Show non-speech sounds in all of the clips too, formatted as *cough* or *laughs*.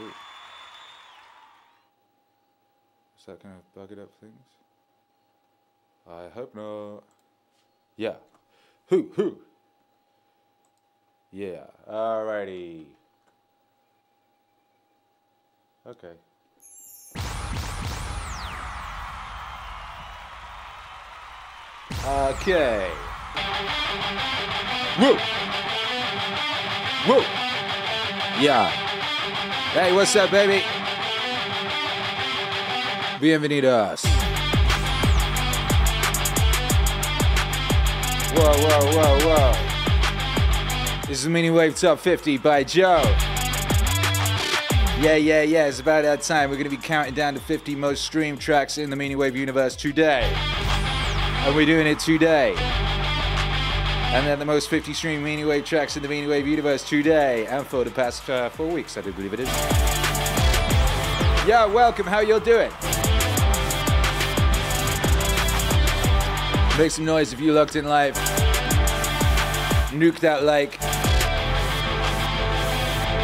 Ooh. Is that gonna bug it up things? I hope not. Yeah. Who? Who? Yeah. Alrighty. Okay. Okay. Woo! Woo! Yeah. Hey, what's up, baby? Bienvenidos. Whoa, whoa, whoa, whoa. This is Meaning Wave Top 50 by Joe. Yeah, yeah, yeah, it's about that time. We're going to be counting down the 50 most streamed tracks in the Meaning Wave universe today. And we're doing it today. And then the most 50 streamed Meaning Wave tracks in the Meaning Wave universe today and for the past uh, four weeks, I do believe it is. Yeah, welcome. How y'all doing? Make some noise if you locked in live. Nuke that like.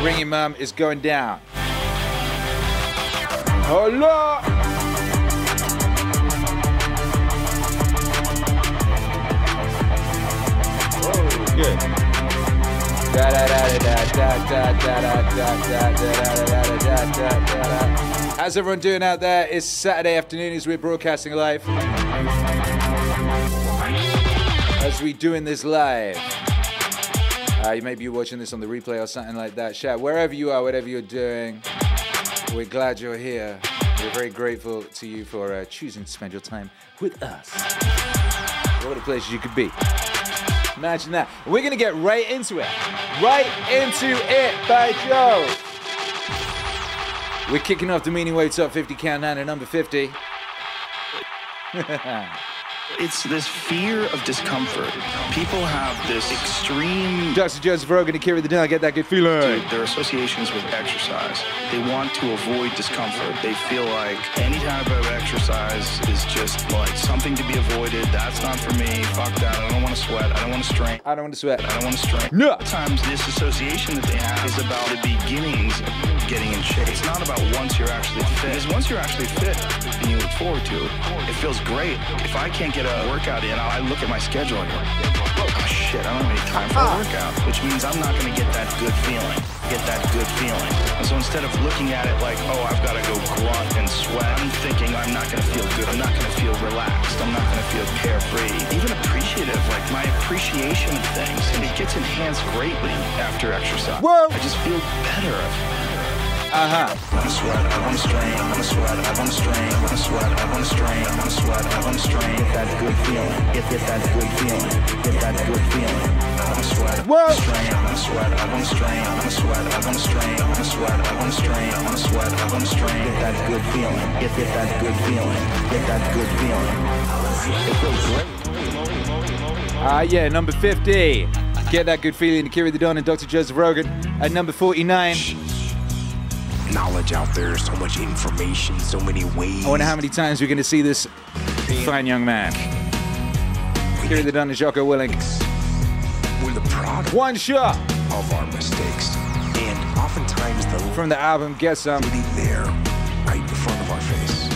Ring your mum is going down. Hola! Good. Da da da da da da da da da da da da da da da. How's everyone doing out there? It's Saturday afternoon as we're broadcasting live. As we doing this live. Uh, you maybe you're watching this on the replay or something like that. Shout wherever you are, whatever you're doing. We're glad you're here. We're very grateful to you for uh, choosing to spend your time with us. What a place you could be. Imagine that. We're gonna get right into it. Right into it by Joe. We're kicking off the Meaning Wave Top 50 countdown at number 50. *laughs* It's this fear of discomfort. People have this extreme. Dr. Joseph Rogan to Akira the Don, get that good feeling. Dude, their associations with exercise. They want to avoid discomfort. They feel like any type of exercise is just like something to be avoided. That's not for me. Fuck that. I don't want to sweat. I don't want to strain. I don't want to sweat. I don't want to strain. No. Sometimes this association that they have is about the beginnings getting in shape. It's not about once you're actually fit. Because once you're actually fit and you look forward to it, it feels great. If I can't get a workout in, I look at my schedule and go, oh shit, I don't have any time for a uh-huh. workout. Which means I'm not going to get that good feeling. Get that good feeling. And so instead of looking at it like, oh, I've got to go grunt and sweat, I'm thinking I'm not going to feel good. I'm not going to feel relaxed. I'm not going to feel carefree. Even appreciative, like my appreciation of things, and it gets enhanced greatly after exercise. Whoa. I just feel better. Uh huh. I wanna sweat, I wanna strain, I wanna sweat, I wanna strain, I wanna sweat, I wanna strain, I wanna sweat, I wanna strain. Get that good feeling, get, get that good feeling, get that good feeling. I wanna sweat, I Whoa. strain, I wanna sweat, I wanna strain, I wanna sweat, I wanna strain, I wanna sweat, I wanna strain, I wanna sweat, I wanna strain. Get that good feeling, get, get that good feeling, get that good feeling. It feels great. Ah, yeah, number 50. Get that good feeling to Akira the Don and Dr. Joseph Rogan. At number 49. Knowledge out there, so much information, so many ways. I wonder how many times we're going to see this fine young man. Akira the Don and Jocko Willink. We're the product One shot of our mistakes. And oftentimes the from the album Get Some. literally there, right in front of our face.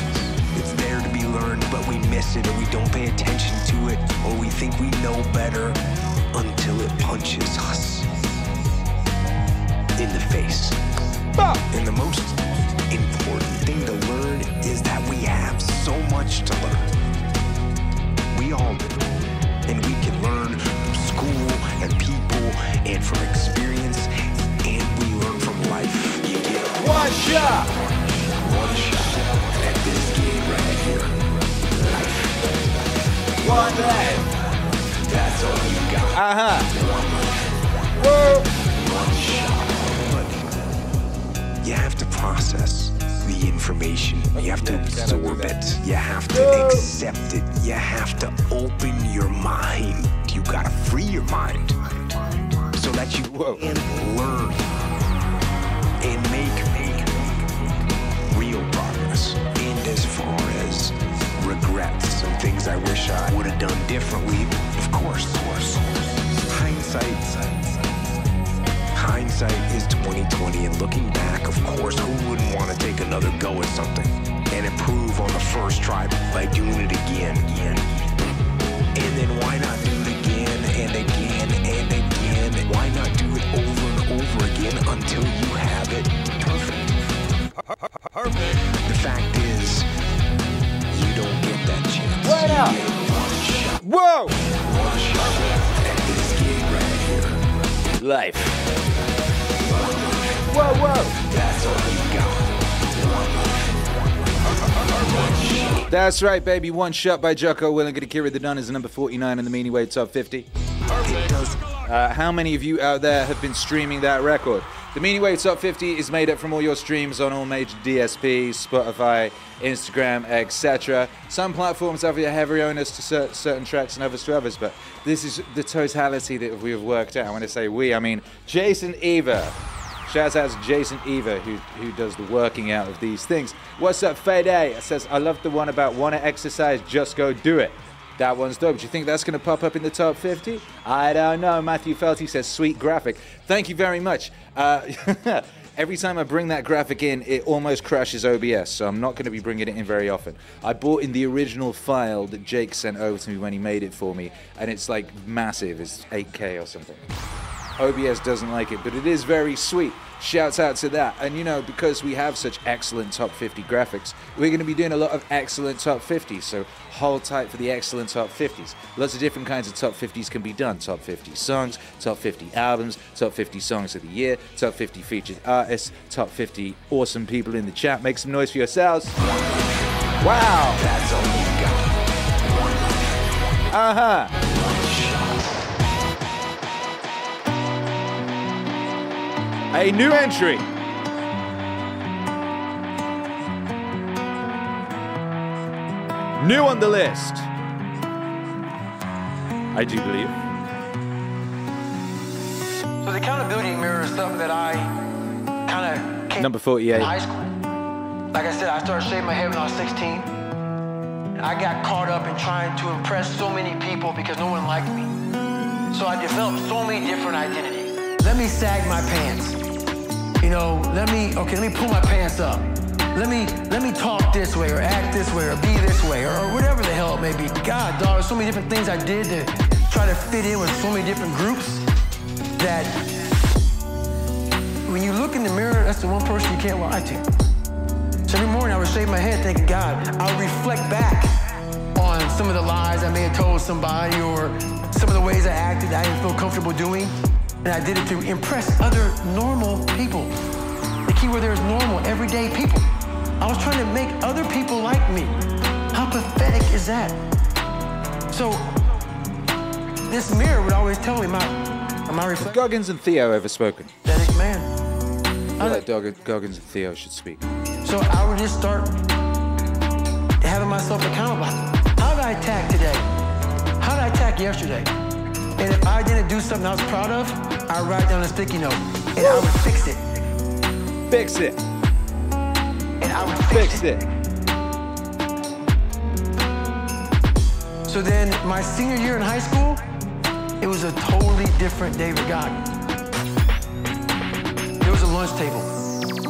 It's there to be learned, but we miss it or we don't pay attention to it, or we think we know better until it punches us in the face. And the most important thing to learn is that we have so much to learn. We all do. And we can learn from school and people and from experience, and we learn from life. You get One shot! one shot at this game right here. Life. One life. That's all you got. Uh huh. Whoa! You have to Yeah, you gotta absorb it. You have to accept it. You have to open your mind. You gotta free your mind so that you can learn and make, make real progress. And as far as regrets, and things I wish I would have done differently, of course, of course. Hindsight, hindsight hindsight is 2020, and looking back, of course, who wouldn't want to take another go at something and improve on the first try by doing it again, again, and then why not do it again and again and again? Why not do it over and over again until you have it perfect? The fact is, you don't get that chance. Right You up. get one shot, Whoa! at this gig right here. Life. Whoa, whoa! That's all you got. That's right, baby. One shot by Jocko Willink. to Akira the Don is number 49 in the Meaning Wave Top 50. Uh, how many of you out there have been streaming that record? The Meaning Wave Top 50 is made up from all your streams on all major DSPs, Spotify, Instagram, etc. Some platforms have a heavy onus to cer- certain tracks and others to others, but this is the totality that we have worked out. When I say we, I mean Jason Eva. Shouts out to Jason Eva, who, who does the working out of these things. What's up? It says, I love the one about wanna exercise, just go do it. That one's dope. Do you think that's going to pop up in the top 50? I don't know. Matthew Felty says, sweet graphic. Thank you very much. Uh, *laughs* every time I bring that graphic in, it almost crashes OBS, so I'm not going to be bringing it in very often. I bought in the original file that Jake sent over to me when he made it for me, and it's like massive. It's 8K or something. OBS doesn't like it, but it is very sweet. Shouts out to that. And you know, because we have such excellent top 50 graphics, we're going to be doing a lot of excellent top 50s. So hold tight for the excellent top 50s. Lots of different kinds of top 50s can be done. Top 50 songs, top 50 albums, top 50 songs of the year, top 50 featured artists, top 50 awesome people in the chat. Make some noise for yourselves. Wow. That's all you got. Uh huh. A new entry. New on the list. I do believe. So the accountability mirror is something that I kind of came Number 48. in high school. Like I said, I started shaving my head when I was 16. I got caught up in trying to impress so many people because no one liked me. So I developed so many different identities. Let me sag my pants. You know, let me okay, let me pull my pants up. Let me let me talk this way or act this way or be this way or, or whatever the hell it may be. God, dog, there's so many different things I did to try to fit in with so many different groups that when you look in the mirror, that's the one person you can't lie to. So every morning I would shave my head thinking, God, I would reflect back on some of the lies I may have told somebody or some of the ways I acted that I didn't feel comfortable doing. And I did it to impress other normal people. The key word there is normal, everyday people. I was trying to make other people like me. How pathetic is that? So this mirror would always tell me, my, my I reflecting? Goggins and Theo ever spoken? pathetic man. I feel like Dog- Goggins and Theo should speak. So I would just start having myself accountable. How did I attack today? How did I attack yesterday? And if I didn't do something I was proud of, I'd write down a sticky note and I would fix it. Fix it. And I would fix, Fix it. it. So then my senior year in high school, it was a totally different David Goggins. There was a lunch table.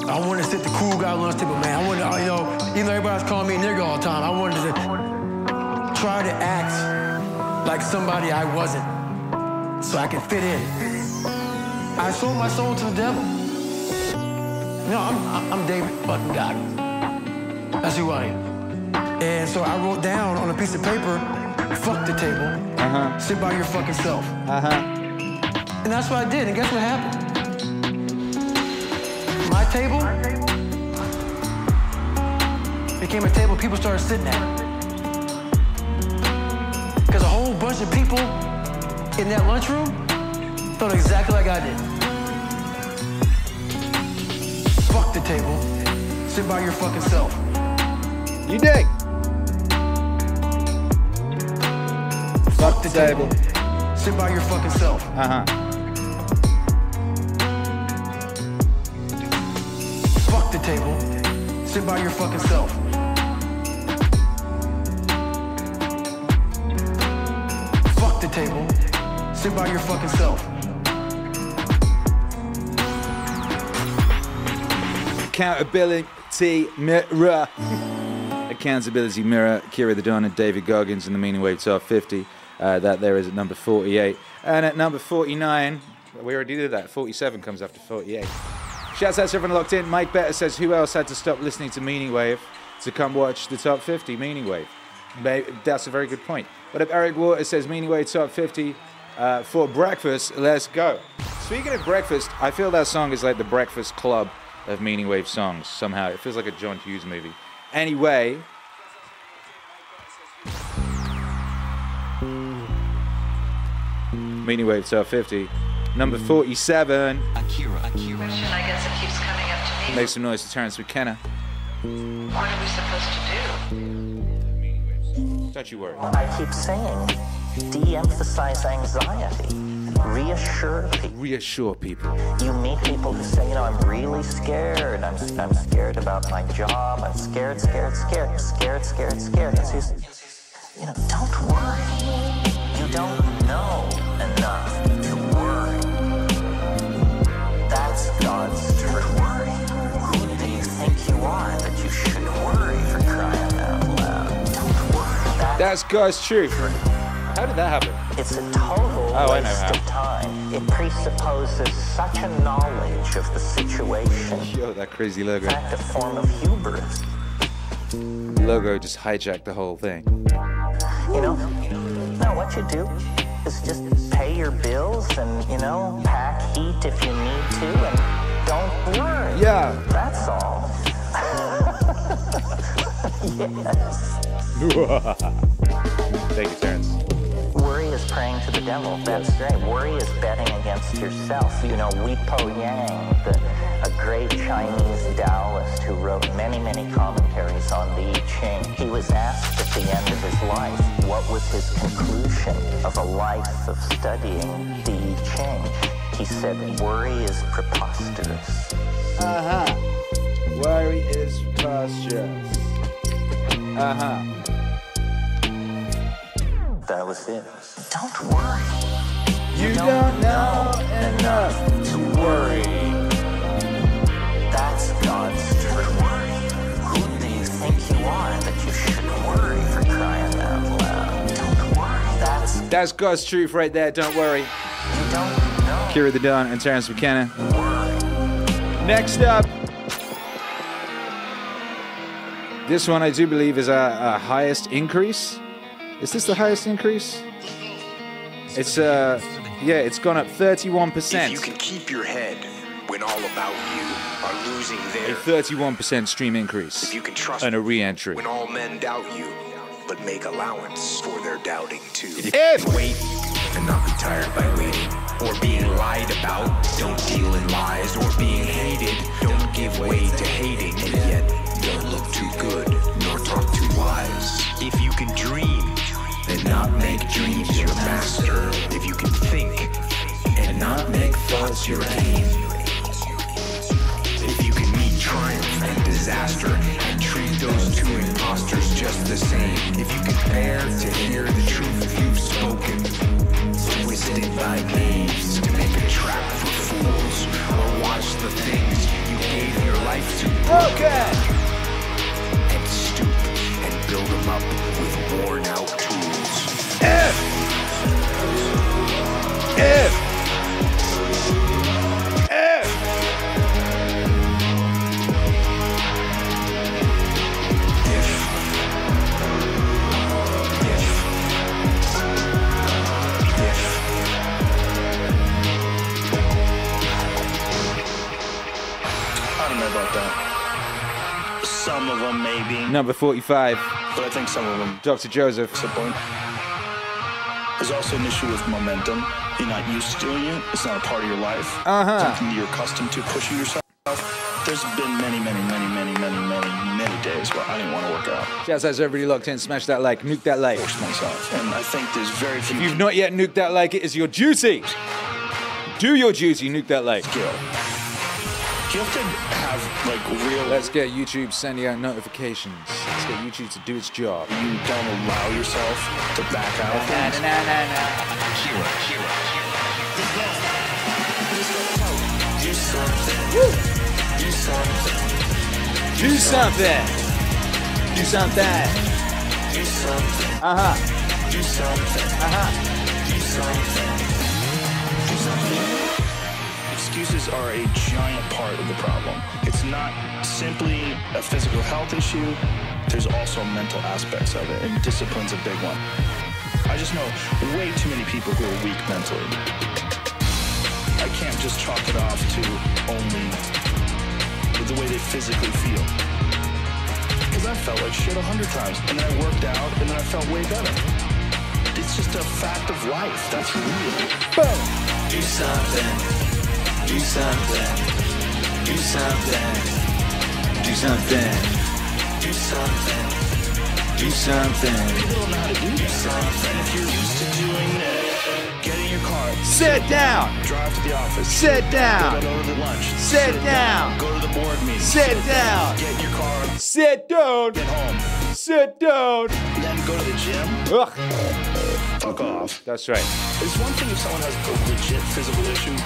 I wanted to sit the cool guy lunch table, man. I wanted to, you know, even though everybody was calling me a nigga all the time, I wanted to try to act like somebody I wasn't so I could fit in. I sold my soul to the devil. No, I'm, I'm David fucking God. That's who I am. And so I wrote down on a piece of paper, fuck the table, Uh-huh. sit by your fucking self. Uh-huh. And that's what I did, and guess what happened? My table became a table people started sitting at. Because a whole bunch of people in that lunchroom felt exactly like I did. Fuck the table, sit by your fucking self. You dig? Fuck the table, sit by your fucking self. Uh-huh. Fuck the table. Sit by your fucking self. Fuck the table. Sit by your fucking self. Accountability Mirror. Accountability Mirror, Kira the Don and David Goggins in the Meaning Wave Top 50. Uh, that there is at number 48. And at number 49, we already did that. 47 comes after 48. Shouts out to everyone locked in. Mike Better says, Who else had to stop listening to Meaning Wave to come watch the top 50 Meaning Wave? Maybe, that's a very good point. But if Eric Waters says Meaning Wave top 50 uh, for breakfast, let's go. Speaking of breakfast, I feel that song is like the breakfast club of Meaning Wave songs somehow. It feels like a John Hughes movie. Anyway, Meaning Wave top 50. Number 47. Akira, Akira. question I guess it keeps coming up to me. Make some noise to Terence McKenna. What are we supposed to do? Don't you worry. I keep saying, de-emphasize anxiety. Reassure people. Reassure people. You meet people who say, you know, I'm really scared. I'm, I'm scared about my job. I'm scared, scared, scared, scared, scared, scared. And so you know, don't worry. You don't know enough to worry. That's God's truth. Who do you think you are that you should worry for crying out loud? Don't worry. That- That's God's truth. How did that happen? It's a total Oh, I know waste of time. It presupposes such a knowledge of the situation. Yo, that crazy logo. In fact, a form of hubris. Logo just hijacked the whole thing. You know? No, what you do is just pay your bills and, you know, pack heat if you need to and don't worry. Yeah. That's all. *laughs* yes. *laughs* Thank you, Terence. Worry is praying to the devil. That's great. Worry is betting against yourself. You know, Wei Po Yang, the, a great Chinese Taoist who wrote many, many commentaries on the I Ching, he was asked at the end of his life what was his conclusion of a life of studying the I Ching. He said, worry is preposterous. Uh huh. Worry is preposterous. Uh huh. That was it. Don't worry. You don't know enough to worry. That's God's truth. Who do you think you are that you should worry for crying out loud? Don't worry. That's That's God's truth right there. Don't worry. don't know. Kira the Don and Terence McKenna. Worry. Next up. This one I do believe is a, a highest increase. Is this the highest increase? It's uh yeah, it's gone up 31%. If you can keep your head when all about you are losing A their 31% stream increase. If you can trust and a re-entry. when all men doubt you, but make allowance for their doubting too. If wait and not be tired by waiting, or being lied about, don't deal in lies, or being hated, don't give way to hating, not make dreams your master, if you can think and not make thoughts your aim. If you can meet triumph and disaster and treat those two imposters just the same. If you can bear to hear the truth you've spoken, twisted by knaves to make a trap for fools, or watch the things you gave your life to Okay. and stoop and build them up with worn out tools. If If If I don't know about that. Some of them maybe, Number 45, but I think some of them Dr. Joseph. What's the point? There's also an issue with momentum. You're not used to doing it. It's not a part of your life. Uh-huh. Something you're accustomed to pushing yourself. There's been many, many, many, many, many, many, many days where I didn't want to work out. Out to everybody locked in. Smash that like, nuke that like. Force myself. And I think there's very few If you've not yet nuked that like, it is your duty. Do your duty, nuke that like. skill. You have like real. Let's get YouTube sending out notifications. Let's get YouTube to do its job. you don't allow yourself to back out. of things. Akira, Akira, Akira. Do something. Do something. Do something. Do something. Do something. Uh huh. Do something. Uh huh. Do something. Do something. Excuses are a giant part of the problem. It's not simply a physical health issue. There's also mental aspects of it, and discipline's a big one. I just know way too many people who are weak mentally. I can't just chalk it off to only the way they physically feel. Because I felt like shit a hundred times, and then I worked out, and then I felt way better. It's just a fact of life. That's real. Boom. Do something. Do something. Do something. Do something. Do something. Do something. People don't know how to do something. If you're used to doing it, get in your car, Sit down. drive to the office, Sit go down. to the lunch, Sit down. go to the board meeting, Sit down. get in your car, Sit down. get home, Sit down. then go to the gym. Ugh. Fuck off. That's right. It's one thing if someone has a legit physical issue,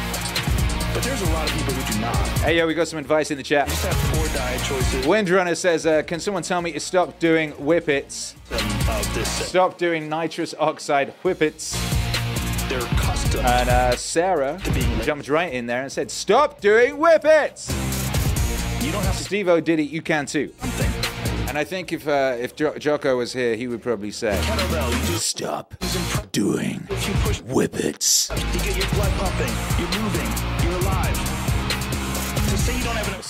but there's a lot of people who do not. Hey, yo, we got some advice in the chat. Just have choices. Windrunner says, uh, can someone tell me to stop doing whippets? Stop doing nitrous oxide whippets. they're custom. And uh, Sarah To being lit. jumped right in there and said, stop doing whippets. you don't have to Steve O did it, you can too. something. And I think if uh, if jo- Jocko was here, he would probably say, you stop doing whippets. You get your blood pumping. You're moving.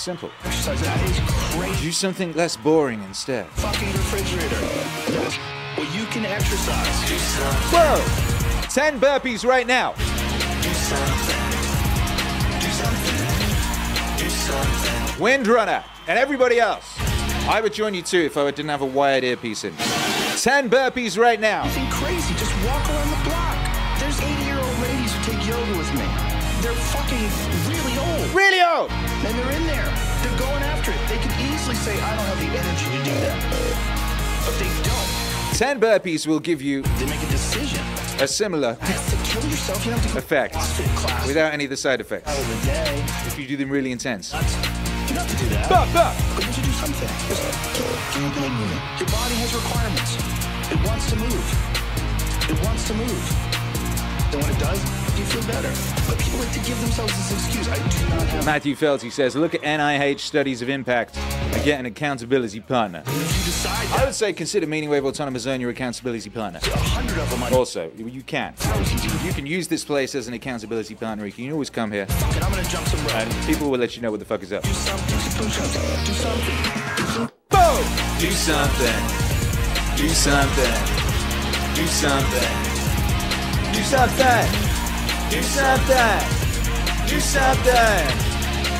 Simple. that is crazy. Do something less boring instead. Fucking refrigerator. Well, you can exercise. Whoa! 10 burpees right now. Do something. Do something. Do something. Windrunner and everybody else. I would join you too if I didn't have a wired earpiece in. 10 burpees right now. Nothing crazy. Just walk around the block. There's 80 year old ladies who take yoga with me. They're fucking really old. Really old. And they're in there. Say, I don't have the energy to do that. But they don't. 10 burpees will give you They make a decision. a similar That's to kill yourself. You don't have to go effect without any of the side effects out of the day. if you do them really intense. You don't have to do that. Buck, buck. But you should do something. Just get, get your. Your body has requirements. It wants to move. It wants to move. And when it does, you feel better. But people like to give themselves this excuse. I do not have. Matthew Felty says, look at NIH studies of impact and get an accountability partner. If you decide I would say consider Meaning Wave Autonomous Zone your accountability partner. a hundred of them, I Also, you can. You can use this place as an accountability partner. You can always come here fucking, I'm gonna jump some rope. and people will let you know what the fuck is up. Do something. Do some push-ups. Do something. Boom! Do something. Do something. Do something. Do something. Do something. Do something.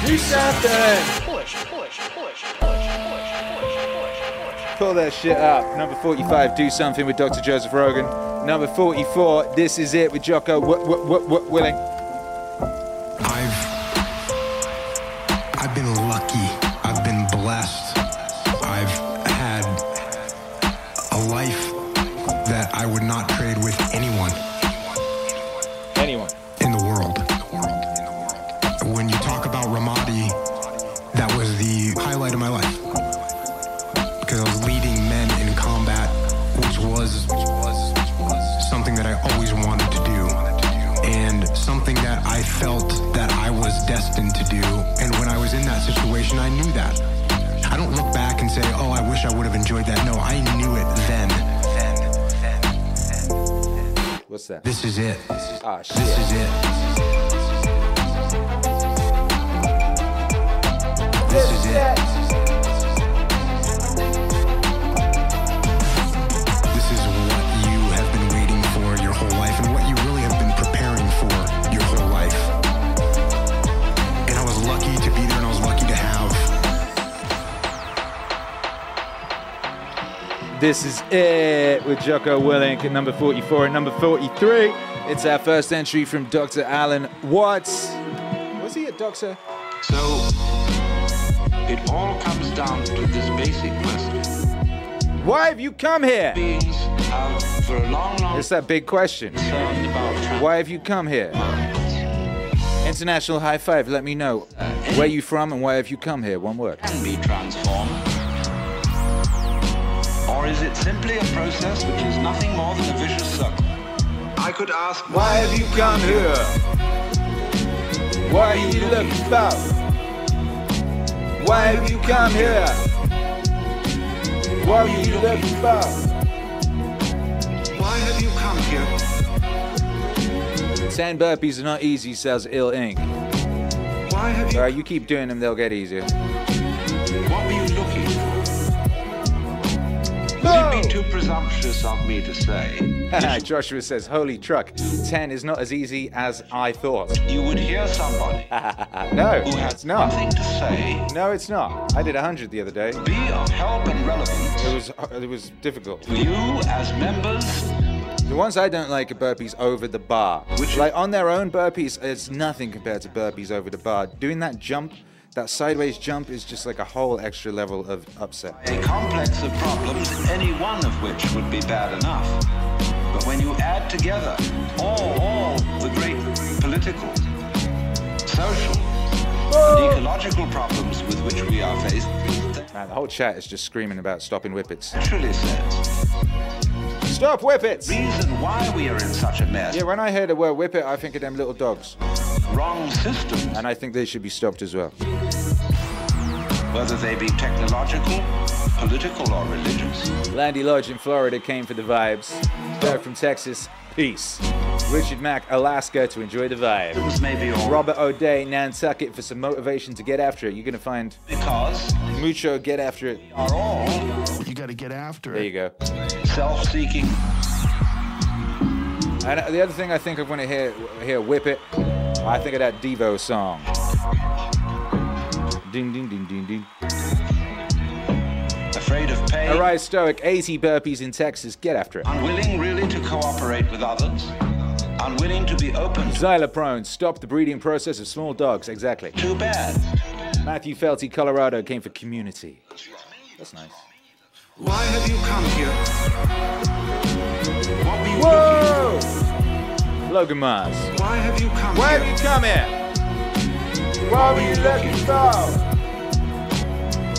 Do something. Push, push, push, push, push, push, push. Pull that shit up. Number 45, Do Something with Dr. Joseph Rogan. Number 44, This Is It with Jocko w- w- w- Willink. Jocko Willink at number 44 and number 43. It's our first entry from Dr. Alan Watts. Was he a doctor? So it all comes down to this basic question. Why have you come here? Beings have for a long, long It's that big question. Why have you come here? International high five, let me know. uh, Where Where you from and why have you come here? One word. can be transformed? Or is it simply a process which is nothing more than a vicious circle? I could ask, Why have you come here? What are you looking for? Why have you come here? What are you looking for? why have you come here? Ten burpees are not easy, says Ill Ink. Why have you, Alright, you keep doing them, they'll get easier. Would it be too presumptuous of me to say *laughs* Joshua says, Holy truck, 10 is not as easy as I thought. you would hear somebody *laughs* No, who had it's not. nothing to say No, it's not. I did 100 the other day. be of help and relevance It was uh, it was difficult. to you as members The ones I don't like are burpees over the bar. Which- like on their own burpees, it's nothing compared to burpees over the bar. Doing that jump, that sideways jump, is just like a whole extra level of upset. a complex of problems, any one of which would be bad enough. But when you add together all, all the great political, social, and ecological problems with which we are faced, that Man, the whole chat is just screaming about stopping whippets. naturally says Stop whippets! reason why we are in such a mess. Yeah, when I hear the word whippet, I think of them little dogs, Wrong systems, and I think they should be stopped as well. whether they be technological, political, or religious. Landy Lodge in Florida came for the vibes. Derek from Texas, peace. Richard Mack, Alaska, to enjoy the vibe. Things may be all Robert O'Day, Nantucket, for some motivation to get after it. You're gonna find because Mucho get after it. we are all You got to get after it. There you go. self-seeking. And uh, the other thing I think of when I hear hear whip it, I think of that Devo song. Ding ding ding ding ding. Afraid of pain. All right, Stoic, 80 burpees in Texas. Get after it. Unwilling really to cooperate with others. Unwilling to be open Xyloprone, stop the breeding process of small dogs. Exactly. too bad. Matthew Felty, Colorado, came for community. That's nice. Why have you come here? What were you Whoa! Logan Mars. Why have you come Why here? have you come here? What were you looking for?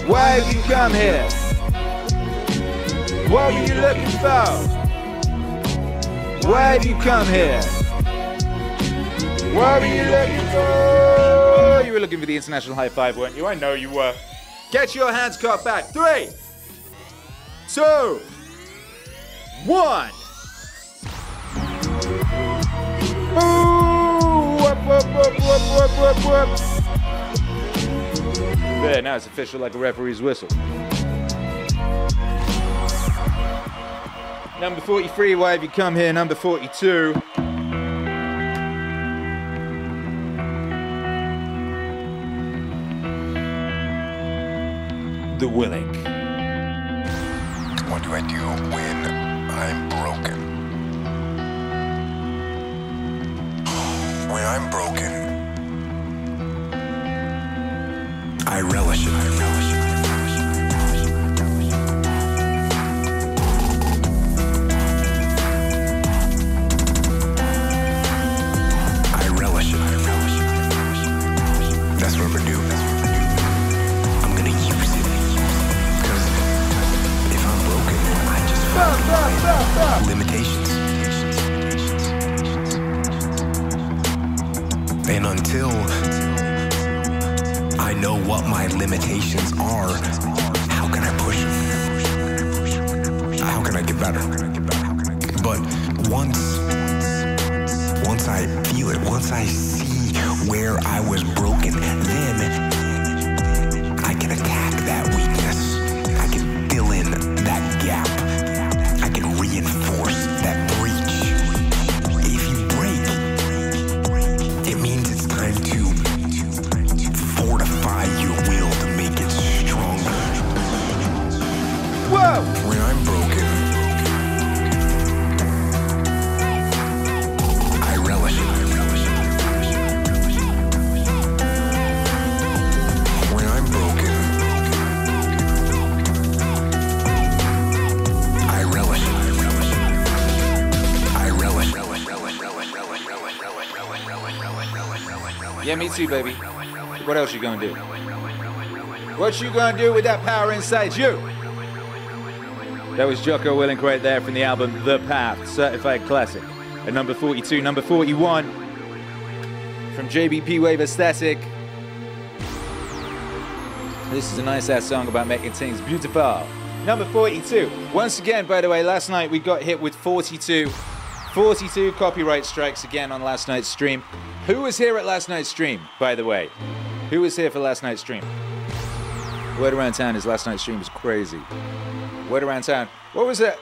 Why have you come here? What were you looking for? Why have you come here? What were you looking for? You were looking for the international high five, weren't you? I know you were. Get your hands caught back. Three, two, one. Whoop. There, now it's official like a referee's whistle. Number 43, why have you come here? Number 42. The Willing. What do I do when I'm broken? When I'm broken, I relish it. I relish limitations are, how can I push? How can I get better? But once once I feel it, once I see where I was broken, then it. Yeah, baby. What else you gonna do? What you gonna do with that power inside you? That was Jocko Willink right there from the album The Path, certified classic. At number 42, number 41 from JBP Wave Aesthetic. This is a nice ass song about making things beautiful. Number 42. Once again, by the way, last night we got hit with 42. 42 copyright strikes again on last night's stream. Who was here at last night's stream, by the way? Who was here for last night's stream? Word around town is last night's stream was crazy. Word around town. What was it?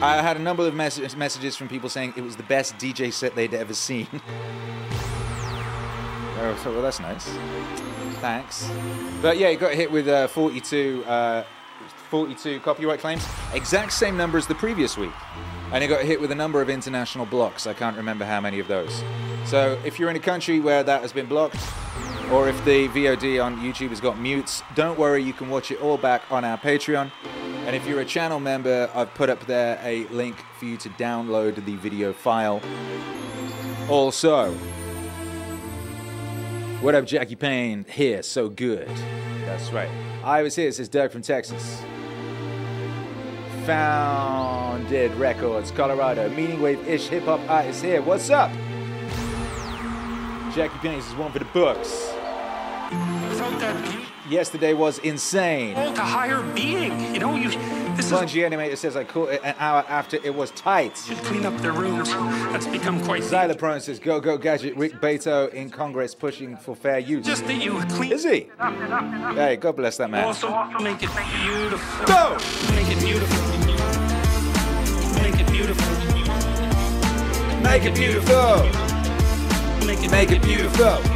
I had a number of mess- messages from people saying it was the best DJ set they'd ever seen. *laughs* oh, so, well, that's nice. Thanks. But yeah, he got hit with uh, 42, uh, 42 copyright claims. Exact same number as the previous week. And he got hit with a number of international blocks. I can't remember how many of those. So if you're in a country where that has been blocked, or if the VOD on YouTube has got mutes, don't worry, you can watch it all back on our Patreon. And if you're a channel member, I've put up there a link for you to download the video file. Also, what up, Jackie Payne? Here, so good. That's right. I was here, says Doug from Texas. Founded Records, Colorado. Meaning Wave ish hip hop artist here. What's up? Jackie Payne is one for the books. Yesterday was insane. to higher being, you know, you this is Bungie Animator says I caught it an hour after it was tight. should clean up their rooms. That's become quite Xyloprone says Go Go Gadget. Rick Beato in Congress pushing for fair use. just that you clean Is he? Hey, God bless that man. also also make it beautiful. Go! Make it beautiful. Make it beautiful. Make it beautiful. Make it Make it beautiful.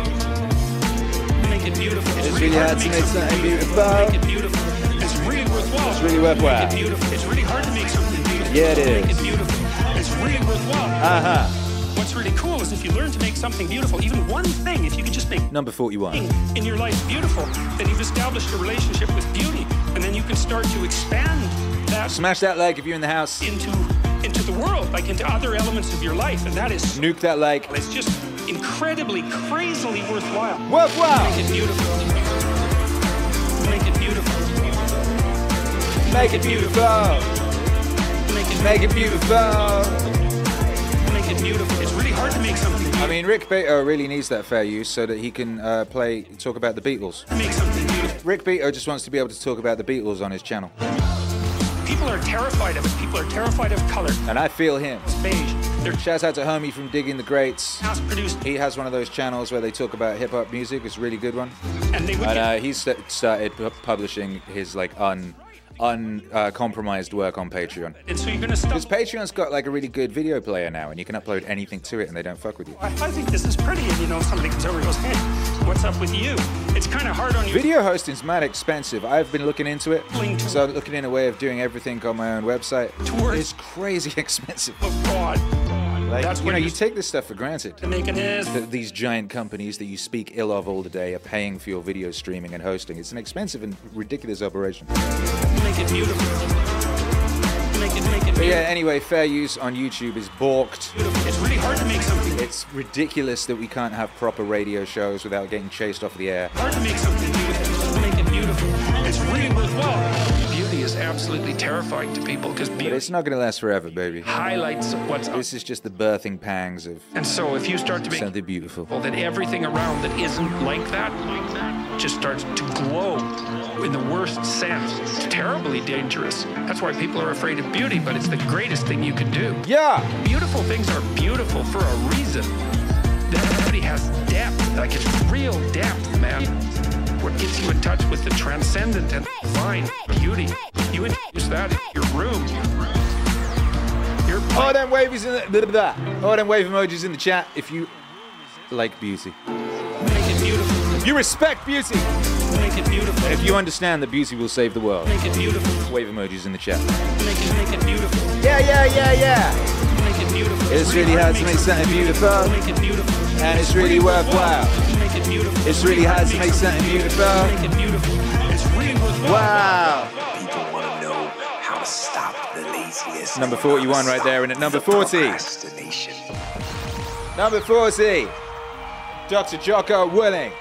It beautiful. It's really hard to make something beautiful. Make it beautiful. It's really worthwhile. It's really worthwhile. Make it beautiful. It's really hard to make something beautiful. Yeah, it Make it beautiful. It's really worthwhile. Uh huh. What's really cool is if you learn to make something beautiful, even one thing, if you could just make Number 41. in your life beautiful, then you've established a relationship with beauty, and then you can start to expand that Smash that like if you're in the house. into into the world, like into other elements of your life, and that is Nuke that like. it's just incredibly, crazily worthwhile. Worthwhile. Make it beautiful. Make it beautiful. Make it beautiful. Make it Make it beautiful. make it beautiful. It's really hard to make something I mean, Rick Beato really needs that fair use so that he can uh, play, talk about the Beatles. Make something beautiful. Rick Beato just wants to be able to talk about the Beatles on his channel. People are terrified of it. People are terrified of color. And I feel him. Beige. Shout out to Homie from Digging the Greats. He has one of those channels where they talk about hip hop music. It's a really good one. and they would And get uh, he's st- started pu- publishing his like un uncompromised work on Patreon. And so you're going to Because stumble. Patreon's got like a really good video player now, and you can upload anything to it, and they don't fuck with you. I, I think this is pretty, and you know, somebody comes over and goes, "Hey, what's up with you?" It's kind of hard on you. Video hosting's mad expensive. I've been looking into it, so I'm looking in a way of doing everything on my own website. It's crazy *laughs* expensive. of God. Like, That's you know, you take this stuff for granted. to make it is. That these giant companies that you speak ill of all the day are paying for your video streaming and hosting. It's an expensive and ridiculous operation. Make it beautiful. Make it, make it But yeah, anyway, fair use on YouTube is balked. It's really hard to make something. It's ridiculous that we can't have proper radio shows without getting chased off the air. hard to make something beautiful. Make it beautiful. It's really worthwhile. Beauty absolutely terrifying to people because But it's not going to last forever, baby. highlights what's up. This is just the birthing pangs of And so if you start to make something beautiful. well, then everything around that isn't like that just starts to glow in the worst sense. It's terribly dangerous. That's why people are afraid of beauty, but it's the greatest thing you can do. Yeah! Beautiful things are beautiful for a reason. That beauty has depth, like it's real depth, man. What gets you in touch with the transcendent and divine beauty. You introduce that in your room. You're All oh, them wavies in the blah, blah, blah. all them wave emojis in the chat if you like beauty. make it beautiful. You respect beauty, Make it beautiful. and if you understand that beauty will save the world. Make it beautiful. Wave emojis in the chat. Make it, make it beautiful. Yeah, yeah, yeah, yeah. Make it beautiful. It's really hard to make something beautiful, Make it beautiful. and it's really worthwhile. Make it beautiful. It's really hard to make something beautiful. Make it beautiful. It's. Wow. People want to know how to stop the laziness. Number 41 right there, and at number 40. Number 40. Dr. Jocko Willink.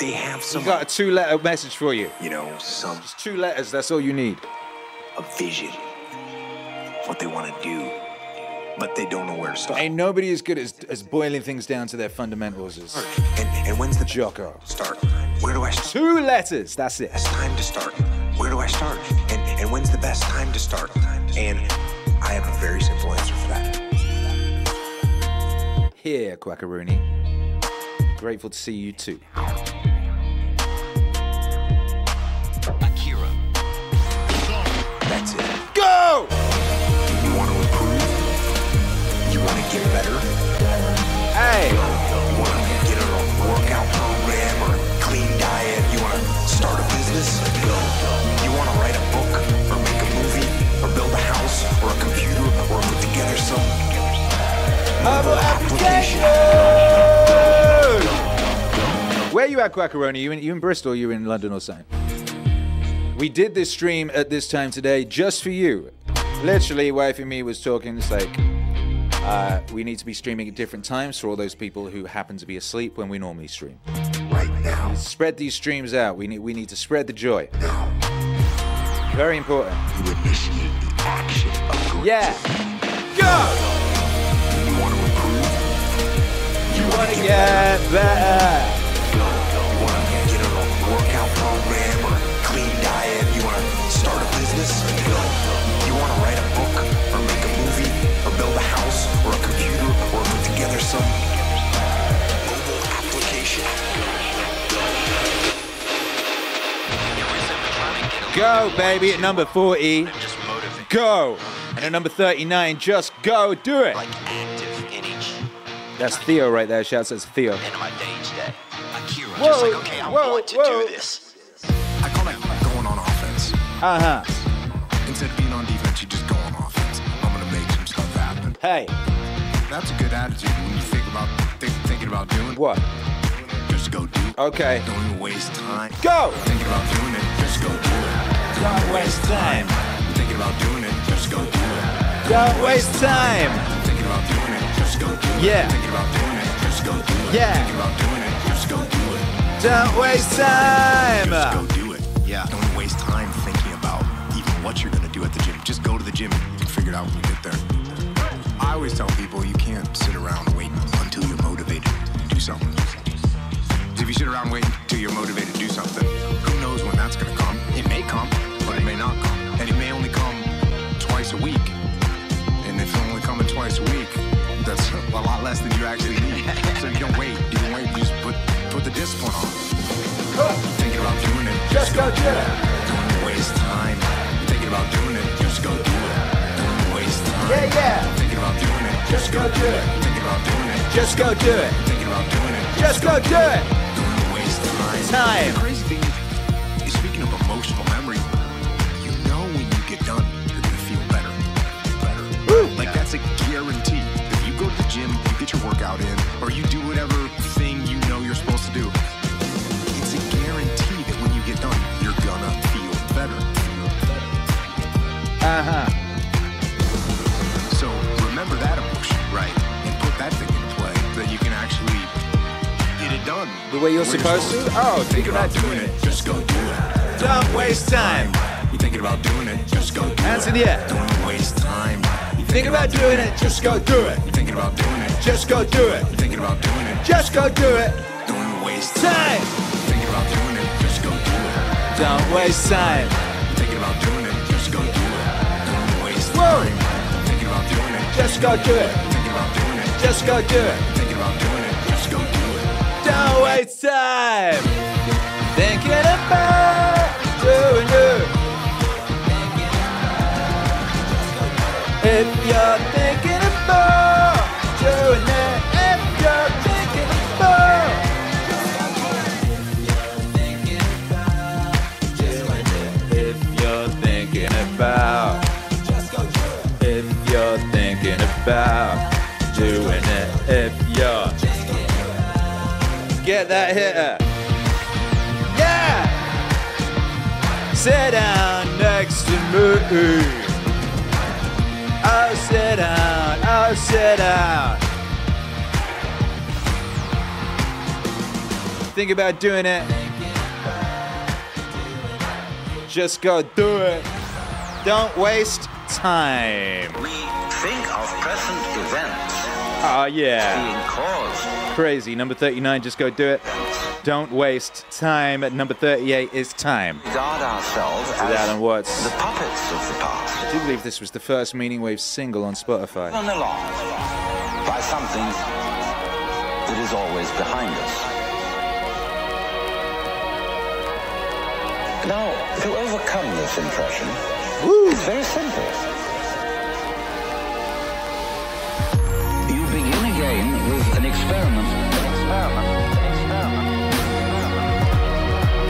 they have some. We some, got a two-letter message for you. you know, some Just two letters. That's all you need. a vision, what they want to do, but they don't know where to start. Ain't nobody as good as, as boiling things down to their fundamentals as And, and when's the Jocko. start? Where do I start? Two letters. That's it. Best time to start. Where do I start? And, and when's the best time to start? And I have a very simple answer for that. Here, Quackaroony. Grateful to see you too. Akira. That's it. Go! Get better? Hey! You want to get a workout program or a clean diet? You want to start a business? You want to write a book or make a movie or build a house or a computer or put together some mobile application? Where you at, Quackaroony? You in you in Bristol? You in London or something? We did this stream at this time today just for you. Literally, wife and me was talking. It's like uh, we need to be streaming at different times for all those people who happen to be asleep when we normally stream. Right now. Spread these streams out. We need we need to spread the joy. Very important. You initiate the action of. Yeah. Go. You want to improve? You want to get better. You Go, baby, at number 40. Go. And at number 39, just go. Do it. Like active in each That's Theo right there. Shouts out to Theo. end of my day each. Akira. Whoa, just like, okay, I whoa, want to whoa. do this. I call that going on offense. Uh huh. Instead of being on defense, you just go on offense. I'm gonna make some stuff happen. Hey, That's a good attitude when you think about think, thinking about doing. what? Just go do. it. Okay. Don't even waste time. Go. Thinking about doing it. Just go do it. Don't waste time. Thinking about doing it. Just go do it. Don't waste time. Thinking about doing it. Just go do it. Yeah. I'm Thinking about doing it. Just go do it. Yeah. Thinking about doing it. Just go do it. Don't waste time. Just go do it. Yeah. Don't waste time thinking about even what you're gonna do at the gym. Just go to the gym. You can figure it out when you get there. I always tell people you can't sit around waiting until you're motivated to do something. If you sit around waiting until you're motivated to do something, who knows when that's gonna come? It may come, but it may not come. And it may only come twice a week. And if it's only coming twice a week, that's *laughs* a lot less than you actually need. so you don't wait. You don't wait. You just put put the discipline on. Thinking about doing it. Just go do it. Don't waste time. Thinking about doing it. Just go do it. Don't waste time. Yeah, yeah. Thinking about doing it. Just go do it. Thinking about doing it. Just go do it. Thinking about doing it. Just go do it. Don't waste time. Time. That's a guarantee. If you go to the gym, you get your workout in, or you do whatever thing you know you're supposed to do, it's a guarantee that when you get done, you're gonna feel better. Uh huh. So remember that emotion, right? And put that thing into play that you can actually get it done. The way you're When supposed to? Oh, think about doing it. Just go do it. Don't waste time. You thinking about doing it? Just go do Hands it. in the air. Don't waste time. You Think about doing it. Just go do it. You thinking about doing it? Just go do it. Thinking about doing it? Just go do it. Don't waste Time. Thinking about doing it? Just go do it. Don't waste time. Thinking about doing it? Just go do it. Don't waste time. Thinking about doing it? Just go do it. Thinking about doing it? Just go do it. Thinking about doing it? Just go do it. Don't waste time. Thinking about If you're thinking about doing it, if you're thinking about if you're thinking about if you're thinking about doing it, if you're get that hitter, yeah, sit down next to me. Oh, sit down. Oh, sit down. think about doing it, just go do it. Don't waste time. We think of present events Oh, yeah. Crazy. Number 39, just go do it. Don't waste time. At number 38 is time. Regard ourselves With Alan as Watts. the puppets of the past. I do believe this was the first Meaning Wave single on Spotify. Run along by something that is always behind us. Now, to overcome this impression, it's very simple. You begin again with an experiment. An experiment. An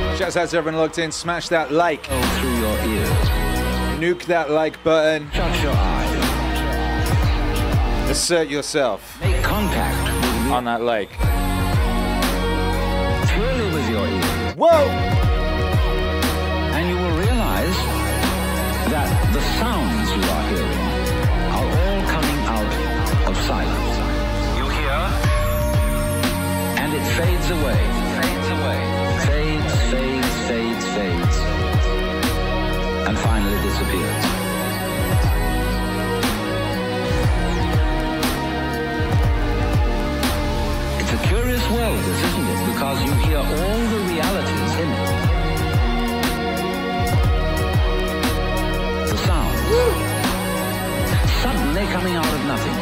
experiment. Shouts out to everyone logged in. Smash that like. Go through your ears. Nuke that like button. Shut your eyes. Assert yourself Make contact on that like. purely with your ears. Whoa! And you will realize that the sounds you are hearing are all coming out of silence. You hear? And it fades away. Disappears. It's a curious world, this, isn't it? Because you hear all the realities in it. the sound. Suddenly coming out of nothing.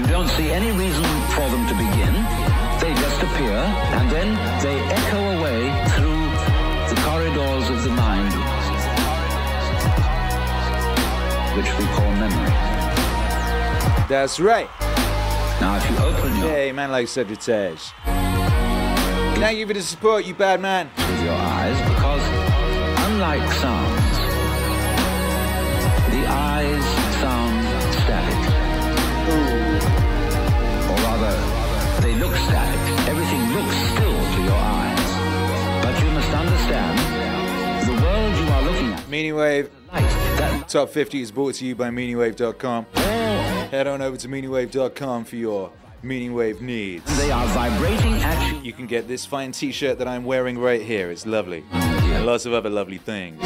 You don't see any reason for them to begin. They just appear, and then they echo away through of the mind, which we call memory. That's right. Now, if you open your Hey, man like Sagittarius. Thank you for the support, you bad man. with your eyes because, unlike sounds, Meaning Wave Top 50 is brought to you by MeaningWave.com. Head on over to MeaningWave.com for your Meaning Wave needs. they are vibrating at you. Can get this fine t-shirt that I'm wearing right here. It's lovely. And lots of other lovely things.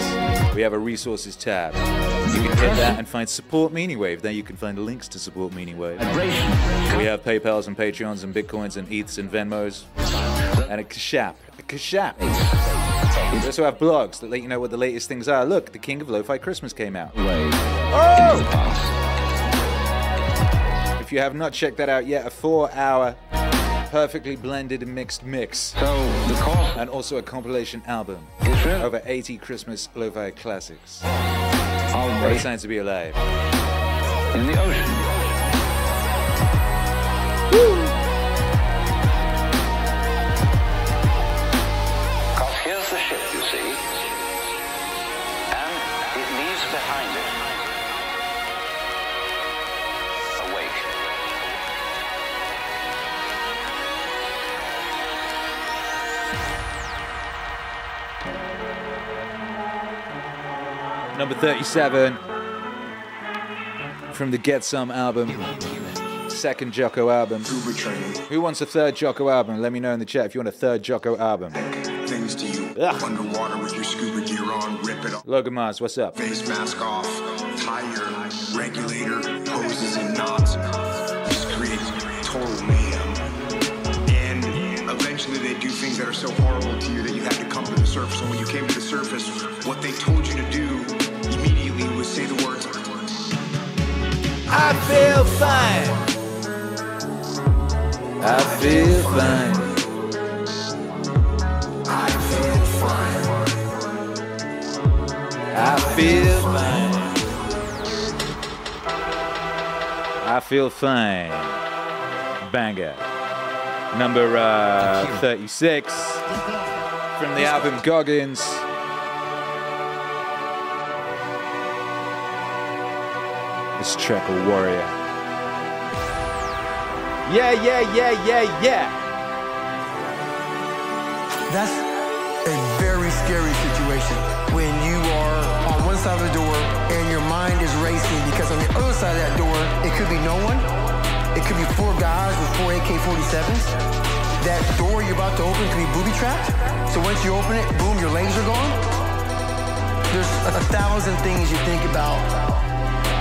We have a resources tab. You can hit that and find support Meaning Wave. There you can find links to support Meaning Wave. We have PayPals and Patreons and Bitcoins and ETHs and Venmos. And a Cash App. A Cash App. We also have blogs that let you know what the latest things are. Look, the King of Lo-Fi Christmas came out. Oh! If you have not checked that out yet, a four-hour, perfectly blended and mixed mix. So the course And also a compilation album. Over 80 Christmas lo-fi classics. of What a time to be alive. in the ocean. Number 37 from the Get Some album. Second Jocko album. Who wants a third Jocko album? Let me know in the chat if you want a third Jocko album. Things to you. Ugh. Underwater with your scuba gear on, rip it off. Logan Mars, what's up? Face mask off, your regulator, hoses and knots. Just create total mayhem. And eventually they do things that are so horrible to you that you have to come to the surface. And when you came to the surface, what they told you to do say the words. I feel fine. I feel fine. I feel fine. I feel fine. I feel fine. Banger. Number uh, 36 from the album Goggins. This Treckle Warrior. Yeah, yeah, yeah, yeah, yeah. That's a very scary situation when you are on one side of the door and your mind is racing because on the other side of that door, it could be no one It could be four guys with four AK-47s. That door you're about to open could be booby trapped. So once you open it, boom, your legs are gone. There's a, a thousand things you think about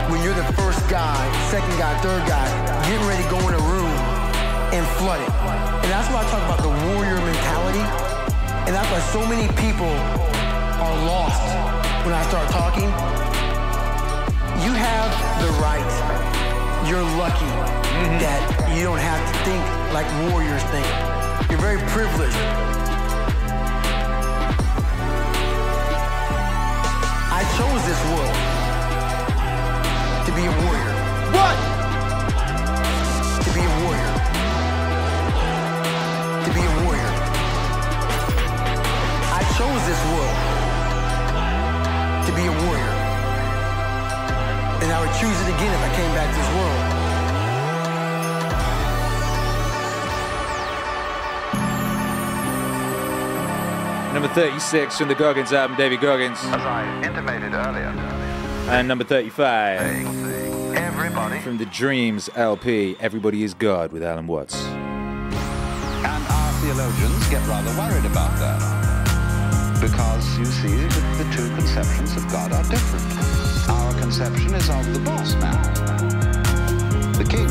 when you're the first guy, second guy, third guy, getting ready to go in a room and flood it. And that's why I talk about the warrior mentality. And that's why so many people are lost when I start talking. You have the right. You're lucky mm-hmm. that you don't have to think like warriors think. You're very privileged. Again if I came back to this world. Number 36 from the Goggins album, David Goggins. As I intimated earlier, And number 35 everybody from the Dreams LP, Everybody is God with Alan Watts. And our theologians get rather worried about that. Because you see that the two conceptions of God are different. Conception is of the boss man, the king.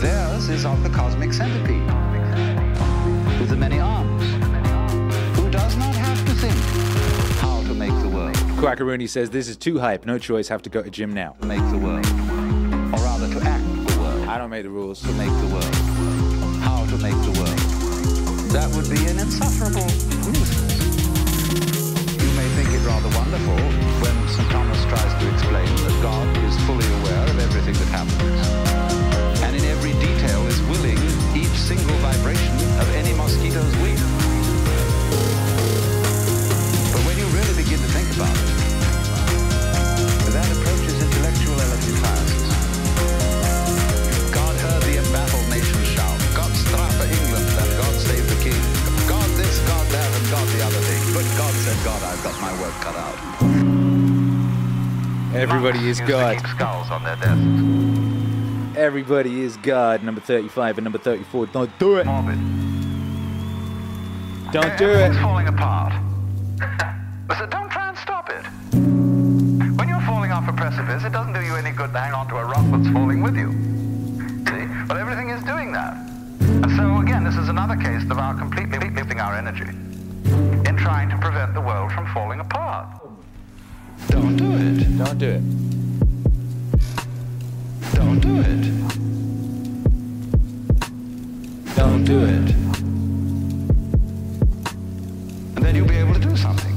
Theirs is of the cosmic centipede, with the many arms, who does not have to think how to make the world. Quackaroony says, This is too hype, no choice, have to go to gym now. Make the world. Or rather to act the world. I don't make the rules. To make the world. How to make the world. That would be an insufferable wonderful when St. Thomas tries to explain that God is fully aware of everything that happens. And in every detail is willing each single vibration of any mosquito's wing. But God I've got my work cut out. Everybody is God. skulls on their desks. Everybody is God. Number 35 and number 34. Don't do it. Morbid. Don't do it. Everything's falling apart. *laughs* so don't try and stop it. When you're falling off a precipice, it doesn't do you any good to hang on to a rock that's falling with you. See? Well, everything is doing that. And so, again, this is another case of our completely lifting our energy in trying to prevent the world from falling apart. Don't do it. Don't do it. Don't do it. Don't do it. And then you'll be able to do something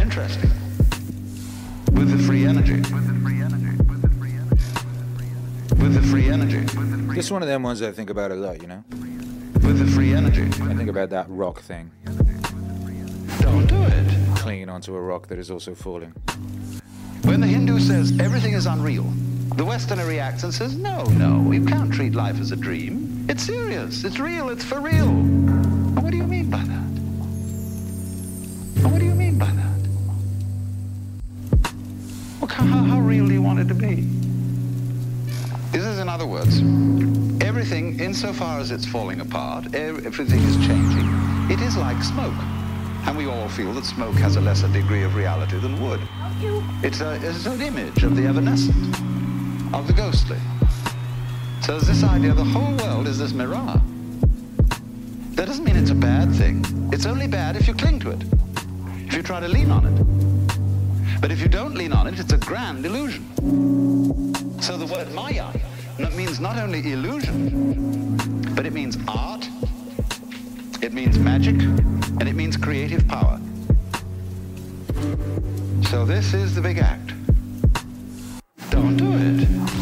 interesting with the free energy. With the free energy. With the free energy. With the free energy. This is one of them ones I think about a lot, you know? With the free energy. I think about that rock thing. Don't do it. Clinging onto a rock that is also falling. When the Hindu says everything is unreal, the Westerner reacts and says, no, no, you can't treat life as a dream. It's serious, it's real, it's for real. And what do you mean by that? And what do you mean by that? Well, how, how real do you want it to be? This is, in other words, everything, insofar as it's falling apart, everything is changing. It is like smoke. And we all feel that smoke has a lesser degree of reality than wood. It's, a, it's an image of the evanescent, of the ghostly. So there's this idea the whole world is this mirage. That doesn't mean it's a bad thing. It's only bad if you cling to it, if you try to lean on it. But if you don't lean on it, it's a grand illusion. So the word Maya means not only illusion, but it means art, it means magic, and it means creative power. So this is the big act. Don't do it.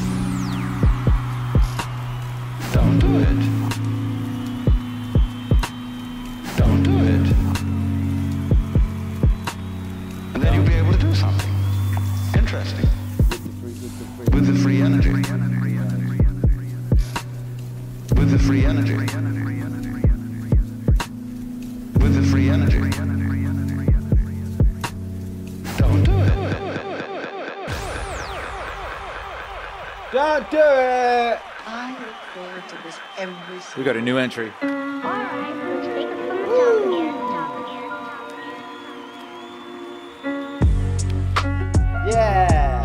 Do it. I look forward to this every We got a new entry. Yeah.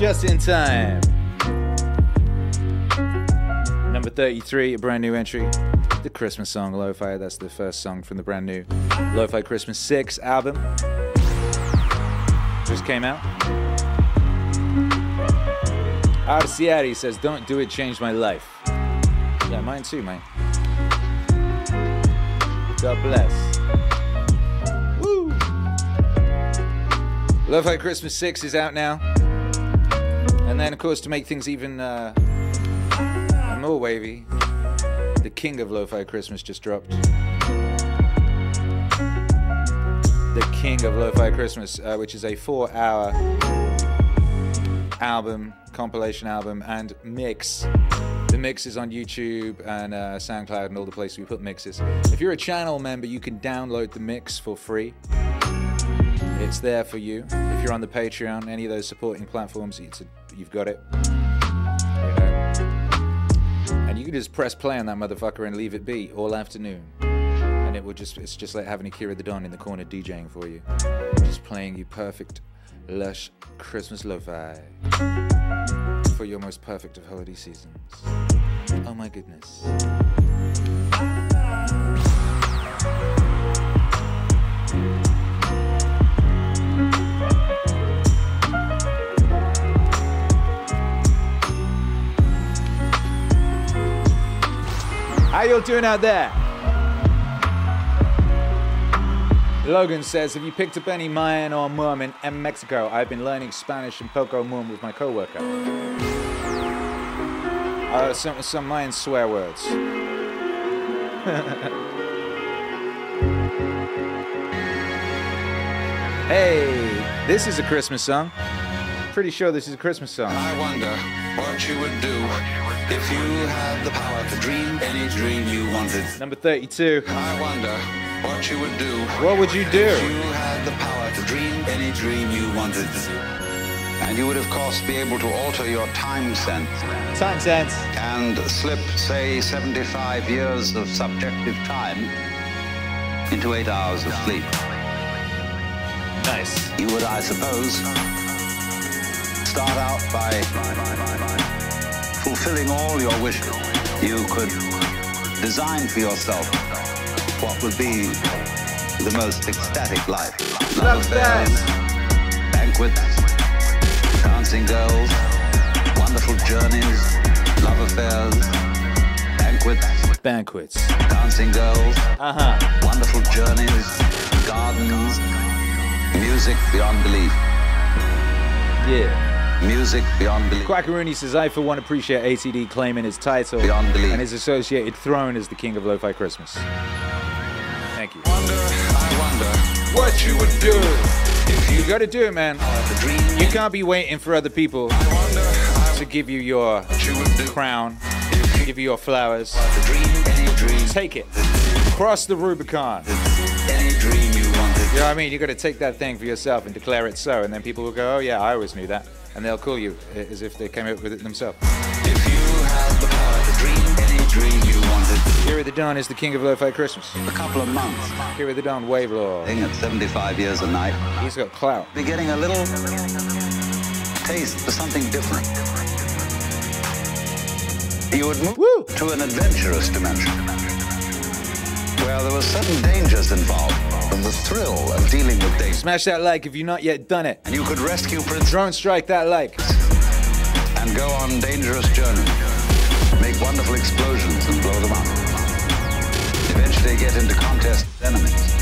Just in time. Number 33, a brand new entry. The Christmas song Lo-Fi. That's the first song from the brand new Lo-Fi Christmas 6 album. Just came out. Arciari says, Don't do it, changed my life. Yeah, mine too, mate. God bless. Woo! Lo-Fi Christmas 6 is out now. And then, of course, to make things even uh, more wavy, the king of Lo-Fi Christmas just dropped. The king of Lo-Fi Christmas, uh, which is a four-hour album, compilation album, and mix. The mix is on YouTube and uh, SoundCloud and all the places we put mixes. If you're a channel member, you can download the mix for free. It's there for you. If you're on the Patreon, any of those supporting platforms, a, you've got it. And you can just press play on that motherfucker and leave it be all afternoon. And it will just, it's just like having Akira the Don in the corner DJing for you. Just playing you perfect, lush Christmas lo-fi for your most perfect of holiday seasons. Oh my goodness. How y'all doing out there? Logan says, have you picked up any Mayan or Muam in, Mexico? I've been learning Spanish and Poco Muam with my coworker. Uh, some, some Mayan swear words. *laughs* hey, this is a Christmas song. Pretty sure this is a Christmas song. I wonder what you would do if you had the power to dream any dream you wanted. Number 32. I wonder what you would do. What would you do? If you had the power to dream any dream you wanted. And you would, of course, be able to alter your time sense. Time sense. And slip, say, 75 years of subjective time into eight hours of sleep. Nice. You would, I suppose, start out by fulfilling all your wishes. You could design for yourself what would be the most ecstatic life. Love affairs, banquets, dancing girls, wonderful journeys, love affairs, banquets, banquets, dancing girls, uh-huh. wonderful journeys, gardens, music beyond belief. Yeah. Music beyond belief. Quackaroony says, I for one appreciate ATD claiming his title beyond belief. and his associated throne as the king of lo-fi Christmas. Thank you. Wonder, I wonder what you would do if you, you got to do it, man. You can't be waiting for other people to give you your you crown, give you your flowers. Dream, dream. Take it. Cross the Rubicon. Any dream you wanted. You know what I mean? You got to take that thing for yourself and declare it so, and then people will go, "Oh yeah, I always knew that," and they'll call you eh, as if they came up with it themselves. If you had the power to dream any dream you the Don is the king of lo-fi Christmas. A couple of months. Kira the Don, Wave Law. Thing at 75 years a night. He's got clout. Be getting a little taste for something different. You would move Woo. to an adventurous dimension where there were certain dangers involved and the thrill of dealing with dangers. Smash that like if you've not yet done it. And you could rescue Prince. Drone strike that like. And go on dangerous journeys. Make wonderful explosions and blow them up. Eventually get into contest with enemies.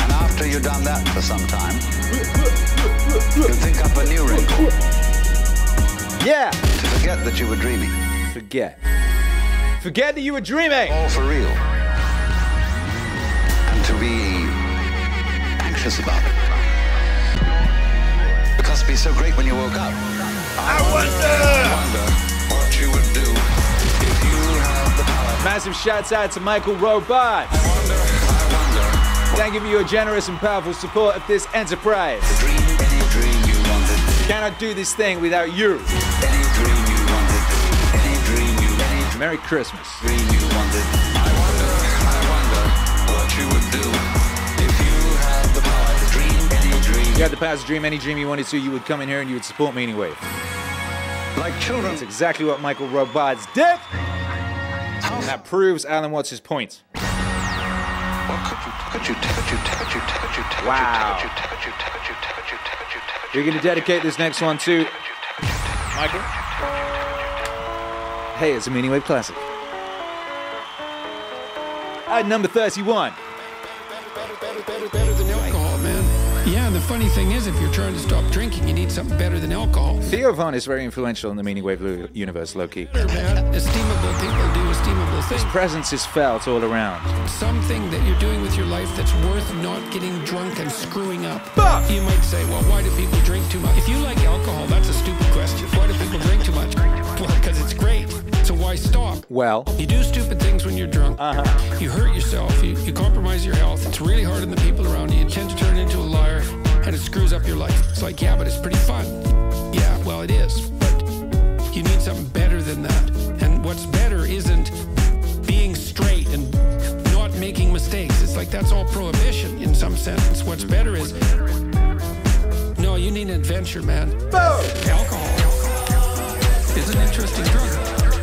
And after you've done that for some time, you think up a new wrinkle. Yeah. To forget that you were dreaming. Forget. Forget that you were dreaming. All for real. And to be anxious about it. Because it'd be so great when you woke up. I wonder. I wonder what you would do if you had the power. Massive shouts out to Michael Robot. I wonder, I wonder. Thank you for your generous and powerful support of this enterprise. To dream any dream you wanted. Cannot do this thing without you. Any dream you wanted, any dream you any Merry Christmas. You had the to dream any dream you wanted to, you would come in here and you would support me anyway. Like children. That's exactly what Michael Robards did. And that proves Alan Watts' point. Wow. could you, could you, could you, could you, could you, could you, We're going to dedicate this next one to Michael. Hey, it's a Meaning Wave classic. At number 31. Funny thing is, if you're trying to stop drinking, you need something better than alcohol. Theo Von is very influential in the Meaning Wave universe, Loki. esteemable people do esteemable His presence is felt all around. Something that you're doing with your life that's worth not getting drunk and screwing up. But you might say, well, why do people drink too much? If you like alcohol, that's a stupid question. Why do people drink too much? Well, because it's great. So why stop? Well, You do stupid things when you're drunk. Uh-huh. You hurt yourself. You, you compromise your health. It's really hard on the people around you. You tend to turn into a liar, and it screws up your life. It's like, yeah, but it's pretty fun. Yeah, well, it is. But you need something better than that. And what's better isn't being straight and not making mistakes. It's like that's all prohibition in some sense. What's better is no, you need an adventure, man. Boo. Alcohol is an interesting drug.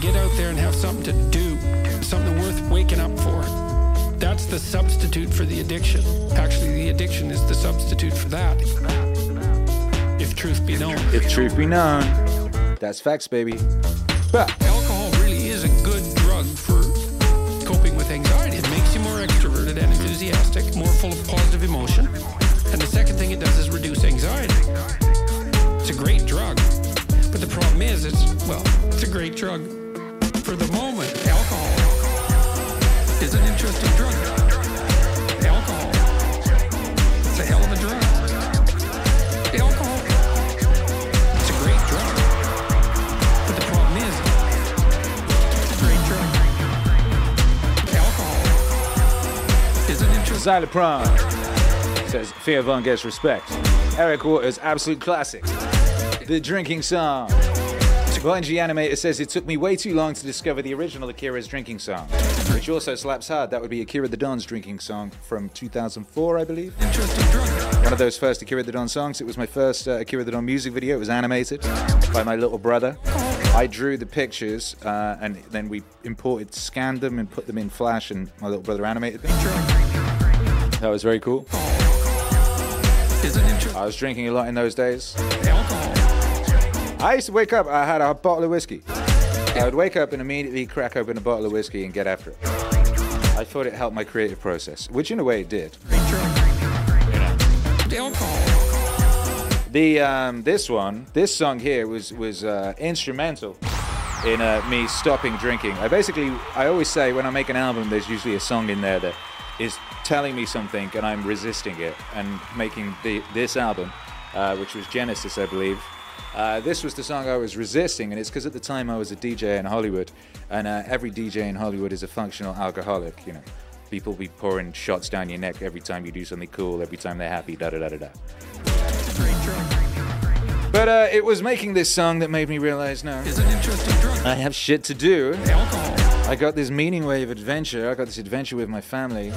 Get out there and have something to do, something worth waking up for. That's the substitute for the addiction. Actually, the addiction is the substitute for that. If truth be known. if truth be known, that's facts, baby. But Alcohol really is a good drug for coping with anxiety. It makes you more extroverted and enthusiastic, more full of positive emotion. And the second thing it does is reduce anxiety. It's a great drug. But the problem is, it's, well, it's a great drug is. It's a hell of a drug. Alcohol. It's a great drug. But the problem is, it's a great drug. Alcohol is an interesting Xylopron says Von gets respect. Eric Waters, absolute classic. The drinking song. Bungie Animator says it took me way too long to discover the original Akira's drinking song, which also slaps hard. That would be Akira the Don's drinking song from 2004, I believe. One of those first Akira the Don songs. It was my first uh, Akira the Don music video. It was animated by my little brother. I drew the pictures uh, and then we imported, scanned them, and put them in Flash, and my little brother animated them. That was very cool. I was drinking a lot in those days. I used to wake up, I had a bottle of whiskey. I would wake up and immediately crack open a bottle of whiskey and get after it. I thought it helped my creative process, which in a way it did. The um, this one, this song here was was uh, instrumental in uh, me stopping drinking. I basically, I always say when I make an album, there's usually a song in there that is telling me something, and I'm resisting it. And making the this album, uh, which was Genesis, I believe. Uh, this was the song I was resisting, and it's because at the time I was a DJ in Hollywood, and uh, every DJ in Hollywood is a functional alcoholic. You know, people be pouring shots down your neck every time you do something cool, every time they're happy, da da da da da. But uh, it was making this song that made me realize no, Is an interesting drug. I have shit to do. I got this meaning wave adventure. I got this adventure with my family.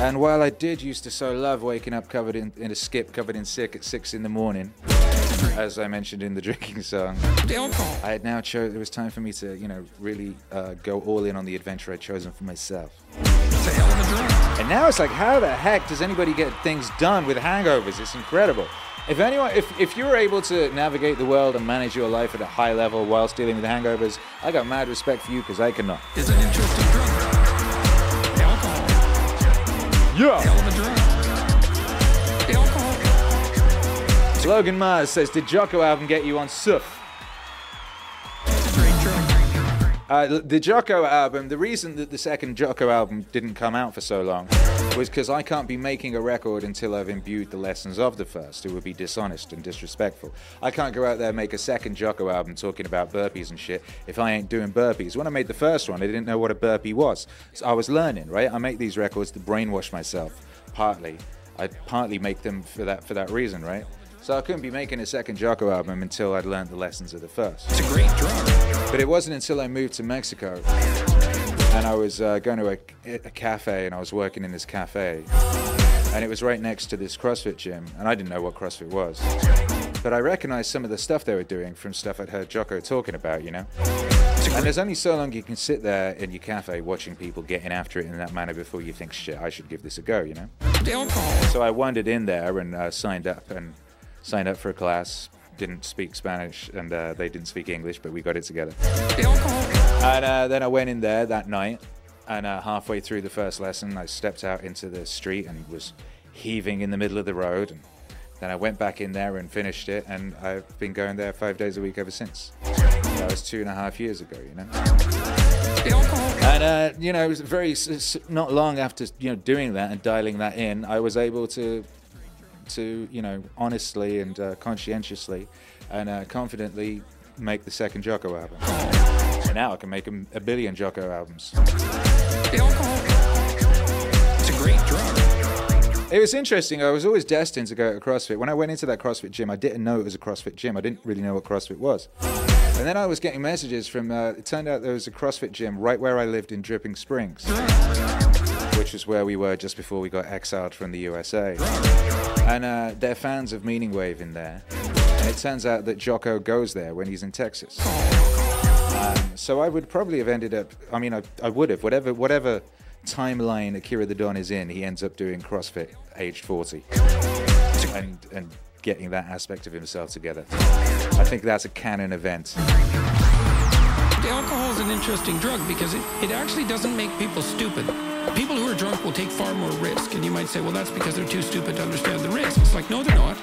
And while I did used to so love waking up covered in, in a skip, covered in sick at six in the morning, as I mentioned in the drinking song, I had now chose it was time for me to, you know, really uh, go all in on the adventure I'd chosen for myself. It's a hell of a drug. And now it's like, how the heck does anybody get things done with hangovers? It's incredible. If anyone, if, if you're able to navigate the world and manage your life at a high level whilst dealing with hangovers, I got mad respect for you because I cannot. Is an interesting drug. Alcohol. Yeah. Logan Mars says, did Jocko album get you on drug. Uh, the Jocko album, the reason that the second Jocko album didn't come out for so long was because I can't be making a record until I've imbued the lessons of the first. It would be dishonest and disrespectful. I can't go out there and make a second Jocko album talking about burpees and shit if I ain't doing burpees. When I made the first one, I didn't know what a burpee was. So I was learning, right? I make these records to brainwash myself, partly. I partly make them for that for that reason, right? So I couldn't be making a second Jocko album until I'd learned the lessons of the first. It's a great drug. But it wasn't until I moved to Mexico and I was uh, going to a, a cafe and I was working in this cafe. And it was right next to this CrossFit gym. And I didn't know what CrossFit was. But I recognized some of the stuff they were doing from stuff I'd heard Jocko talking about, you know? And there's only so long you can sit there in your cafe watching people getting after it in that manner before you think, shit, I should give this a go, you know? So I wandered in there and uh, signed up and signed up for a class. Didn't speak Spanish and uh, they didn't speak English, but we got it together. And uh, then I went in there that night, and uh, halfway through the first lesson, I stepped out into the street and was heaving in the middle of the road. And then I went back in there and finished it, and I've been going there five days a week ever since. That was two and a half years ago, you know. And uh, you know, it was very not long after you know doing that and dialing that in, I was able to to you know honestly and uh, conscientiously and uh, confidently make the second Jocko album. So now I can make a, a billion Jocko albums. The alcohol. It's a great drug. It was interesting. I was always destined to go to CrossFit. When I went into that CrossFit gym, I didn't know it was a CrossFit gym. I didn't really know what CrossFit was. And then I was getting messages from. Uh, it turned out there was a CrossFit gym right where I lived in Dripping Springs, which is where we were just before we got exiled from the USA. And uh, they're fans of Meaning Wave in there. And it turns out that Jocko goes there when he's in Texas. Um, so I would probably have ended up. I mean, I, I would have. Whatever, whatever timeline Akira the Don is in, he ends up doing CrossFit aged 40, and and getting that aspect of himself together. I think that's a canon event. Alcohol is an interesting drug because it, it actually doesn't make people stupid. People will take far more risk, and you might say, well, that's because they're too stupid to understand the risk. It's like, no, they're not.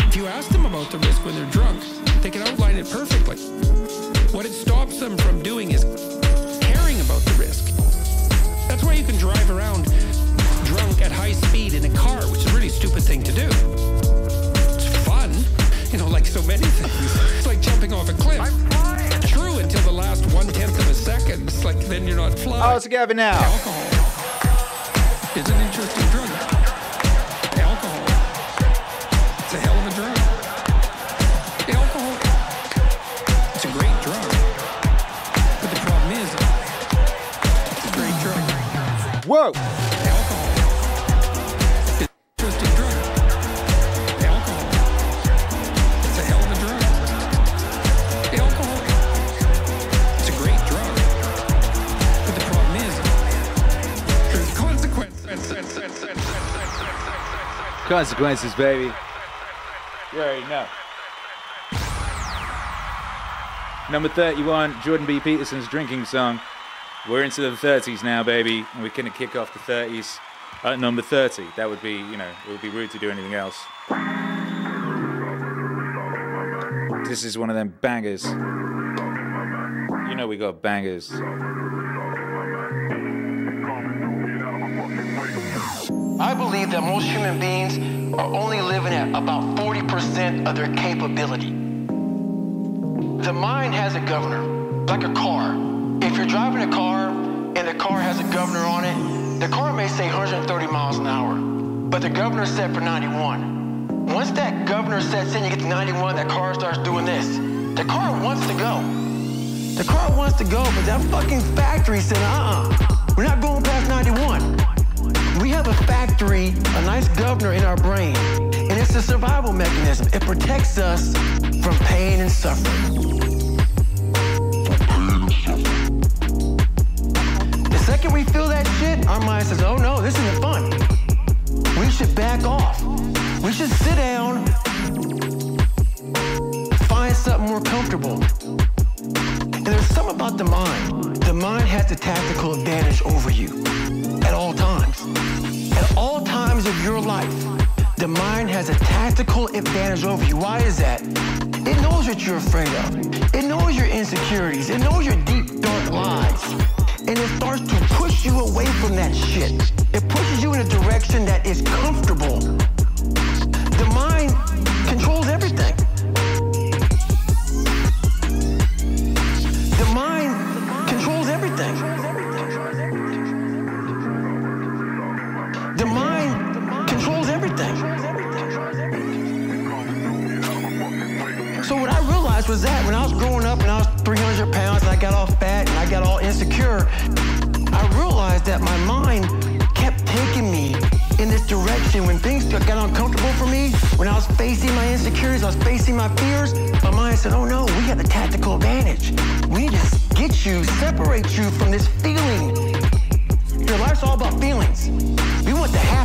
If you ask them about the risk when they're drunk, they can outline it perfectly. What it stops them from doing is caring about the risk. That's why you can drive around drunk at high speed in a car, which is a really stupid thing to do. It's fun, you know, like so many things. It's like jumping off a cliff. True until the last one tenth of a second. It's like then you're not flying. Oh, All together now. Alcohol is an interesting drug. Alcohol. It's a hell of a drug. Alcohol. It's a great drug. But the problem is, it's a great drug. Whoa! Consequences, baby. You already know. Number 31, Jordan B. Peterson's drinking song. We're into the 30s now, baby, and we're going to kick off the 30s at number 30. That would be, you know, it would be rude to do anything else. This is one of them bangers. You know we got bangers. I believe that most human beings are only living at about 40% of their capability. The mind has a governor, like a car. If you're driving a car and the car has a governor on it, the car may say 130 miles an hour, but the governor's set for 91. Once that governor sets in, you get to 91, that car starts doing this. The car wants to go. The car wants to go, but that fucking factory said, uh-uh, we're not going past 91. We have a factory, a nice governor in our brain, and it's a survival mechanism. It protects us from pain and suffering. The second we feel that shit, our mind says, oh no, this isn't fun. We should back off. We should sit down, find something more comfortable. And there's something about the mind. The mind has the tactical advantage over you at all times. At all times of your life, the mind has a tactical advantage over you. Why is that? It knows what you're afraid of. It knows your insecurities. It knows your deep, dark lies. And it starts to push you away from that shit. It pushes you in a direction that is comfortable. The mind controls everything.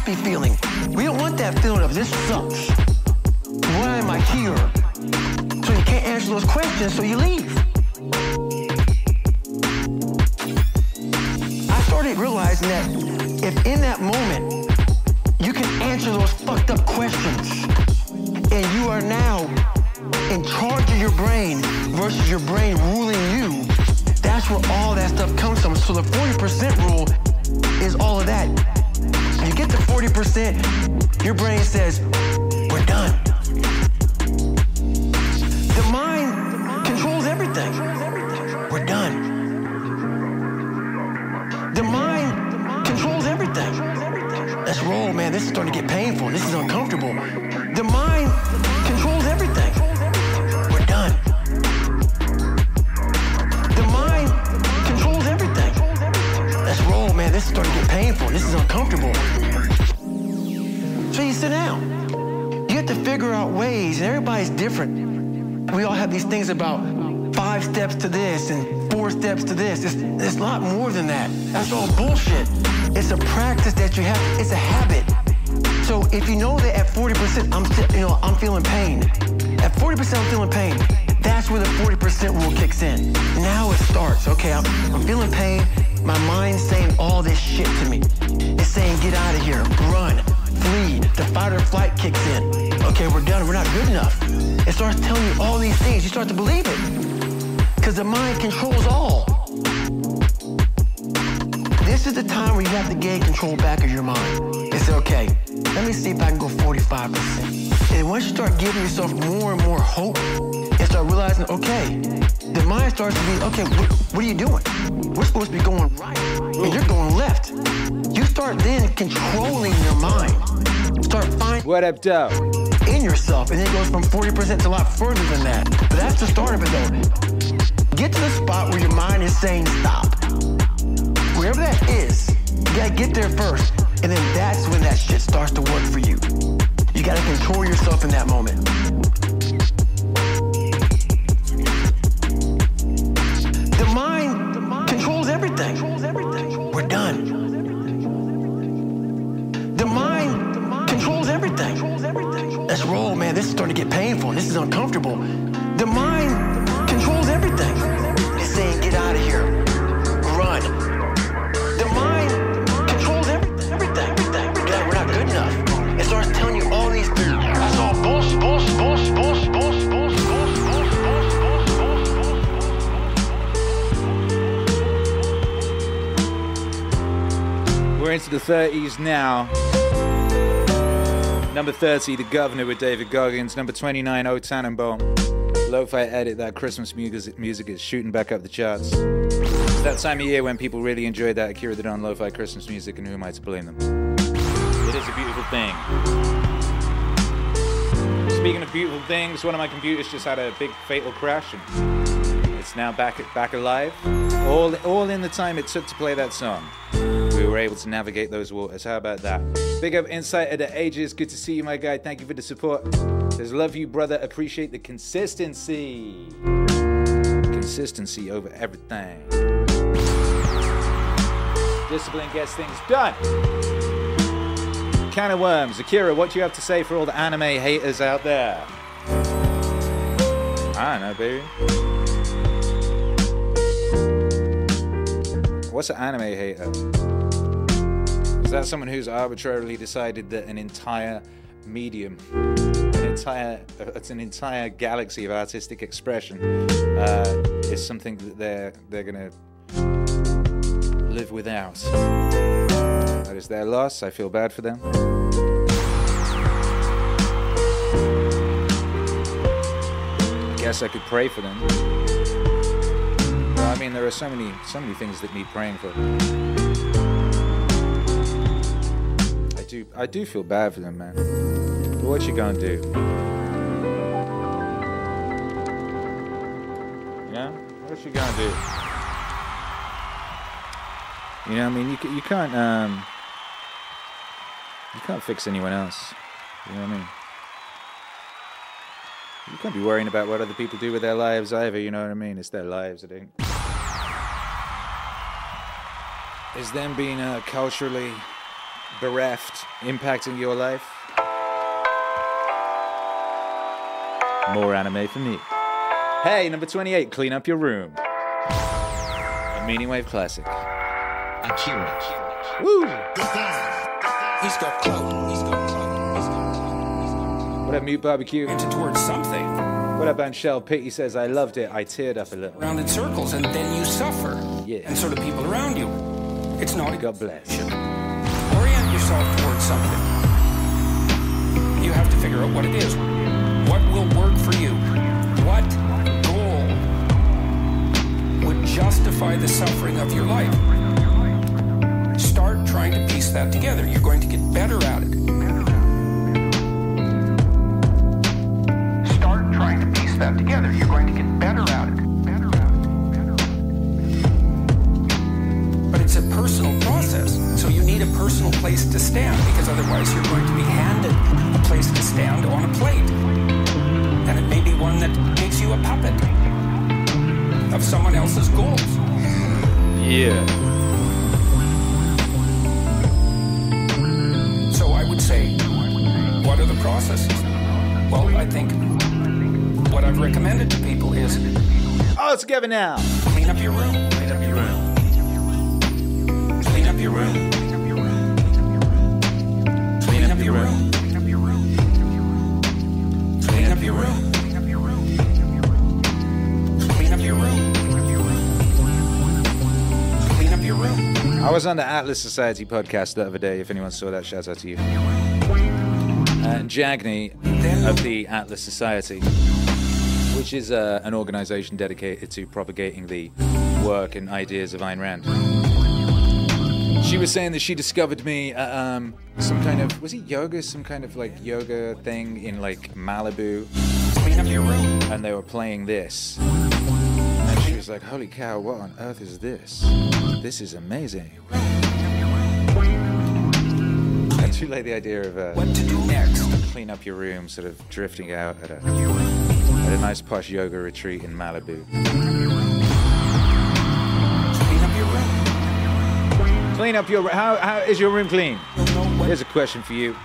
Happy feeling. We don't want that feeling of this sucks. Why am I here? So you can't answer those questions, so you leave. Uncomfortable. The mind controls everything. It's saying, get out of here. Run. The mind controls everything. Everything. Everything. We're not, good enough. It starts telling you all these things. That's all. Bullshit. Bullshit. Bullshit. Bullshit. Bullshit. We're into the 30s now. Number 30, The Governor with David Goggins. Number 29, O Tannenbaum. Lo-fi edit, that Christmas music, is shooting back up the charts. It's that time of year when people really enjoy that Akira the Don lo-fi Christmas music, and who am I to blame them? It is a beautiful thing. Speaking of beautiful things, one of my computers just had a big fatal crash, and it's now back back alive. All all in the time it took to play that song, we were able to navigate those waters. How about that? Big up Insight of the Ages. Good to see you, my guy. Thank you for the support. Says love you, brother. Appreciate the consistency. Consistency over everything. Discipline gets things done. Can of worms. Akira, what do you have to say for all the anime haters out there? I don't know, baby. What's an anime hater? Is that someone who's arbitrarily decided that an entire medium, an entire it's an entire galaxy of artistic expression uh, is something that they're they're gonna live without. That is their loss. I feel bad for them. I guess I could pray for them. Well, I mean, there are so many so many things that need praying for. Do I do feel bad for them, man. But what you gonna do? You know? What you gonna do? You know, I mean, you, you can't, um, you can't fix anyone else. You know what I mean? You can't be worrying about what other people do with their lives either. You know what I mean? It's their lives. I think. Is them being uh, culturally bereft impacting your life? More anime for me. Hey, number 28, clean up your room. A Meaning Wave classic. Akira. Woo! He's got clout. He's got clout. He's got clout. What up, Mute Barbecue? Into towards something. What up, Anshel Pity says, I loved it. I teared up a little. Around in circles, and then you suffer. Yeah. And so do people around you. It's not God bless. Orient yourself towards something. You have to figure out what it is. What will work for you? What goal would justify the suffering of your life? Start trying to piece that together. You're going to get better at it. Start trying to piece that together. You're going to get better at it. It's a personal process. So you need a personal place to stand because otherwise you're going to be handed a place to stand on a plate. And it may be one that makes you a puppet of someone else's goals. Yeah. So I would say, what are the processes? Well, I think what I've recommended to people is oh, All together now. clean up your room. Clean up your room. Clean up your room. Clean up your room. Clean up your room. Clean up your room. Clean up your room. Clean up your room. I was on the Atlas Society podcast the other day. If anyone saw that, shout out to you. And Jagni of the Atlas Society, which is uh, an organization dedicated to propagating the work and ideas of Ayn Rand. She was saying that she discovered me at um, some kind of was it yoga, some kind of like yoga thing in like Malibu, Clean up your room. and they were playing this. And she was like, "Holy cow! What on earth is this? This is amazing." And she like the idea of uh, What to do next? clean up your room, sort of drifting out at a at a nice posh yoga retreat in Malibu. Clean up your how how is your room clean? Here's a question for you,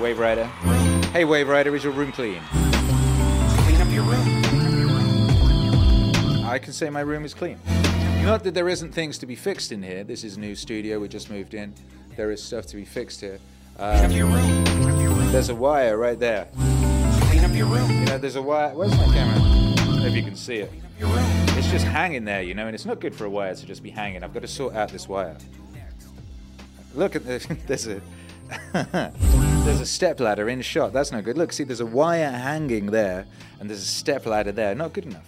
Wave Rider. Hey, Wave Rider, is your room clean? Clean up your room. I can say my room is clean. Not that there isn't things to be fixed in here. This is a new studio. We just moved in. There is stuff to be fixed here. Clean up Um, your room. Clean up your room. there's a wire right there. Clean up your room. You know, there's a wire. Where's my camera? Maybe you can see it. Just hanging there, you know, and it's not good for a wire to just be hanging. I've got to sort out this wire. Look at this. *laughs* There's a *laughs* there's a step ladder in shot. That's no good. Look, see, there's a wire hanging there, and there's a step ladder there. Not good enough.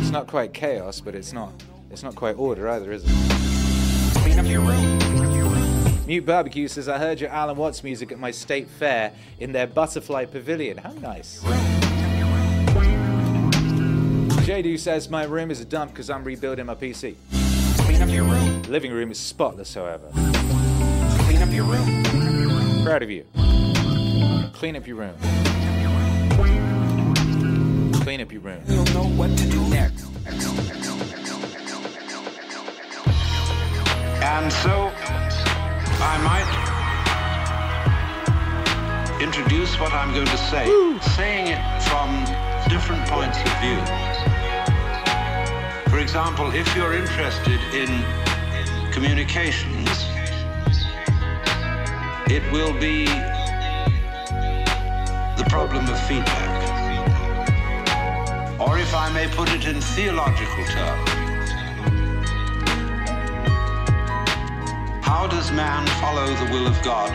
It's not quite chaos, but it's not it's not quite order either, is it? Mute Barbecue says, I heard your Alan Watts music at my state fair in their butterfly pavilion. How nice. JD says, My room is a dump because I'm rebuilding my PC. Clean up your room. Living room is spotless, however. Clean up your room. Proud of you. Clean up your room. Clean up your room. You'll know what to do next. And so I might introduce what I'm going to say, saying it from different points of view. For example, if you're interested in communications, it will be the problem of feedback. Or if I may put it in theological terms, how does man follow the will of God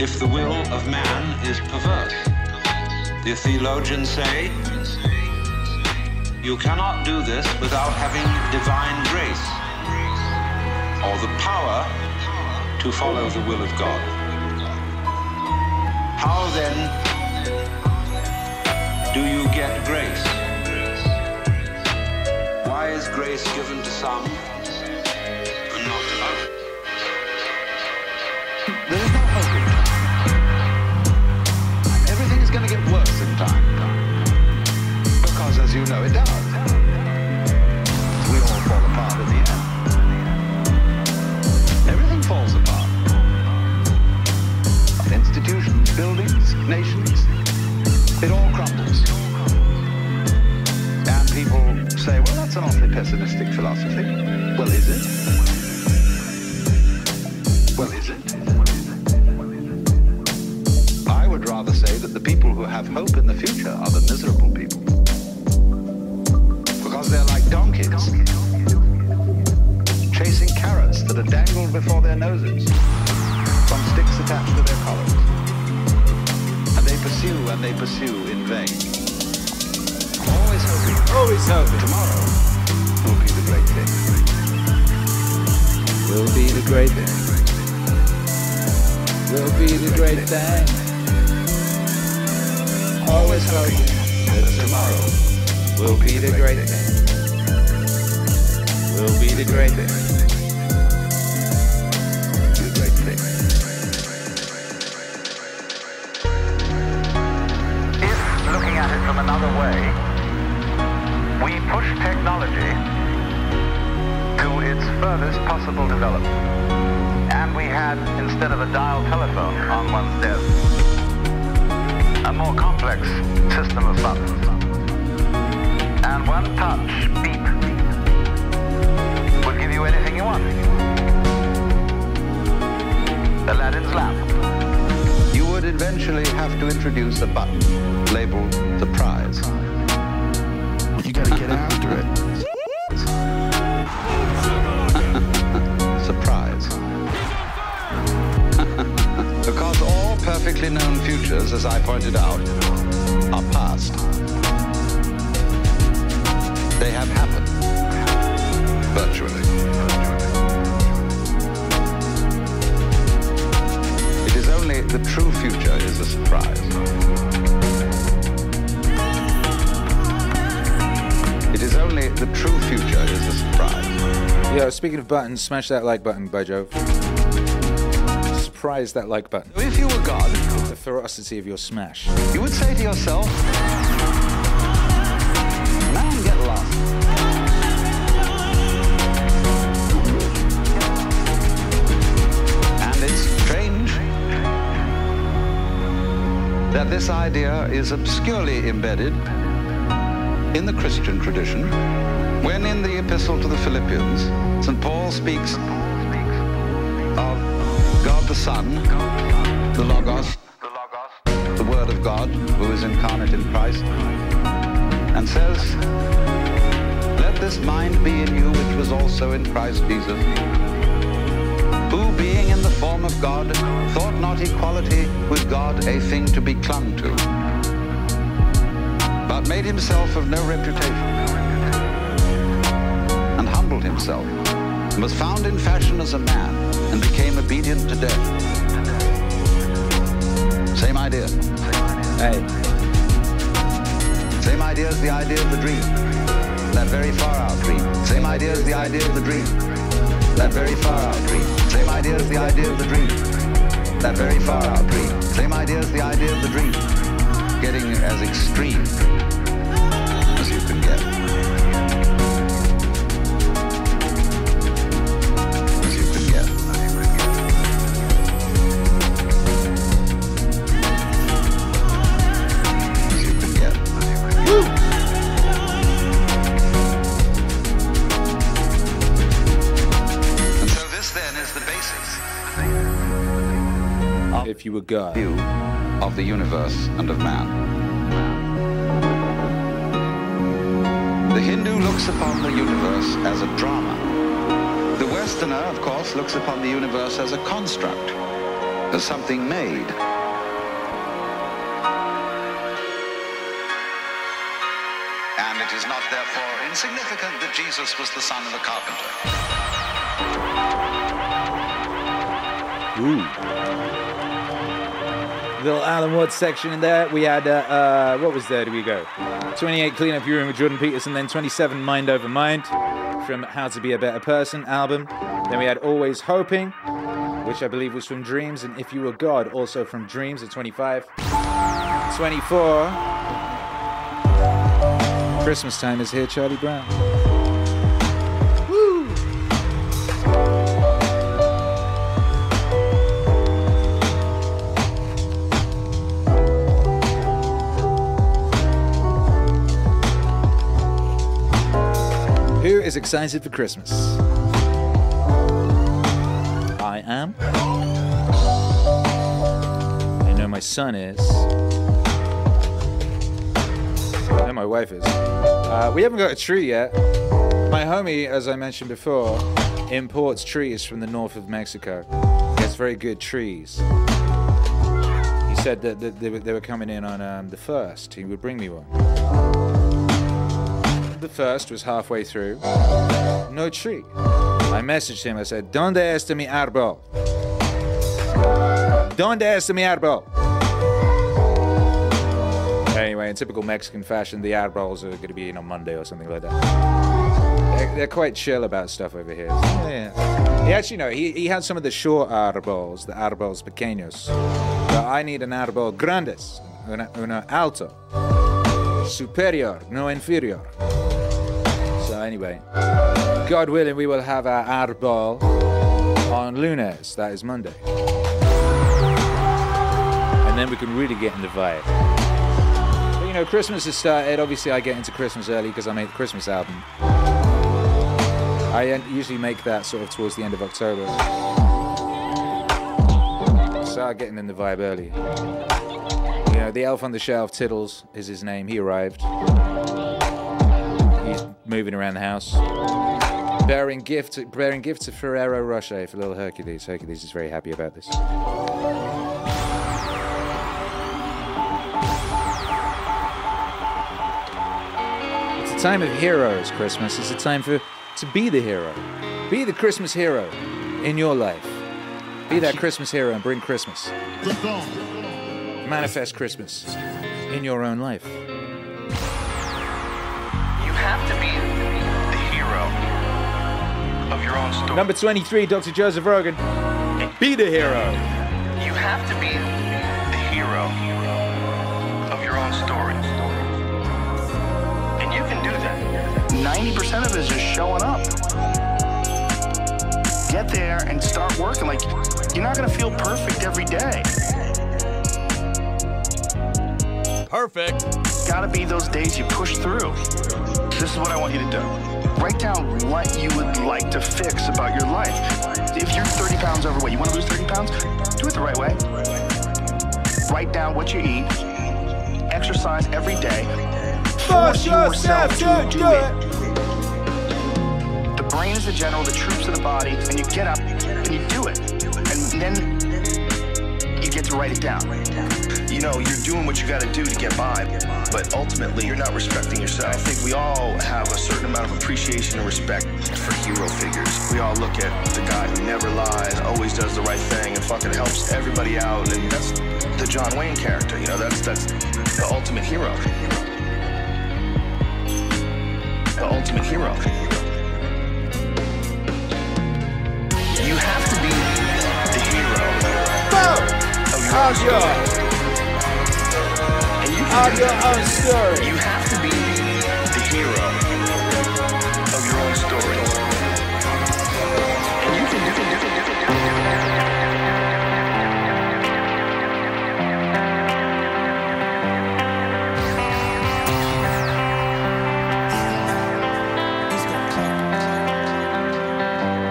if the will of man is perverse? The theologians say, you cannot do this without having divine grace or the power to follow the will of God. How then do you get grace? Why is grace given to some pessimistic philosophy. Well, is it? Well, is it? I would rather say that the people who have hope in the future are the miserable people. Because they're like donkeys, chasing carrots that are dangled before their noses from sticks attached to their collars. And they pursue and they pursue in vain. Always hoping. Always hoping. Tomorrow will be the great. Will be the great thing. Will be the great thing. Always hoping that tomorrow will be the great thing. Will be the great thing. The great thing. If, looking at it from another way, we push technology furthest possible development, and we had, instead of a dial telephone on one's desk, a more complex system of buttons, and one touch, beep, would give you anything you want. Aladdin's lamp. You would eventually have to introduce a button Yo, speaking of buttons, smash that like button, Bojo. Surprise that like button. If you were God, The ferocity of your smash. you would say to yourself, man, get lost. And it's strange that this idea is obscurely embedded in the Christian tradition when in the epistle to the Philippians, St. Paul speaks of God the Son, the Logos, the Word of God, who is incarnate in Christ, and says, Let this mind be in you which was also in Christ Jesus, who being in the form of God, thought not equality with God a thing to be clung to, but made himself of no reputation, humbled himself, and was found in fashion as a man, and became obedient to death. Same idea. Hey. Same idea as the idea of the dream. That very far out dream. Same idea as the idea of the dream. That very far out dream. Same idea as the idea of the dream. That very far out dream. Same idea as the idea of the dream. Getting as extreme God. View of the universe and of man. The Hindu looks upon the universe as a drama. The Westerner, of course, looks upon the universe as a construct, as something made. And it is not therefore insignificant that Jesus was the son of a carpenter. Ooh. Little Alan Watts section in there. We had, uh, uh, what was there? Do we go? 28 Clean Up Your Room with Jordan Peterson, then 27 Mind Over Mind from How to Be a Better Person album. Then we had Always Hoping, which I believe was from Dreams, and If You Were God, also from Dreams at 25. 24. Christmas time is here, Charlie Brown. Excited for Christmas? I am. I know my son is. I know my wife is. Uh, we haven't got a tree yet. My homie, as I mentioned before, imports trees from the north of Mexico. He has very good trees. He said that, that they, were, they were coming in on um, the first. He would bring me one. The first was halfway through. No tree. I messaged him. I said, Donde está mi árbol? Donde está mi árbol? Anyway, in typical Mexican fashion, the arbols are going to be in on Monday or something like that. They're, they're quite chill about stuff over here. Yeah. He actually, no, he, he had some of the short arbols, the arbols pequeños. But I need an arbol grandes, una, una alto, superior, no inferior. Anyway, God willing, we will have our arbol on lunes, that is Monday. And then we can really get in the vibe. But you know, Christmas has started. Obviously, I get into Christmas early because I made the Christmas album. I usually make that sort of towards the end of October. Start getting in the vibe early. You know, the elf on the shelf, Tiddles, is his name. He arrived. Moving around the house, bearing gift, bearing gift to Ferrero Rocher for little Hercules. Hercules is very happy about this. It's a time of heroes, Christmas. It's a time for to be the hero. Be the Christmas hero in your life. Be that Christmas hero and bring Christmas. Manifest Christmas in your own life. You have to be Number 23, Dr. Joseph Rogan. Be the hero. You have to be the hero of your own story. And you can do that. 90% of it is just showing up. Get there and start working. Like, you're not going to feel perfect every day. Perfect. Gotta be those days you push through. This is what I want you to do. Write down what you would like to fix about your life. If you're 30 pounds overweight, you want to lose 30 pounds? Do it the right way. Write down what you eat. Exercise every day. Force yourself to do it. The brain is the general, the troops are the body, and you get up and you do it. And then to write it down. You know, you're doing what you got to do to get by, but ultimately you're not respecting yourself. I think we all have a certain amount of appreciation and respect for hero figures. We all look at the guy who never lies, always does the right thing, and fucking helps everybody out, and that's the John Wayne character. You know, that's that's the ultimate hero. The ultimate hero. You have to Your, And you your own story. You have to be the hero of your own story. And you can do it, do it, do it, do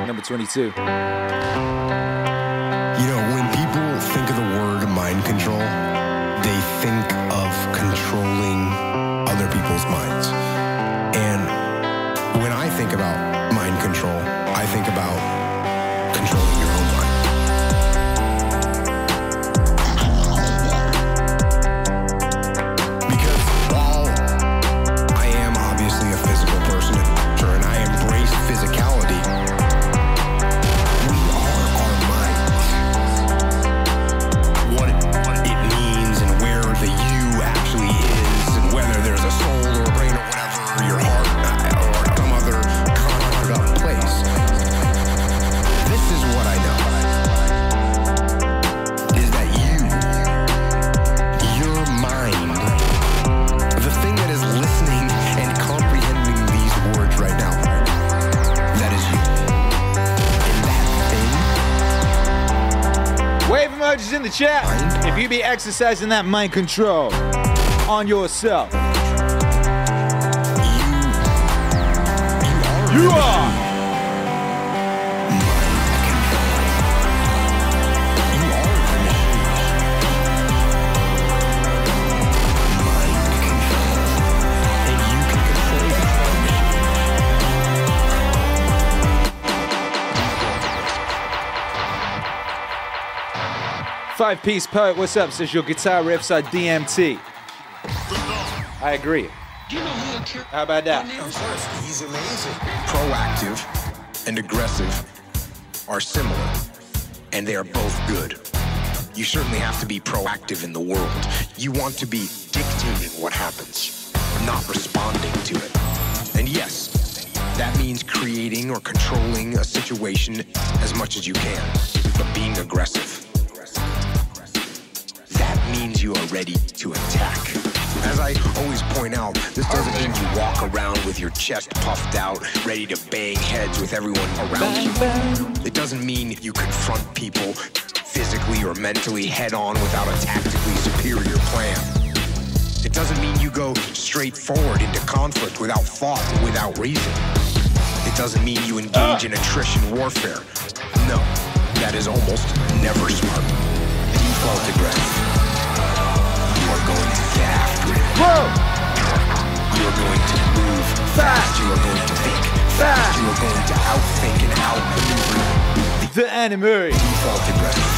it. Number 22. Think emojis in the chat if you be exercising that mind control on yourself. You are. Five piece poet, what's up? Says your guitar riffs are DMT. I agree. How about that? He's amazing. Proactive and aggressive are similar, and they are both good. You certainly have to be proactive in the world. You want to be dictating what happens, not responding to it. And yes, that means creating or controlling a situation as much as you can, but being aggressive. Means you are ready to attack. As I always point out, this doesn't mean you walk around with your chest puffed out, ready to bang heads with everyone around you. It doesn't mean you confront people physically or mentally head on without a tactically superior plan. It doesn't mean you go straight forward into conflict without thought without reason. It doesn't mean you engage in attrition warfare. No, that is almost never smart. Default aggressive. Whoa! You are going to move fast. You are going to think fast. You are going to outthink and outmaneuver the enemy. Default aggressive.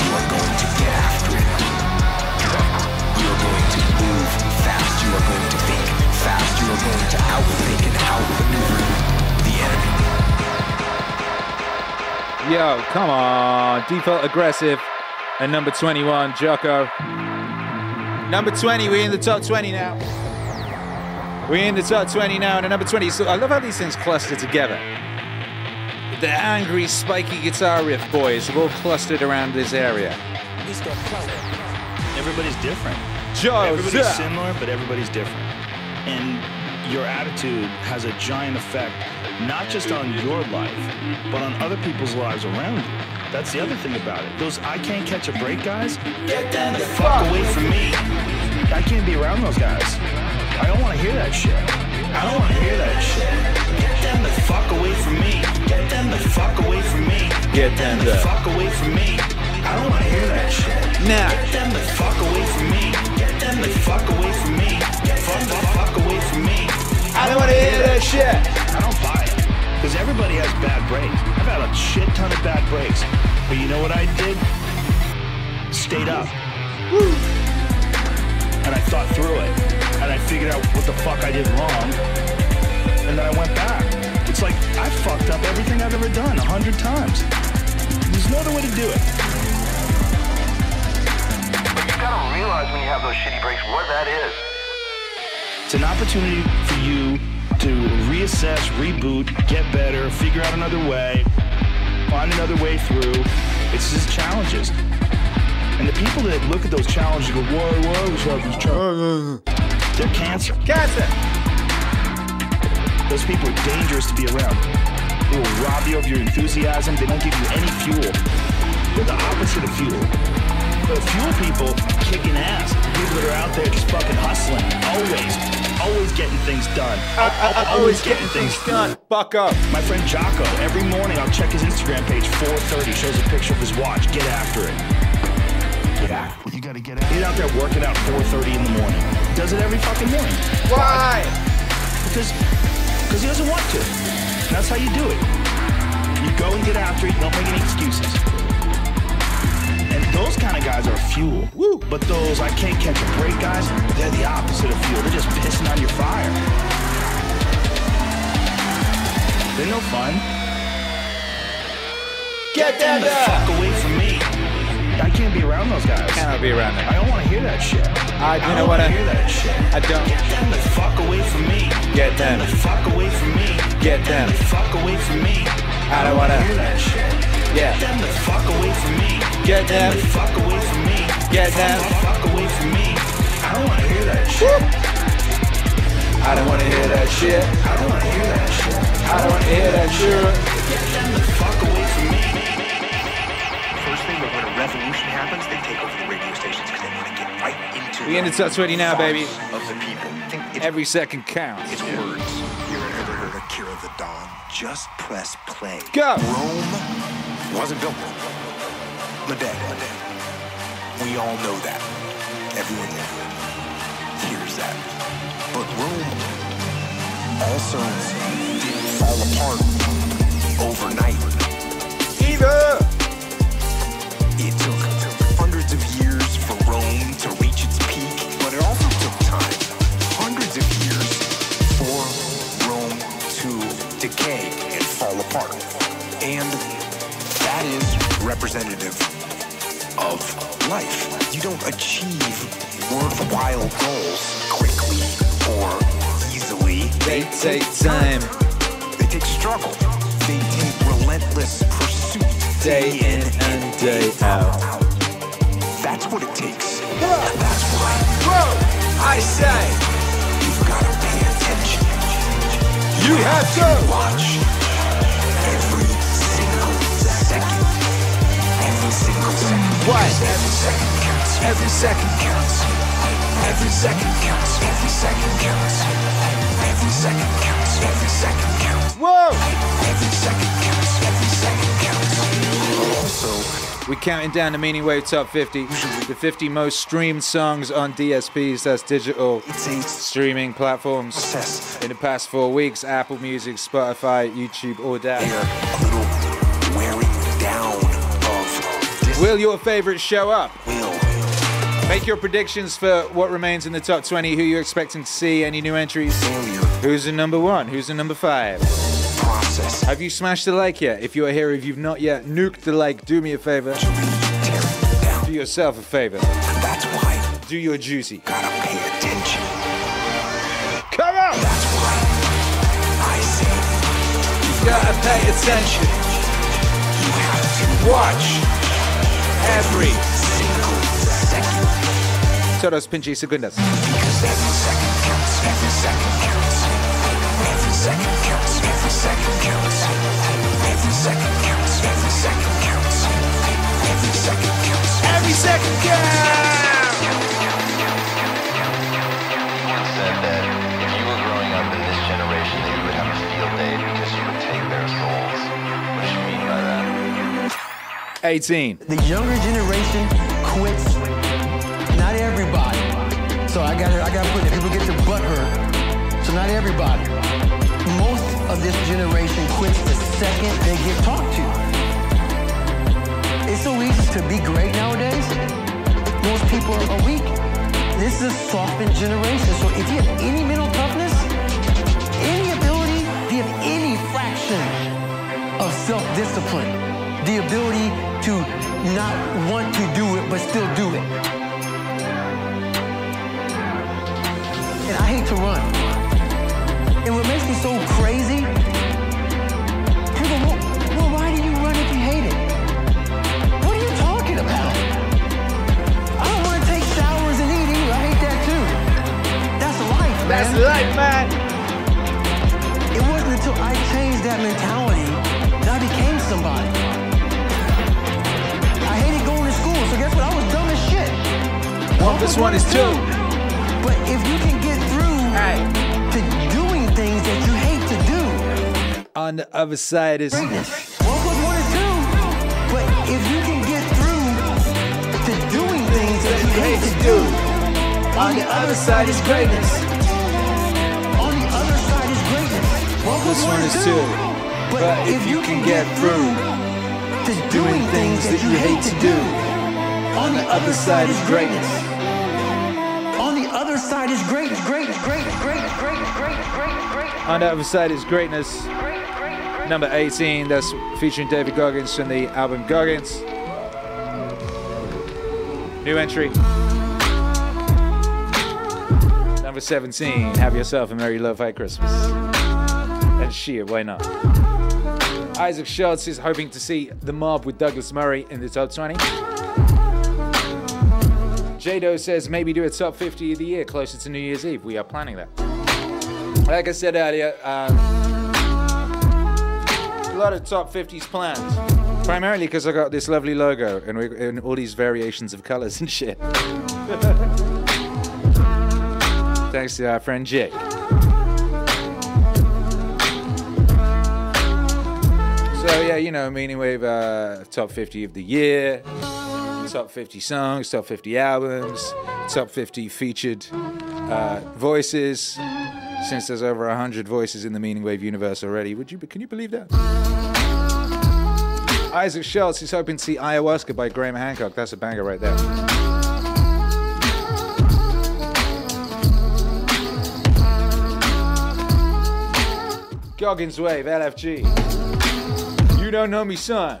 You are going to get after it. You are going to move fast. You are going to think fast. You are going to outthink and outmaneuver the enemy. Yo, come on. Default aggressive. And number 21, Jocko. Number 20, we're in the top 20 now. We're in the top 20 now, and at number 20. So I love how these things cluster together. The angry, spiky guitar riff boys have all clustered around this area. Everybody's different. Joe, Everybody's similar, but everybody's different. And your attitude has a giant effect, not just on your life, but on other people's lives around you. That's the other thing about it. Those I can't catch a break guys, get them the fuck away from me. I can't be around those guys. I don't want to hear that shit. I don't want to hear that shit. Get them the fuck away from me. Get them the fuck away from me. Get them the fuck away from me. I don't want to hear that shit. Now. Get them the fuck away from me. Get them the fuck away from me. Get fuck the fuck away from me. I don't want to hear that shit. I don't buy it. Because everybody has bad breaks. I've had a shit ton of bad breaks. But you know what I did? Stayed up. And I thought through it. And I figured out what the fuck I did wrong. And then I went back. It's like I fucked up everything I've ever done a hundred times. There's no other way to do it. But you gotta realize when you have those shitty breaks what that is. It's an opportunity for you to reassess, reboot, get better, figure out another way, find another way through. It's just challenges. And the people that look at those challenges and go, why was I these challenges? They're cancer. Cancer! Those people are dangerous to be around. They will rob you of your enthusiasm. They don't give you any fuel. They're the opposite of fuel. The fuel people kicking ass. People that are out there just fucking hustling. Always. Always getting things done. Uh, uh, uh, I, I, always getting things done. Fuck up. My friend Jocko, every morning I'll check his Instagram page, 4.30, shows a picture of his watch. Get after it. back. You gotta get out. He's out there working out 4:30 in the morning. Does it every fucking morning. Why? Because because he doesn't want to. That's how you do it. You go and get after it. Don't make any excuses. And those kind of guys are fuel. Woo. But those I can't catch a break guys, they're the opposite of fuel. They're just pissing on your fire. They're no fun. Get them the fuck away from me. I can't be around those guys. Cannot be around them. I don't want to hear that shit. I, you I know don't what? want I, to hear that shit. I don't. Get them the fuck away from me. Get them. the fuck away from me. Get them. the fuck away from me. I don't wanna- hear that shit. Yeah. Get them the fuck away from me. Get them. the fuck away from me. Get them. the fuck away from me. I don't want to hear that shit. I don't want to hear that shit. I don't want to hear that shit. I don't want to hear that shit. Get them the fuck away from me. First thing, when a revolution happens, they take over the radio stations because they want to get right into We in the top 20 now, baby. of the people. Think it's, Every second counts. it's words. You ever heard of Akira the Don? Just press play. Go. Rome wasn't built in a day. We all know that. Everyone hears that. But Rome also didn't fall apart overnight. Either. It took hundreds of years for Rome to reach its peak, but it also took time, hundreds of years, for Rome to decay and fall apart. And that is representative of life. You don't achieve worthwhile goals quickly or easily. They take time. They take struggle. They take relentless pursuit. Day in and day out. That's what it takes. And that's why Whoa! I say, you've got to pay attention. you have to. Watch What? Every second counts. Every second counts. Every second counts. Every second counts. Every second counts. Every second counts. Whoa! Every second counts. Every second counts. Also, We're counting down the Meaning Wave Top 50. The 50 most streamed songs on DSPs, that's digital streaming platforms. In the past four weeks, Apple Music, Spotify, YouTube, all They're that. Will your favorites show up? will. Make your predictions for what remains in the top 20. Who you're expecting to see? Any new entries? Failure Who's in number one? Who's in number five? process. Have you smashed the like yet? If you're here, if you've not yet, nuked the like. Do me a favor. Tear it down. Do yourself a favor. And that's why Do your juicy. gotta pay attention. Come on! That's why I say You gotta pay attention. you have to Watch every. single second Todos pinches segundas. because every second counts. Every second counts. Every second counts. Every second counts. Every second counts. Every second counts. Every second counts. Every second counts! once said that if 18. The younger generation quits. Not everybody. So I got I got to put it. People get their butt hurt. So not everybody. Most of this generation quits the second they get talked to. It's so easy to be great nowadays. Most people are weak. This is a softened generation. So if you have any mental toughness, any ability, if you have any fraction of self-discipline, the ability to not want to do it but still do it. And I hate to run. And what makes me so crazy, people well, well, why do you run if you hate it? What are you talking about? I don't want to take showers and eat either. I hate that too. That's life, man. That's life, man. It wasn't until I changed that mentality that I became somebody. One plus one is two. But if you can get through Hey. to doing things that you hate to do, On the other side is. greatness. One plus one is two. But if you can get through to doing things that you hate to do. On the other side is greatness. On the other side is greatness. What would This one one is two. But if you can get through to doing things that you hate to do, on the other side is greatness. On the other side is great, great, great, great, great, great, great, great. On the other side is greatness. Number 18, that's featuring David Goggins from the album Goggins. New entry. Number 17, Have Yourself a Merry Lo-Fi Christmas. And shit, why not? Isaac Schultz is hoping to see The Mob with Douglas Murray in the top 20. Jado says maybe do a top 50 of the year closer to New Year's Eve. We are planning that. Like I said earlier, um, a lot of top 50s planned. Primarily because I got this lovely logo and, we, all these variations of colors and shit. *laughs* Thanks to our friend Jake. So yeah, you know, Meaning Wave uh, top 50 of the year, top 50 songs, top 50 albums, top 50 featured uh, voices. Since there's over 100 voices in the Meaning Wave universe already, would you? Can you believe that? Isaac Schultz is hoping to see Ayahuasca by Graham Hancock. That's a banger right there. Goggins Wave, LFG. You don't know me, son.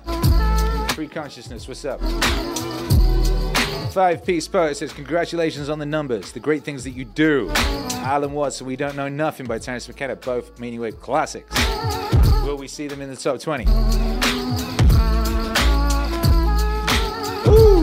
Free consciousness, what's up? Five Piece Poet says, Congratulations on the numbers, the great things that you do. Alan Watts, We Don't Know Nothing by Terence McKenna, both Meaning Wave classics. Will we see them in the top 20? Getting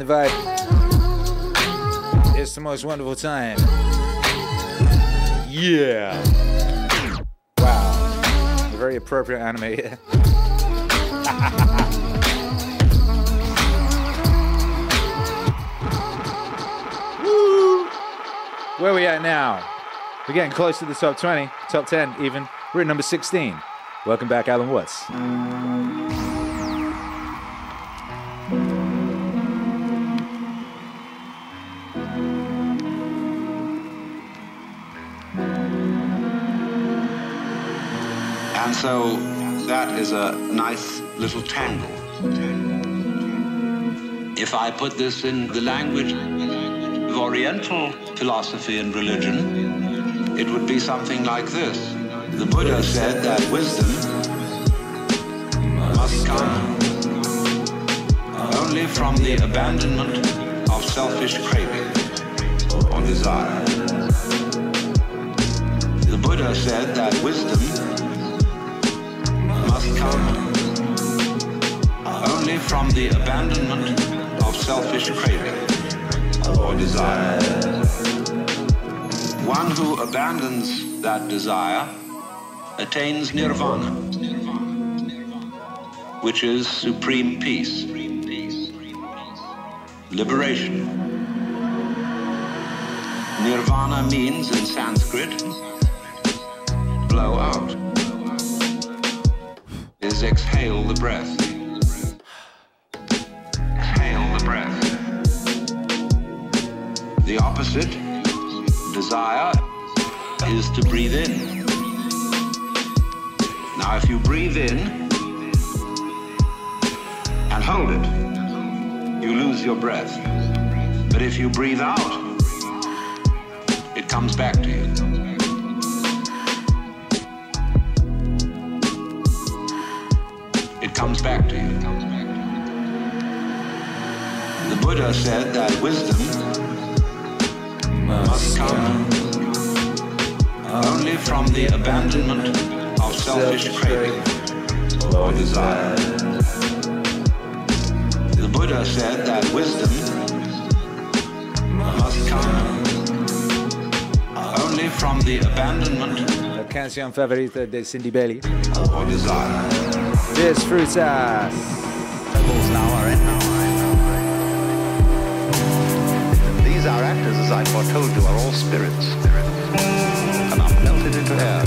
the vibe. It's the most wonderful time. Yeah. Wow. Very appropriate anime. *laughs* Woo! Where we at now? We're getting close to the top 20, top 10 even. We're at number 16. Welcome back, Alan Watts. So that is a nice little tangle. If I put this in the language of Oriental philosophy and religion, it would be something like this. The Buddha said that wisdom must come only from the abandonment of selfish craving or desire. The Buddha said that wisdom come only from the abandonment of selfish craving or desire. One who abandons that desire attains nirvana, which is supreme peace, liberation. Nirvana means in Sanskrit, blow out is exhale the breath. Exhale the breath. The opposite, desire, is to breathe in. Now, if you breathe in and hold it, you lose your breath. But if you breathe out, it comes back to you. Comes back to you. The Buddha said that wisdom must come only from the abandonment of selfish craving or desire. The Buddha said that wisdom must come only from the abandonment La canción favorita de Cindy Bailey. or desire. Disfrutas. now are. These are actors, as I foretold you, are all spirits. And are melted into air.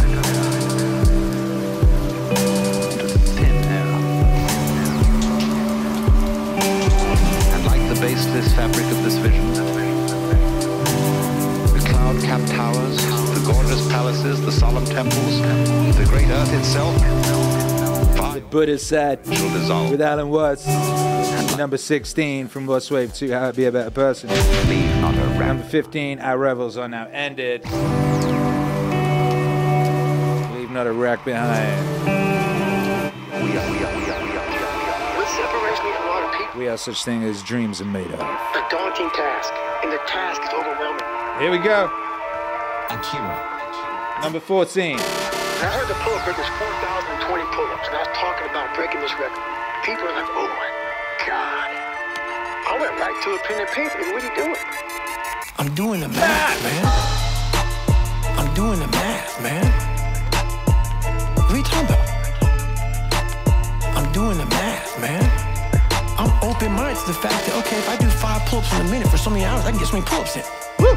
Into thin air. And like the baseless fabric of this vision, the cloud-capped towers, the gorgeous palaces, the solemn temples, the great earth itself, Buddha said with Alan Watts. Number 16 from Lost Wave 2, How to Be a Better Person. Number 15, Our Revels Are Now Ended. Leave not a wreck behind. What separates me from a people? We are such thing as dreams are made of. A daunting task, and the task is overwhelming. Here we go. Akira. Number 14. I heard the pull-up record was 4,020 pull-ups, and I was talking about breaking this record. People are like, oh my God. I went right to a pen and paper. What are you doing? I'm doing the math, man. I'm doing the math, man. What are you talking about? I'm doing the math, man. I'm open-minded to the fact that, okay, if I do five pull-ups in a minute for so many hours, I can get so many pull-ups in. Woo!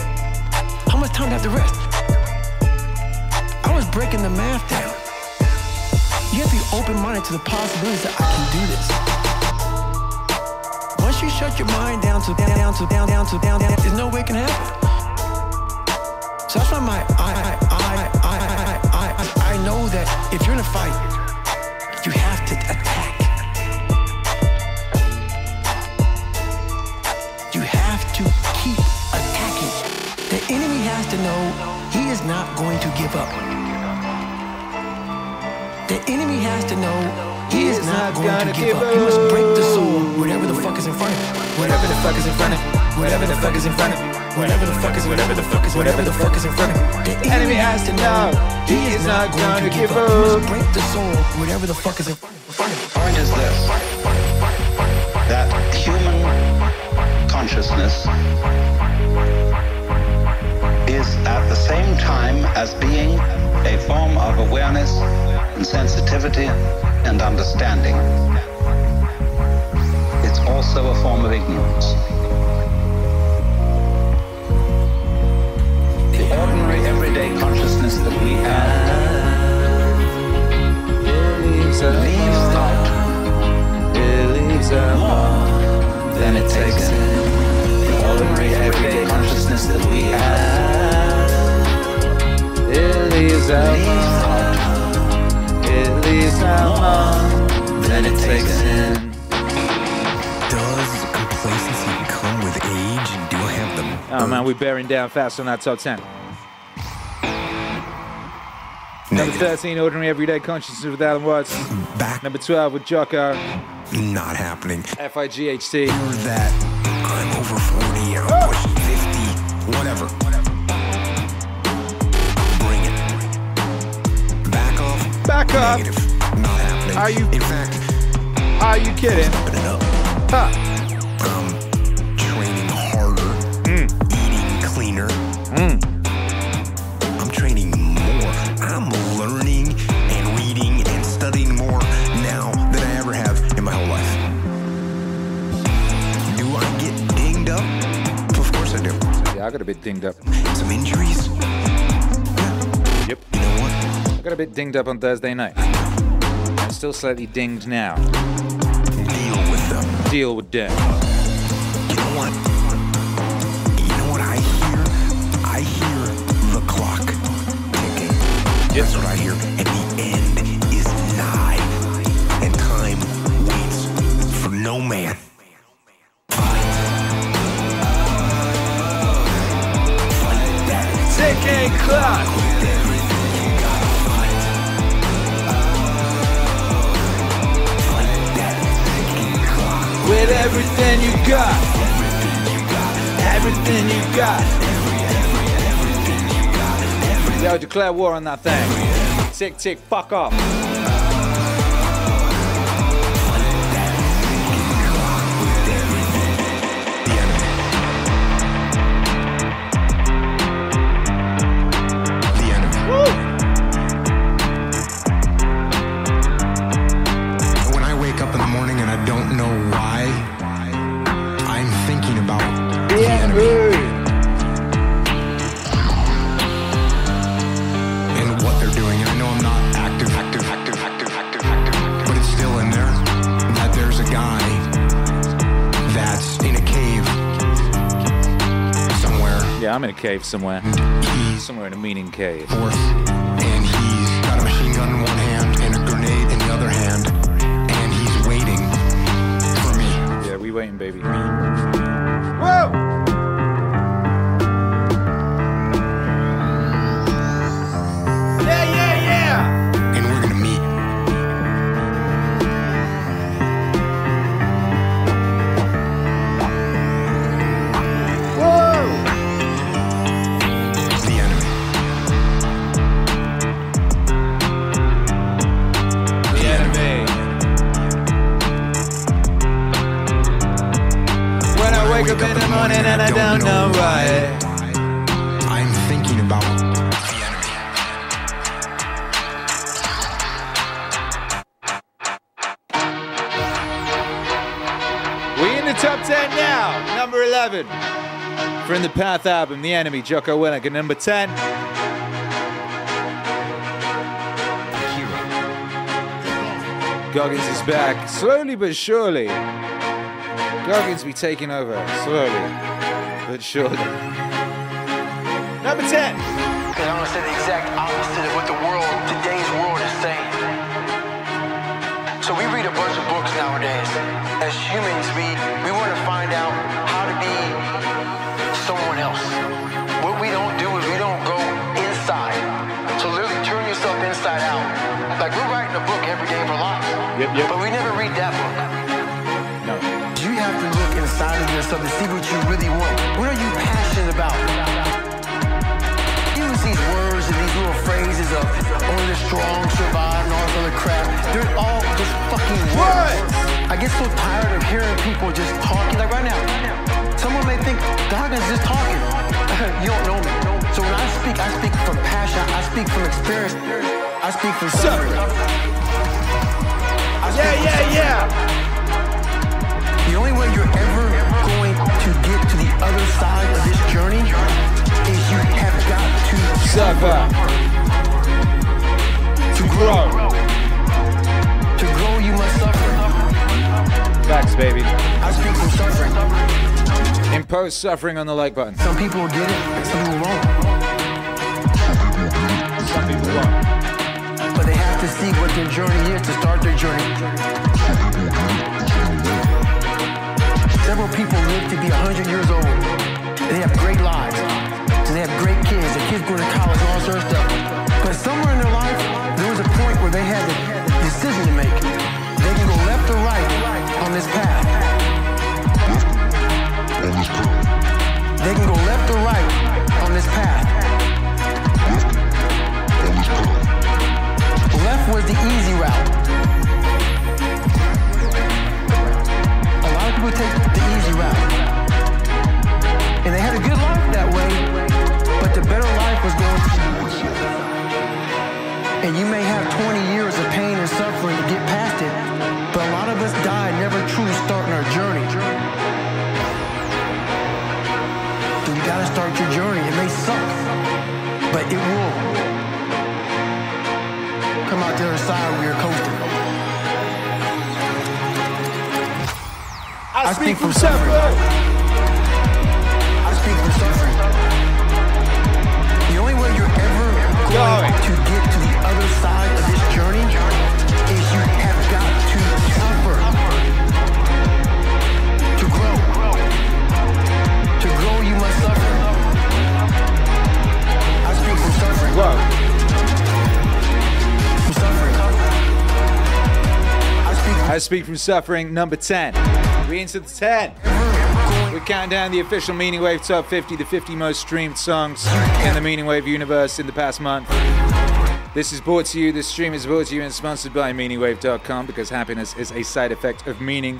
How much time do I have to rest? Breaking the math down. You have to be open-minded to the possibilities that I can do this. Once you shut your mind down to down, down to down, down to down, down, there's no way it can happen. So that's why my I I I I I I, I know that if you're in a fight, you have to attack. You have to keep attacking. The enemy has to know he is not going to give up. The enemy has to know he is not going to give up. He must break the soul, whatever the fuck is in front of him. Whatever the fuck is in front of him. Whatever the fuck is in front of him. Whatever the fuck is, whatever the fuck is, whatever the fuck is in front of him. The enemy has to know he is not going to give up. He must break the soul, whatever the fuck is in front of him. point is this that human consciousness is at the same time as being a form of awareness and sensitivity and understanding. It's also a form of ignorance. The ordinary everyday consciousness that we have leaves out more than it takes in. The ordinary everyday consciousness that we have It leaves out leaves out more than it takes in. Does complacency come with age? And do I have them? Oh man, we're bearing down fast on that top 10. Number 13, Ordinary Everyday Consciousness with Alan Watts. Mm, back. Number 12 with Jocko. Not happening. FIGHT. That I'm over 40 I'm pushing 50, whatever. Bring it. Back off. Back up. Negative. Are you- In fact, Are you kidding? put it up. Huh. I'm training harder, hmm. eating cleaner. Hmm. I'm training more. I'm learning and reading and studying more now than I ever have in my whole life. Do I get dinged up? Of course I do. Yeah, I got a bit dinged up. Some injuries. Yep. You know what? I got a bit dinged up on Thursday night. Still slightly dinged now. Deal with them. Deal with them. You know what? You know what I hear? I hear the clock ticking. That's what I hear. And the end everything you got. Everything you got. Yo, declare war on that thing. Tick, tick, fuck off. Cave somewhere. Somewhere in a meaning cave. Fourth, and he's got a machine gun in one hand and a grenade in the other hand, and he's waiting for me. Yeah, we waiting, baby. The album, The Enemy, Jocko Willink. And number 10. Goggins is back. Slowly but surely. Goggins be taking over. Slowly but surely. Number 10. Because I'm gonna say the exact opposite of what the world, today's world is saying. So we read a bunch of books nowadays. As humans, we, of to see what you really want. What are you passionate about? Use these words and these little phrases of oh, only the strong survive and all this other crap. They're all just fucking words. I get so tired of hearing people just talking. Like right now, someone may think Goggins just talking. *laughs* you don't know me. So when I speak, I speak from passion. I speak from experience. I speak from suffering. Yeah, yeah, yeah. The only way you're ever other side of this journey is you have got to Suffer. to grow. To grow, you must suffer. Facts, baby. I speak from suffering. Impose suffering on the like button. Some people will get it, some people won't. Some people won't. But they have to see what their journey is to start their journey. 100 years old. They have great lives. So They have great kids. Their kids go to college, and all sorts of stuff. But somewhere in their life, there was a point where they had a decision to make. They can go left or right on this path. On this path. They can go left or right on this path. Left was the easy route. A lot of people take the easy route. Better life was going And you may have 20 years of pain and suffering to get past it, but a lot of us die never truly starting our journey. So you gotta start your journey. It may suck, but it will come out the other side where you're coasting. I, speak from suffering. Going to get to the other side of this journey is you have got to suffer. To grow. To grow, you must suffer. I speak from suffering. From suffering. I speak I speak from suffering. Number 10. We into the 10. We count down the official Meaning Wave Top 50, the 50 most streamed songs in the Meaning Wave universe in the past month. This is brought to you, this stream is brought to you and sponsored by MeaningWave.com because happiness is a side effect of meaning.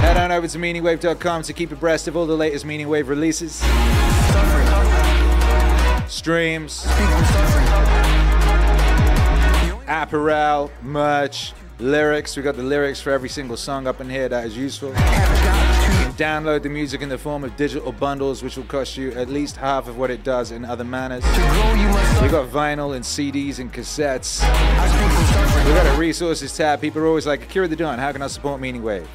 Head on over to MeaningWave.com to keep abreast of all the latest Meaning Wave releases, streams, apparel, merch, lyrics. We got the lyrics for every single song up in here that is useful. Download the music in the form of digital bundles, which will cost you at least half of what it does in other manners. We got vinyl and CDs and cassettes. We got a resources tab. People are always like, Akira the Don, how can I support Meaning Wave?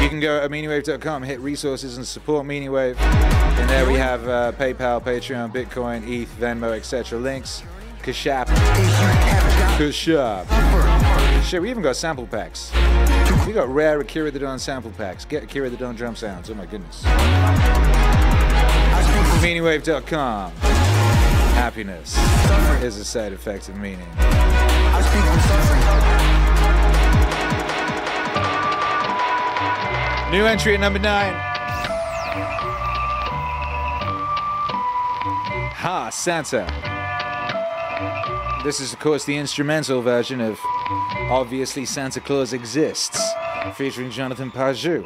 You can go at meaningwave.com, hit resources, and support Meaningwave. And there we have uh, PayPal, Patreon, Bitcoin, ETH, Venmo, etc. Links. Cash App. Kashap. Shit, we even got sample packs. We got rare Akira the Don sample packs. Get Akira the Don drum sounds. Oh my goodness. Meaningwave.com. Happiness is a side effect of meaning. New entry at number nine. Ha, Santa. This is, of course, the instrumental version of Obviously Santa Claus Exists, featuring Jonathan Pageau.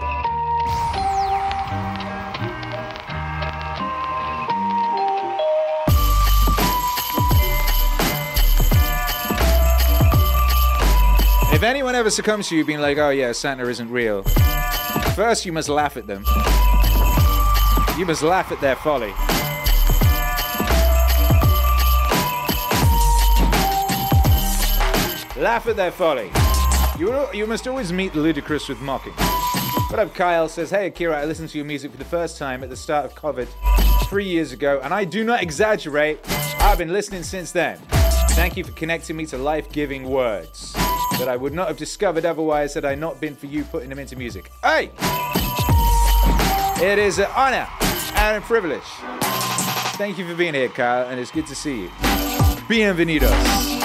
If anyone ever succumbs to you being like, oh yeah, Santa isn't real, first you must laugh at them. You must laugh at their folly. Laugh at their folly. You, you must always meet the ludicrous with mocking. What up, Kyle says, Hey Akira, I listened to your music for the first time at the start of COVID three years ago, and I do not exaggerate. I've been listening since then. Thank you for connecting me to life giving words that I would not have discovered otherwise had I not been for you putting them into music. Hey! It is an honor and a privilege. Thank you for being here, Kyle, and it's good to see you. Bienvenidos.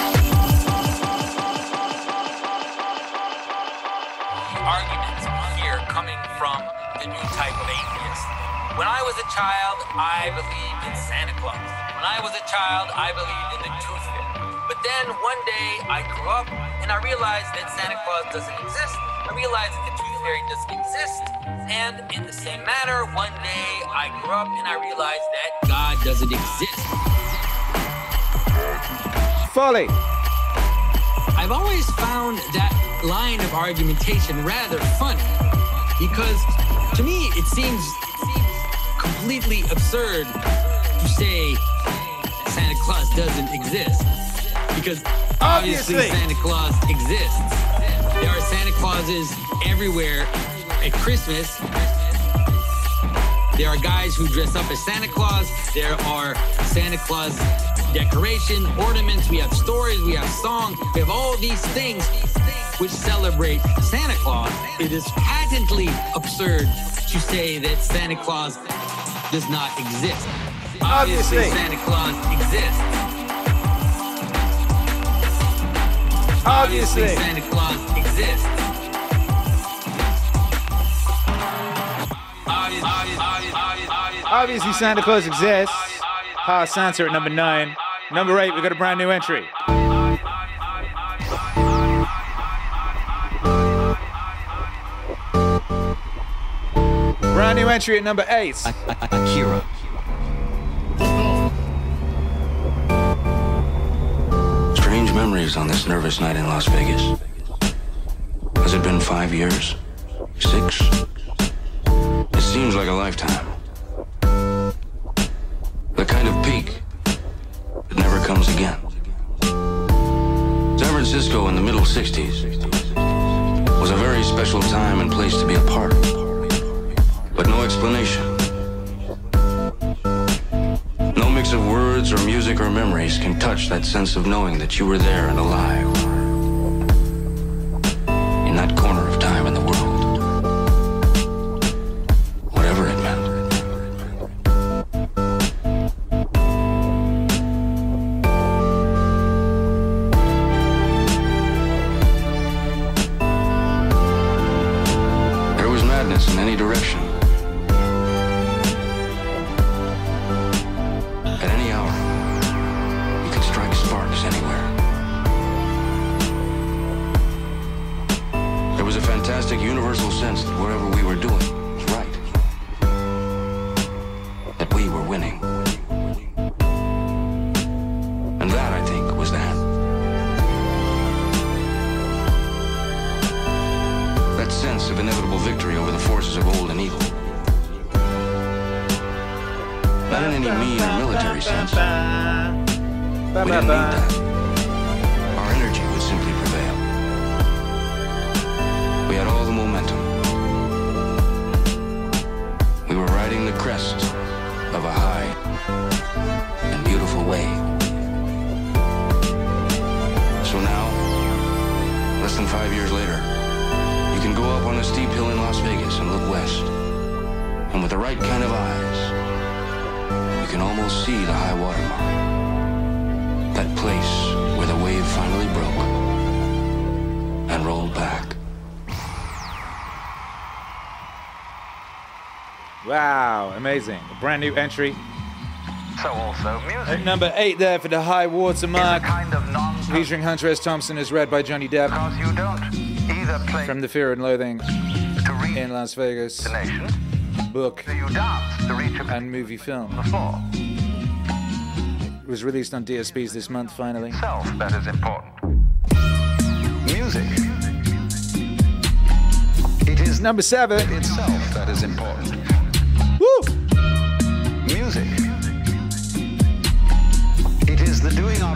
I believed in Santa Claus. When I was a child, I believed in the tooth fairy. But then one day I grew up and I realized that Santa Claus doesn't exist. I realized that the tooth fairy doesn't exist. And in the same manner, one day I grew up and I realized that God doesn't exist. Folly. I've always found that line of argumentation rather funny because to me it seems completely absurd to say Santa Claus doesn't exist because obviously, Obviously. Santa Claus exists. There are Santa Clauses everywhere at Christmas. There are guys who dress up as Santa Claus. There are Santa Claus decoration, ornaments. We have stories. We have songs. We have all these things which celebrate Santa Claus. It is patently absurd to say that Santa Claus does not exist. Obviously, Obviously. Santa Claus exists. Obviously. Santa Claus exists. Obviously, Santa Claus exists. Ha, Santa at number nine. Number eight, we got a brand new entry. Brand new entry at number eight. Akira. Strange memories on this nervous night in Las Vegas. Has it been five years? Six? It seems like a lifetime. The kind of peak that never comes again. San Francisco in the middle 60s was a very special time and place to be a part of. Explanation. No mix of words or music or memories can touch that sense of knowing that you were there and alive. In that corner brand new entry. So also music. At number eight there for the high water mark. kind of Featuring Hunter S. Thompson is read by Johnny Depp. Because you don't either play From the Fear and Loathing in Las Vegas. the nation, Book so you dance to reach a and movie film. before. It was released on DSPs this month finally. Self that is important. Music. It is Number seven. itself that is important.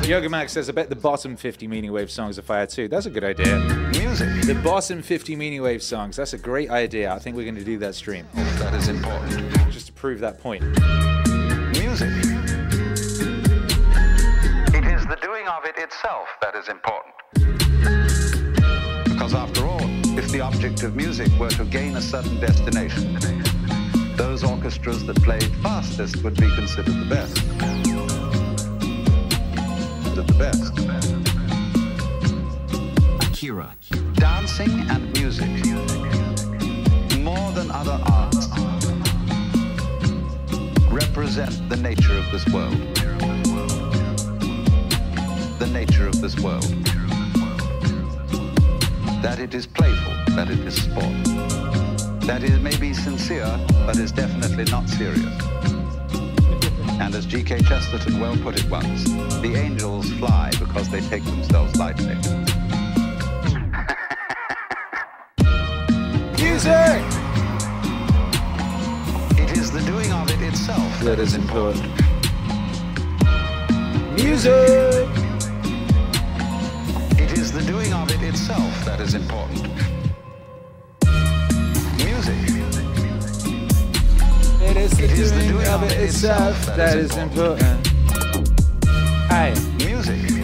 Yoga Max says, I bet the bottom 50 Meaning Wave songs are fire too. That's a good idea. music The bottom 50 Meaning Wave songs. That's a great idea. I think we're going to do that stream. Oh, that is important. Just to prove that point. Music. It is the doing of it itself that is important. Because after all, if the object of music were to gain a certain destination, those orchestras that played fastest would be considered the best. The best. Akira. Dancing and music, more than other arts, represent the nature of this world. The nature of this world. That it is playful, that it is sport. That it may be sincere, but is definitely not serious. And as G.K. Chesterton well put it once, the angels fly because they take themselves lightly. *laughs* Music! It is the doing of it itself That is important. Music! It is the doing of it itself that is important. Music. It is the It is the doing doing of it itself that is important. Aye. Music.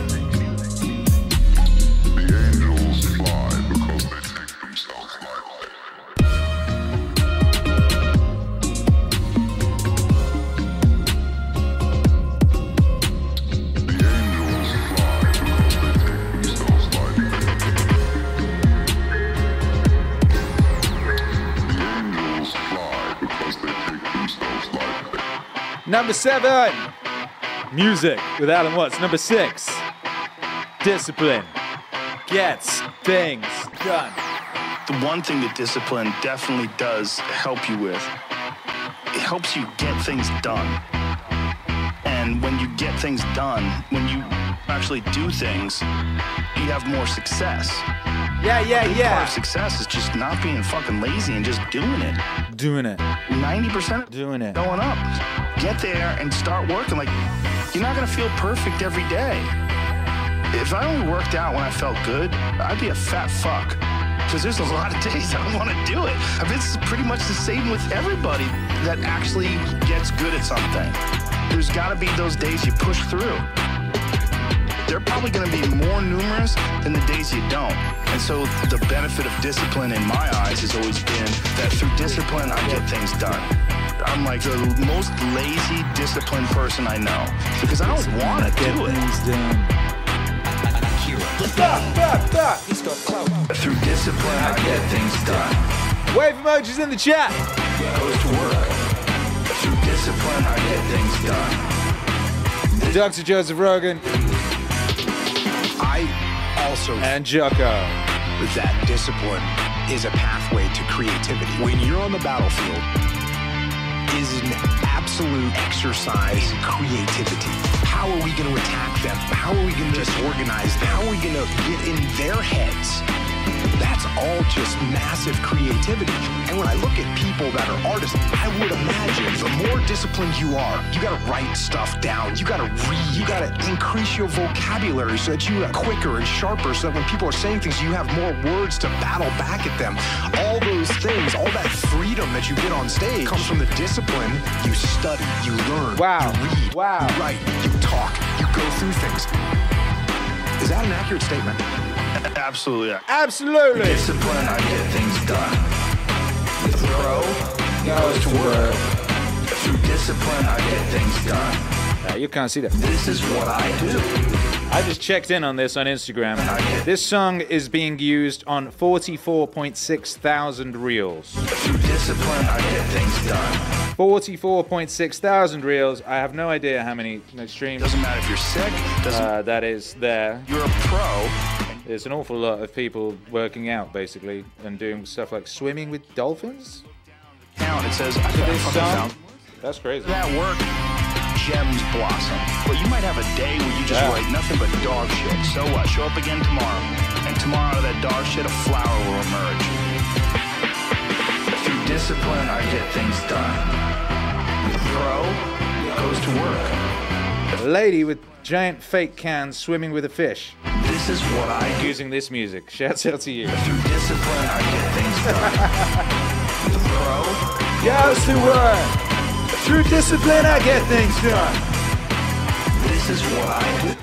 Number seven. Music with Alan Watts. Number six. Discipline. Gets things done. The one thing that discipline definitely does help you with, it helps you get things done. And when you get things done, when you actually do things, you have more success. Yeah, yeah, Big part yeah. of success is just not being fucking lazy and just doing it. Doing it. 90% Doing it. going up. Get there and start working. Like, you're not gonna feel perfect every day. If I only worked out when I felt good, I'd be a fat fuck. Because there's a lot of days I don't want to do it. I mean, it's pretty much the same with everybody that actually gets good at something. There's got to be those days you push through. They're probably going to be more numerous than the days you don't. And so the benefit of discipline in my eyes has always been that through discipline, I get things done. I'm like the most lazy, disciplined person I know because I don't want to Get do it. things done. Through discipline, I get things done. Wave emojis in the chat. Goes to work. Through discipline, I get things done. Dr. Joseph Rogan I also and Jocko. that discipline is a pathway to creativity. When you're on the battlefield, is an absolute exercise in creativity. How are we going to attack them? How are we going to disorganize them? How are we going to get in their heads? That's all just massive creativity. And when I look at people that are artists, I would imagine the more disciplined you are, you gotta write stuff down. You gotta read. You gotta increase your vocabulary so that you are quicker and sharper so that when people are saying things, you have more words to battle back at them. All those things, all that freedom that you get on stage comes from the discipline. You study, you learn, Wow. you read, Wow. you write, you talk, you go through things. Is that an accurate statement? *laughs* Absolutely. Absolutely. Discipline, I get things done. The pro goes to work. Through discipline, I get things done. Uh, you can't see that. This is what I do. I just checked in on this on Instagram. This song is being used on 44.6 thousand reels. Through discipline, I get things done. 44.6 thousand reels. I have no idea how many streams. Doesn't matter if you're sick. Doesn't. Uh, that is there. You're a pro. There's an awful lot of people working out basically and doing stuff like swimming with dolphins. Count. It says. I got this song. found- That's crazy. That work. Gems blossom. But you might have a day where you just Yeah. write nothing but dog shit. So what? Show up again tomorrow. And tomorrow, out of that dog shit, a flower will emerge. Through discipline, I get things done. The pro goes to work. A lady with giant fake cans swimming with a fish. This is what I do. Using this music. Shouts out to you. Through discipline, I get things done. the *laughs* pro Goes to work. Through discipline, I get things done. This is why.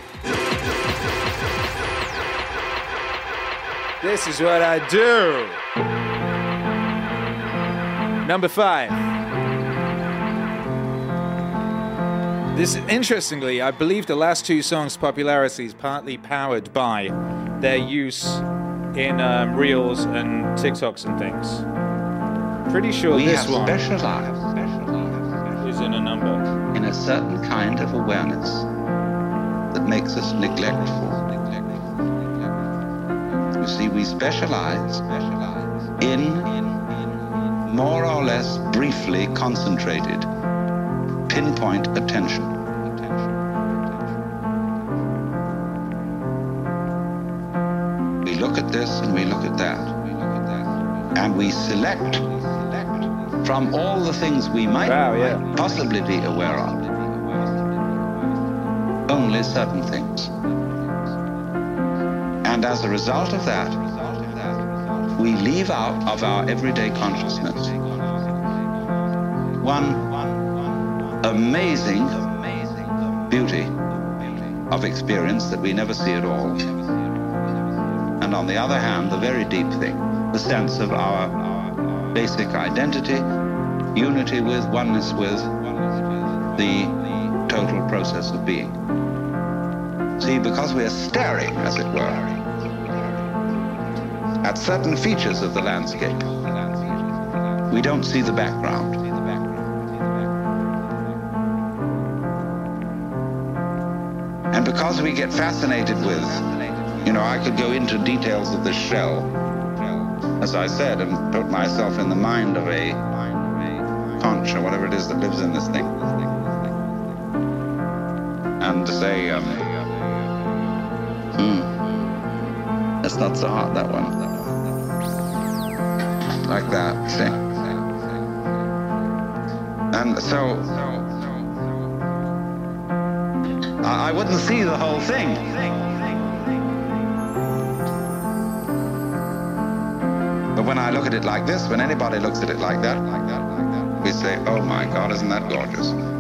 This is what I do. Number five. This interestingly, I believe the last two songs' popularity is partly powered by their use in um, reels and TikToks and things. Pretty sure we this have one specialized in a number. in a certain kind of awareness that makes us neglectful. You see, we specialize in more or less briefly concentrated, pinpoint attention. We look at this and we look at that. And we select from all the things we might possibly be aware of only certain things. And as a result of that, we leave out of our everyday consciousness one amazing beauty of experience that we never see at all. And on the other hand, the very deep thing, the sense of our basic identity, unity with, oneness with the total process of being. See, because we are staring, as it were, at certain features of the landscape, we don't see the background. And because we get fascinated with, you know, I could go into details of this shell, as I said, and put myself in the mind of a or whatever it is that lives in this thing. And say, um, hmm, that's not so hot, that one. Like that, see? And so, I I wouldn't see the whole thing. But when I look at it like this, when anybody looks at it like that, we say, oh my God, isn't that gorgeous?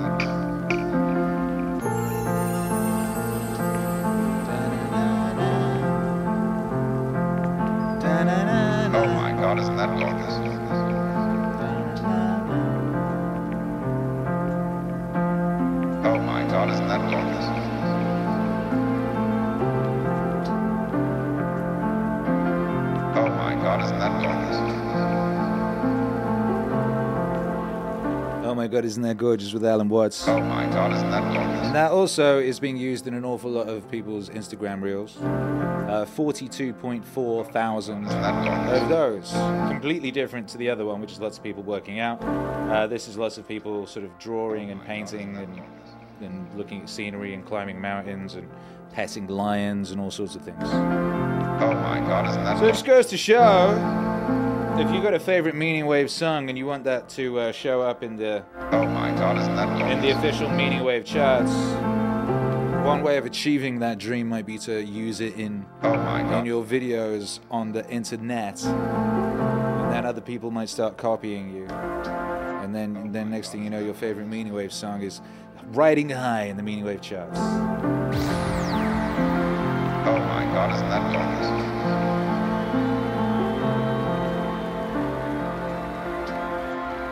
God, isn't that gorgeous with Alan Watts? Oh my God, isn't that gorgeous? And that also is being used in an awful lot of people's Instagram reels. Uh, 42.4 thousand of those. Completely different to the other one, which is lots of people working out. Uh, this is lots of people sort of drawing and painting and, and looking at scenery and climbing mountains and petting lions and all sorts of things. Oh my God, isn't that So it just goes to show if you got a favorite Meaning Wave song and you want that to uh, show up in the Oh my God, isn't that gorgeous? in the official Meaning Wave charts, one way of achieving that dream might be to use it in Oh my in your videos on the internet, and then other people might start copying you, and then and then next thing you know, your favorite Meaning Wave song is riding high in the Meaning Wave charts. Oh Oh my God, isn't that gorgeous?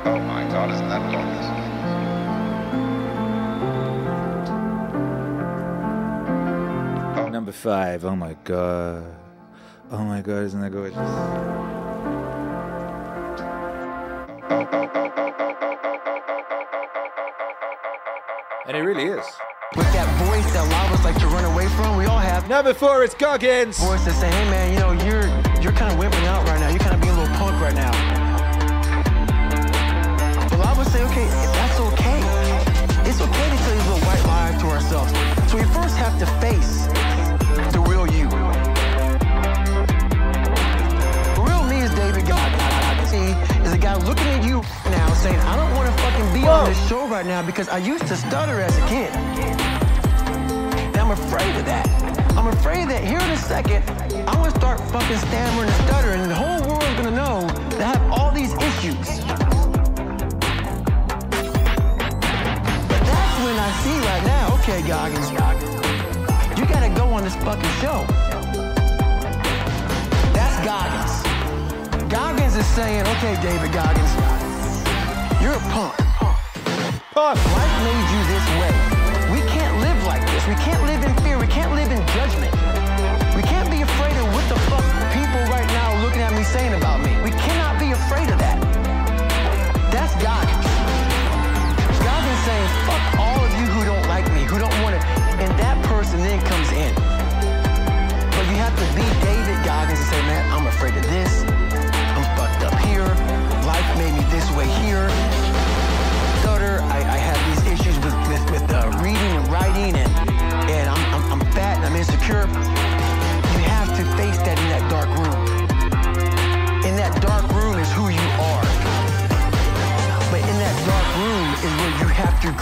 Oh my God, isn't that gorgeous? Oh. Number five. Oh my god. Oh my god, isn't that gorgeous? And it really is. With that voice that a lot of us like to run away from, we all have. Number four, it's Goggins. Voice that say, hey man, you know, you're have to face the real you. The real me is David Goggins. See, is a guy looking at you now saying, I don't want to fucking be on this show right now because I used to stutter as a kid. And I'm afraid of that. I'm afraid that here in a second, I'm gonna start fucking stammering and stuttering, and the whole world's gonna know that I have all these issues. But that's when I see right now, okay, Goggins, gotta go on this fucking show. That's Goggins. Goggins is saying, okay, David Goggins, you're a punk. Punk. Life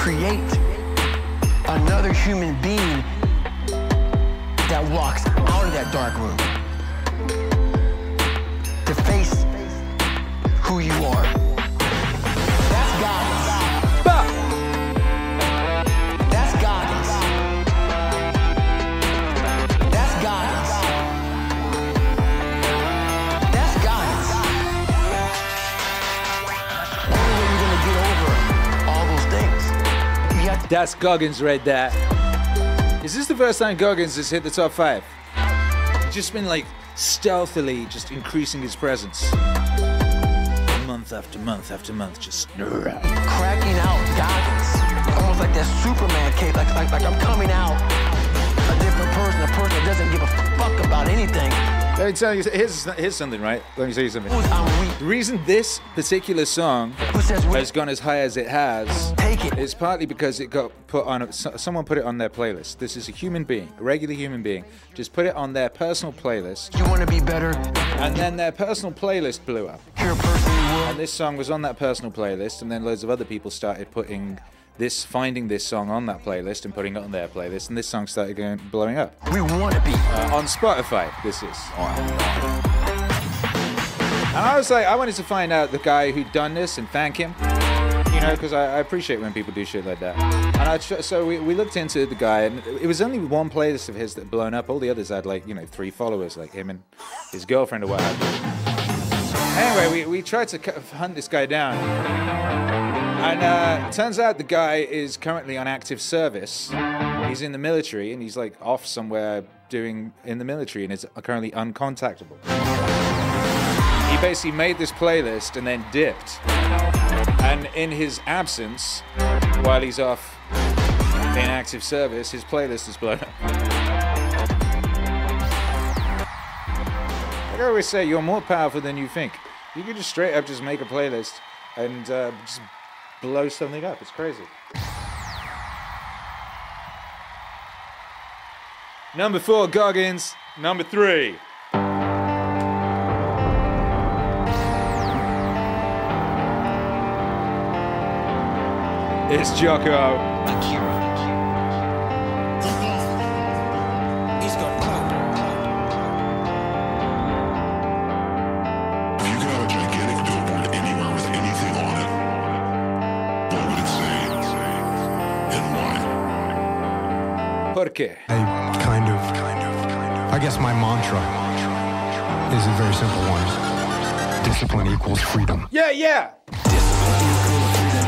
create another human being that walks out of that dark room That's Goggins right there. Is this the first time Goggins has hit the top five? He's just been like stealthily just increasing his presence. Month after month after month, just. cracking out Goggins. Almost like that Superman cape, like, like, like I'm coming out a different person, a person that doesn't give a fuck about anything. Let me tell you, here's, here's something, right? Let me tell you something. The reason this particular song has gone as high as it has is partly because it got put on, a, someone put it on their playlist. This is a human being, a regular human being, just put it on their personal playlist. You want to be better? And then their personal playlist blew up. You're a person you will. And this song was on that personal playlist, and then loads of other people started putting this, finding this song on that playlist and putting it on their playlist, and this song started going blowing up. We want to be. Uh, on Spotify, this is. And I was like, I wanted to find out the guy who'd done this and thank him. You know, because I, I appreciate when people do shit like that. And I tr- so we, we looked into the guy, and it was only one playlist of his that had blown up. All the others had like you know three followers, like him and his girlfriend or what. Anyway, we, we tried to hunt this guy down, and uh, turns out the guy is currently on active service. He's in the military, and he's like off somewhere doing in the military, and is currently uncontactable. He basically made this playlist and then dipped. And in his absence, while he's off in active service, his playlist is blown up. Like I always say, you're more powerful than you think. You can just straight up just make a playlist and uh, just blow something up. It's crazy. Number four, Goggins. Number three. It's Jocko. Akira. Is a very simple one. Discipline equals freedom. Yeah, yeah.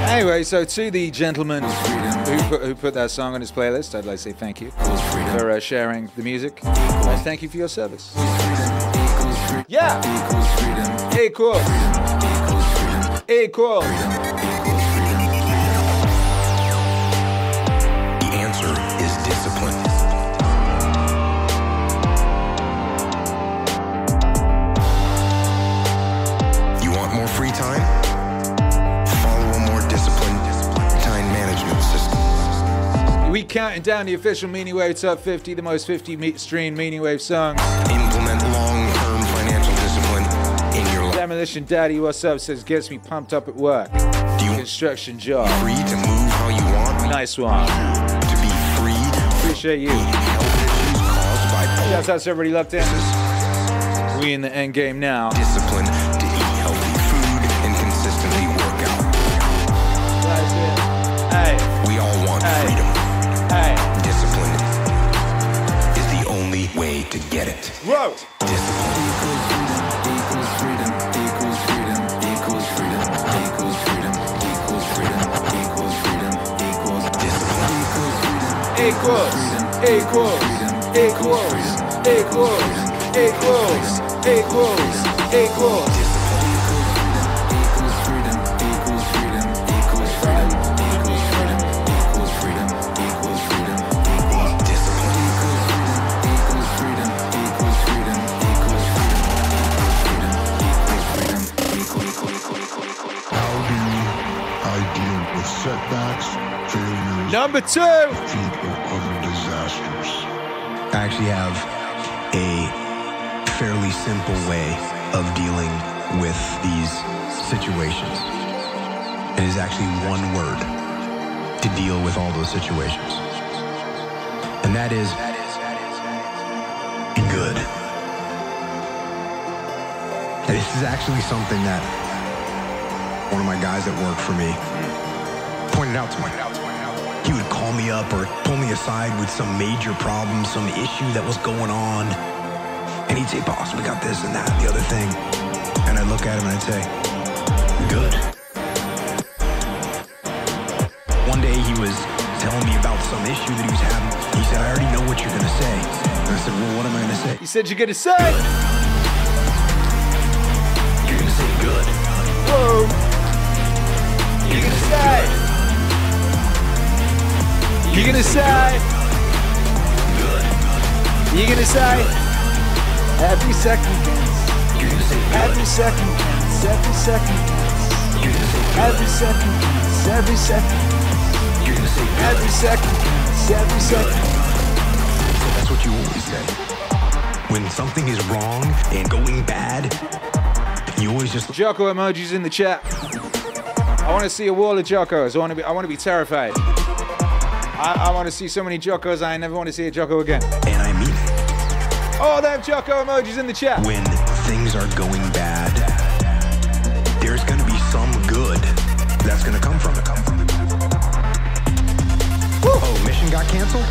Anyway, so to the gentleman who put, who put that song on his playlist, I'd like to say thank you for uh, sharing the music. And thank you for your service. Yeah. Equal. Equal. The counting down the official Meaning Wave Top 50, the most 50 me- streamed Meaning Wave songs. Implement long-term financial discipline in your life. Demolition Daddy, what's up? Says gets me pumped up at work. Construction job. Free to move how you want. Nice one. To be free. Appreciate you. Caused by Shouts out to everybody locked in. We in the end game now. discipline get it. Whoa. Equals, freedom equals, freedom equals, freedom equals, freedom equals, freedom equals, freedom equals. How Number two. I actually have a fairly simple way of dealing with these situations. It is actually one word to deal with all those situations. And that is good. This is actually something that one of my guys that worked for me pointed out to me. Me up or pull me aside with some major problem, some issue that was going on. And he'd say, boss, we got this and that, and the other thing. And I'd look at him and I'd say, good. One day he was telling me about some issue that he was having. He said, I already know what you're going to say. And I said, well, what am I going to say? He said you're gonna say. You're You're gonna say. You're gonna say. Every second counts. Every second counts. Every second counts. Every second counts. Every second. Every second counts. Every second. That's what you always say. When something is wrong and going bad, you always just Jocko emojis in the chat. I want to see a wall of Jockos. I want to be. I want to be terrified. I, I want to see so many Jockos. I never want to see a Jocko again. And I mean it. Oh, they have Jocko emojis in the chat. When things are going bad, there's going to be some good that's going to come from it. Oh, mission got canceled?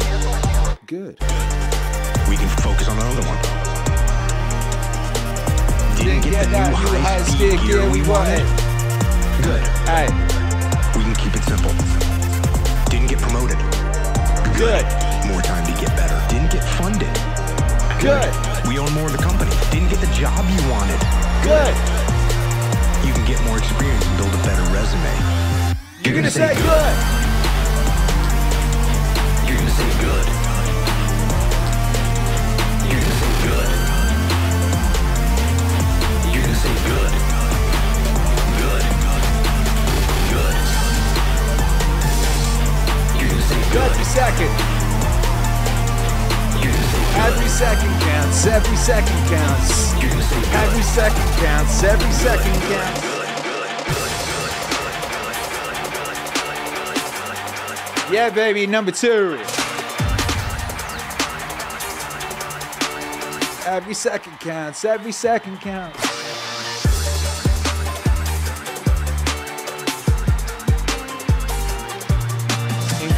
Good. We can focus on another one. Didn't get the that new high-speed gear we wanted. Good. Hey. We can keep it simple. Didn't get promoted. Good. More time to get better. Didn't get funded. Good. We own more of the company. Didn't get the job you wanted. Good. You can get more experience and build a better resume. You're gonna say good. You're gonna say good. Every second. Every second counts. Every second counts. Every second counts. Every second counts. Yeah, baby. Number two. Every second counts. Every second counts.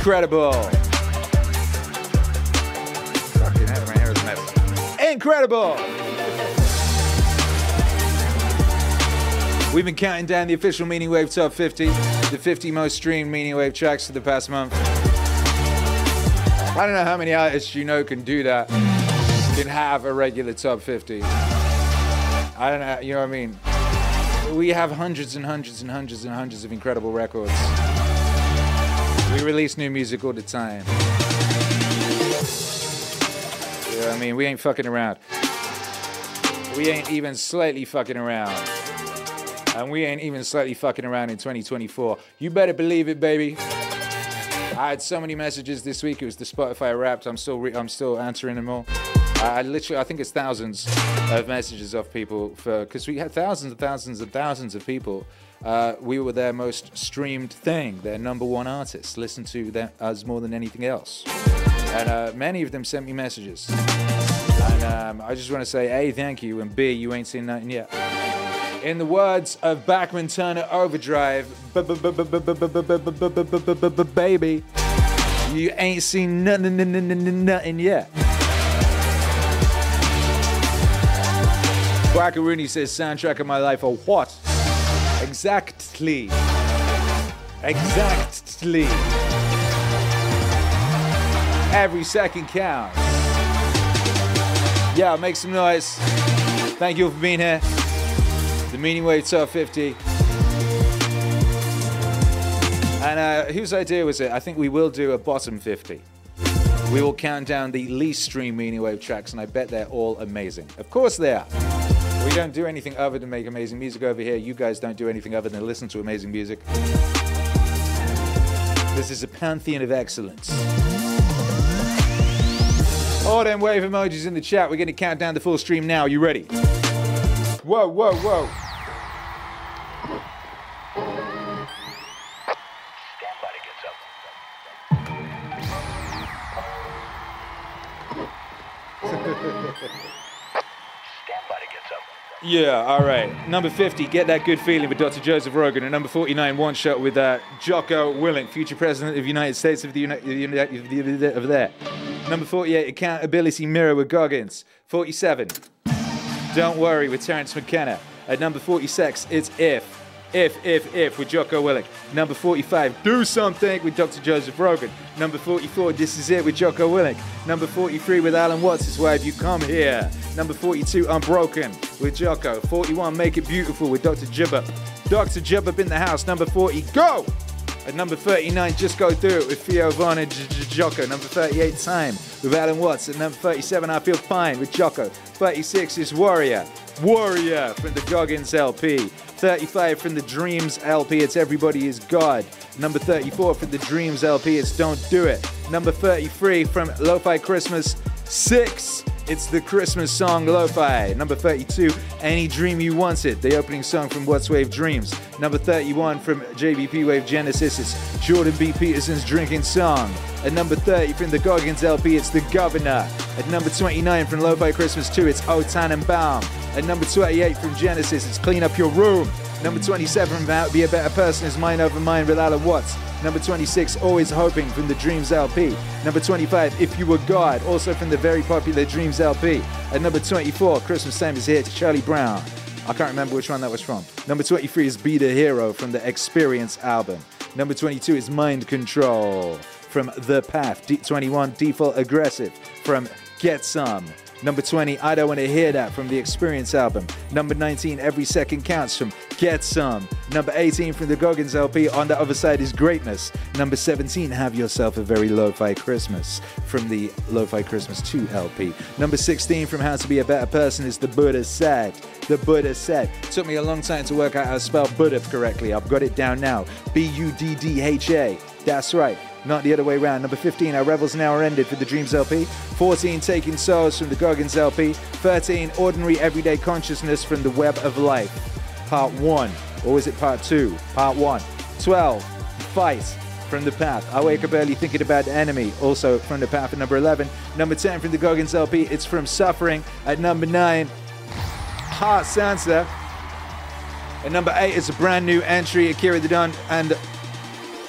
Incredible. Incredible! We've been counting down the official Meaning Wave Top 50, the 50 most streamed Meaning Wave tracks for the past month. I don't know how many artists you know can do that, can have a regular top 50. I don't know, you know what I mean? We have hundreds and hundreds and hundreds and hundreds of incredible records. We release new music all the time. You know I mean? We ain't fucking around. We ain't even slightly fucking around. And we ain't even slightly fucking around in 2024. You better believe it, baby. I had so many messages this week. It was the Spotify Wrapped. I'm still re- I'm still answering them all. I literally I think it's thousands of messages of people for because we had thousands and thousands and thousands of people. Uh, we were their most streamed thing, their number one artist. Listen to them, us more than anything else. And uh, many of them sent me messages. And um, I just want to say, A, thank you, and B, you ain't seen nothing yet. In the words of Bachman Turner Overdrive, baby, you ain't seen nothing, yet. Rooney says, soundtrack of my life, or what? Exactly. Exactly. Every second counts. Yeah, make some noise. Thank you for being here. The Meaning Wave Top 50. And uh, whose idea was it? I think we will do a bottom 50. We will count down the least streamed Meaning Wave tracks, and I bet they're all amazing. Of course they are. We don't do anything other than make amazing music over here. You guys don't do anything other than listen to amazing music. This is a pantheon of excellence. All them wave emojis in the chat. We're going to count down the full stream now. You ready? Whoa, whoa, whoa. Yeah, all right. Number 50, Get That Good Feeling with Dr. Joseph Rogan. And number 49, One Shot with uh, Jocko Willink, future president of the United States of the United of there. Number 48, Accountability Mirror with Goggins. 47, Don't Worry with Terence McKenna. At number 46, it's If. If, If, If with Jocko Willink. Number 45, Do Something with Dr. Joseph Rogan. Number 44, This Is It with Jocko Willink. Number 43 with Alan Watts is Why Have You Come Here. Number 42, Unbroken with Jocko. 41, Make It Beautiful with Dr. Jibber. Dr. Jibber in the house. Number 40, Go! At number 39, Just Go Through It with Theo Von and Jocko. Number 38, Time with Alan Watts. At number 37, I Feel Fine with Jocko. 36 is Warrior. Warrior from the Goggins LP. 35 from the Dreams LP, it's Everybody is God. Number 34 from the Dreams LP, it's Don't Do It. Number 33 from Lo-Fi Christmas 6, it's the Christmas song Lo-Fi. Number 32, Any Dream You Wanted, the opening song from What's Wave Dreams. Number 31 from JBP Wave Genesis, it's Jordan B. Peterson's Drinking Song. At number 30 from the Goggins LP, it's The Governor. At number 29 from Lo-Fi Christmas 2, it's O Tannenbaum. At number 28 from Genesis, it's Clean Up Your Room. Number 27 from How to Be a Better Person is Mind Over Mind with Alan Watts. Number 26, Always Hoping from the Dreams LP. Number 25, If You Were God, also from the very popular Dreams LP. At number 24, Christmas Time is Here to Charlie Brown. I can't remember which one that was from. Number 23 is Be the Hero from the Experience album. Number 22 is Mind Control from The Path. D- 21, Default Aggressive from Get Some. Number 20, I Don't Want to Hear That from the Experience album. Number 19, Every Second Counts from Get Some. Number 18 from the Goggins LP, On the Other Side is Greatness. Number 17, Have Yourself a Very Lo-Fi Christmas from the Lo-Fi Christmas 2 LP. Number 16 from How to Be a Better Person is The Buddha Said. The Buddha Said. Took me a long time to work out how to spell Buddha correctly. I've got it down now. B-U-D-D-H-A. That's right not the other way around. Number 15, Our Revels Now Are Ended for the Dreams LP. 14, Taking Souls from the Goggins LP. 13, Ordinary Everyday Consciousness from the Web of Life. Part 1. Or was it part 2? Part 1. 12, Fight from the Path. I Wake Up Early Thinking About the Enemy, also from the Path at number 11. Number 10 from the Goggins LP, it's from Suffering. At number 9, Heart Sansa. At number 8, it's a brand new entry, Akira the Don and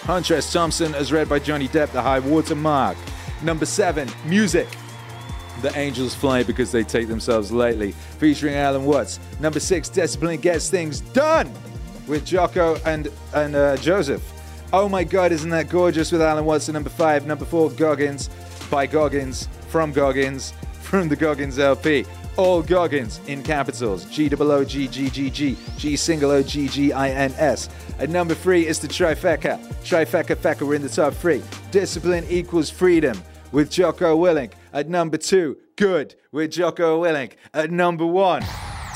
Hunter S. Thompson, as read by Johnny Depp, The High Water Mark. Number seven, Music The Angels Fly Because They Take Themselves Lightly, featuring Alan Watts. Number six, Discipline Gets Things Done with Jocko and, and uh, Joseph. Oh my god, isn't that gorgeous with Alan Watts at number five? Number four, Goggins by Goggins, from Goggins, *laughs* from the Goggins LP. All Goggins in capitals. G O O G G G G G single O G G I N S. At number three is the trifecta. Trifecta feca, we're in the top three. Discipline equals freedom with Jocko Willink. At number two, Good with Jocko Willink. At number one,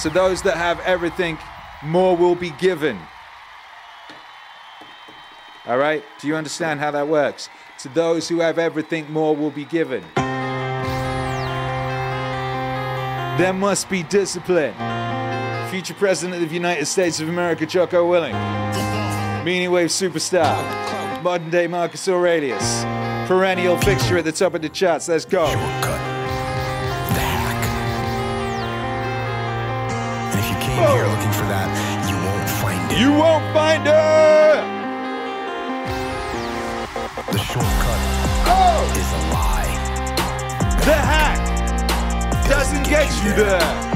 to those that have everything, more will be given. All right? Do you understand how that works? To those who have everything, more will be given. There must be discipline. Future President of the United States of America, Jocko Willink. Meaning Wave superstar. Modern day Marcus Aurelius. Perennial fixture at the top of the charts. Let's go. You came oh. here looking for that, you won't find it. You won't find it! The shortcut oh. is a lie. The hack doesn't get you there.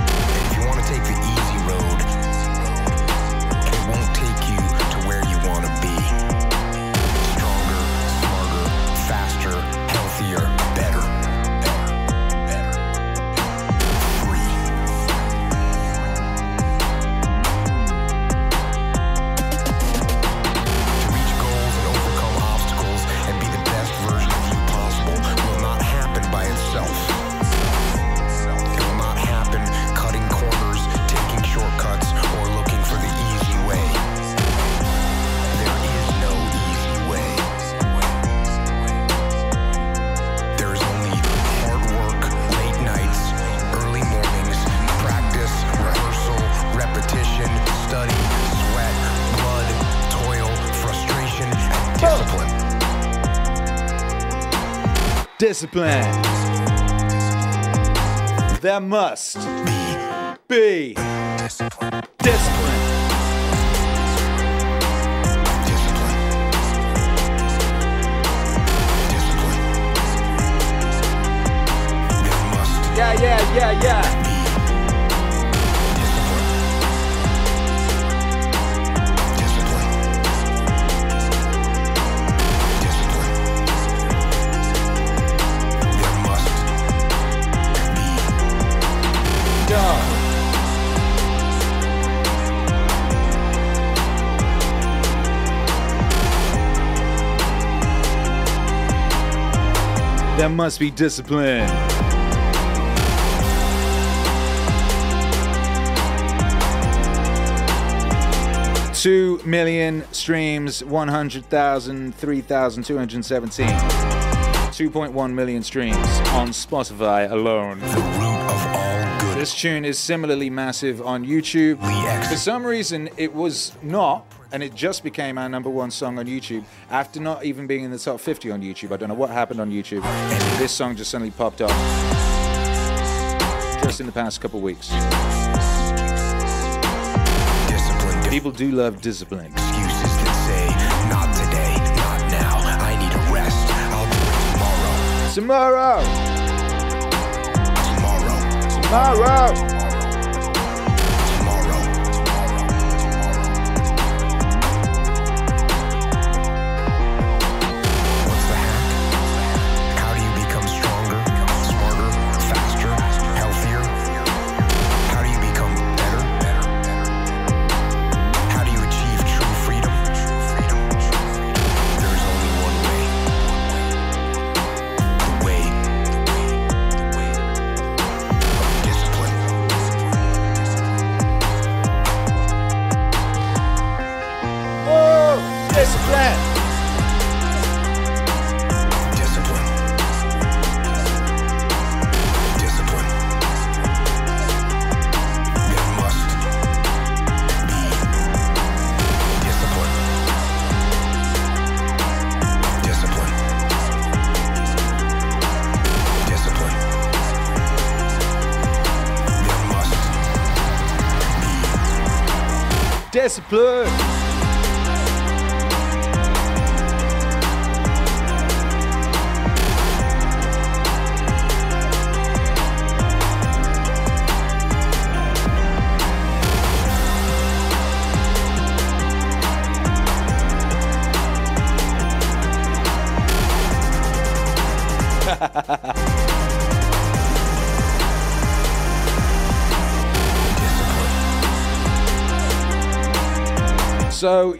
Discipline. There must be discipline. Yeah, yeah, yeah, yeah. There must be discipline. Two million streams, 100,000, 3,217. 2.1 million streams on Spotify alone. This tune is similarly massive on YouTube. For some reason, it was not, and it just became our number one song on YouTube after not even being in the top 50 on YouTube. I don't know what happened on YouTube. This song just suddenly popped up just in the past couple weeks. People do love discipline. Excuses that say,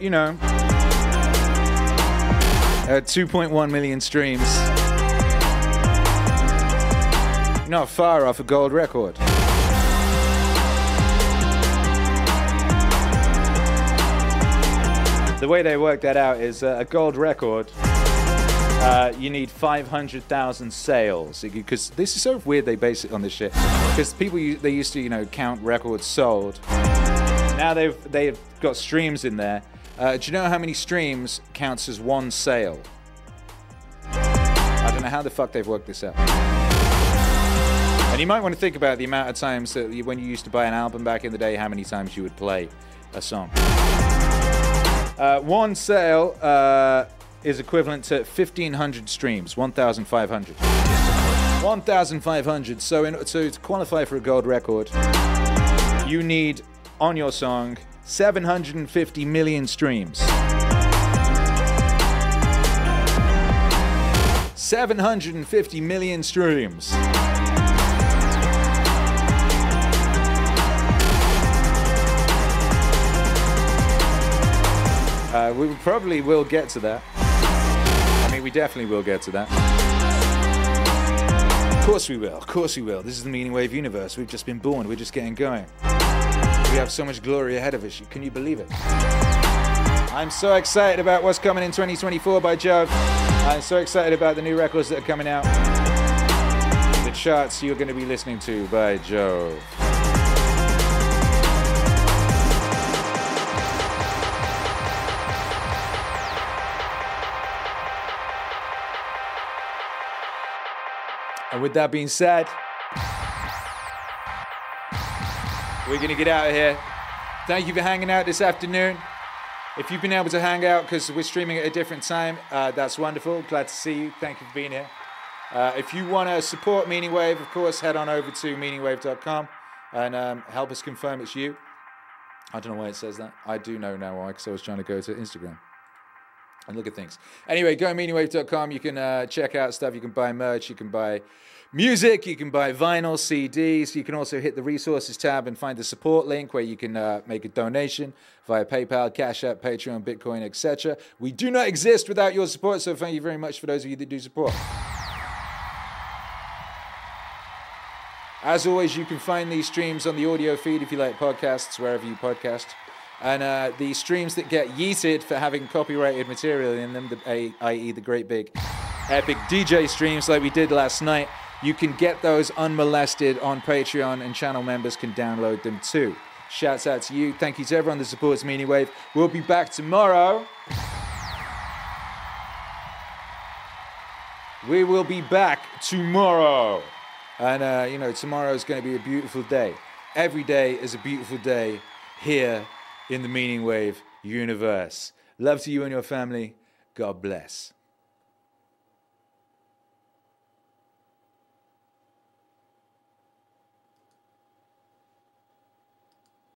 you know, uh, 2.1 million streams. Not far off a gold record. The way they work that out is uh, a gold record. Uh, you need 500,000 sales because this is so weird. They base it on this shit because people they used to you know count records sold. Now they've they've got streams in there. Uh, do you know how many streams counts as one sale? I don't know how the fuck they've worked this out. And you might want to think about the amount of times that you, when you used to buy an album back in the day, how many times you would play a song. Uh, one sale uh, is equivalent to 1,500 streams, 1,500. 1,500. So, in, so to qualify for a gold record, you need on your song 750 million streams. 750 million streams. Uh, we probably will get to that. I mean, we definitely will get to that. Of course we will. Of course we will. This is the Meaning Wave universe. We've just been born. We're just getting going. We have so much glory ahead of us. Can you believe it? I'm so excited about what's coming in 2024 by Jove. I'm so excited about the new records that are coming out. The charts you're going to be listening to by Jove. And with that being said, we're going to get out of here. Thank you for hanging out this afternoon. If you've been able to hang out because we're streaming at a different time, uh, that's wonderful. Glad to see you. Thank you for being here. Uh, if you want to support Meaning Wave, of course, head on over to meaningwave.com and um, help us confirm it's you. I don't know why it says that. I do know now why, because I was trying to go to Instagram and look at things. Anyway, go to meaningwave.com. You can uh, check out stuff. You can buy merch. You can buy music. You can buy vinyl, CDs. You can also hit the resources tab and find the support link where you can uh, make a donation via PayPal, Cash App, Patreon, Bitcoin, etc. We do not exist without your support, so thank you very much for those of you that do support. As always, you can find these streams on the audio feed if you like podcasts, wherever you podcast. And uh, the streams that get yeeted for having copyrighted material in them, the, i.e., the great big epic DJ streams like we did last night, you can get those unmolested on Patreon, and channel members can download them too. Shouts out to you. Thank you to everyone that supports Meaning Wave. We'll be back tomorrow. We will be back tomorrow. And, uh, you know, tomorrow is going to be a beautiful day. Every day is a beautiful day here in the Meaning Wave universe. Love to you and your family. God bless.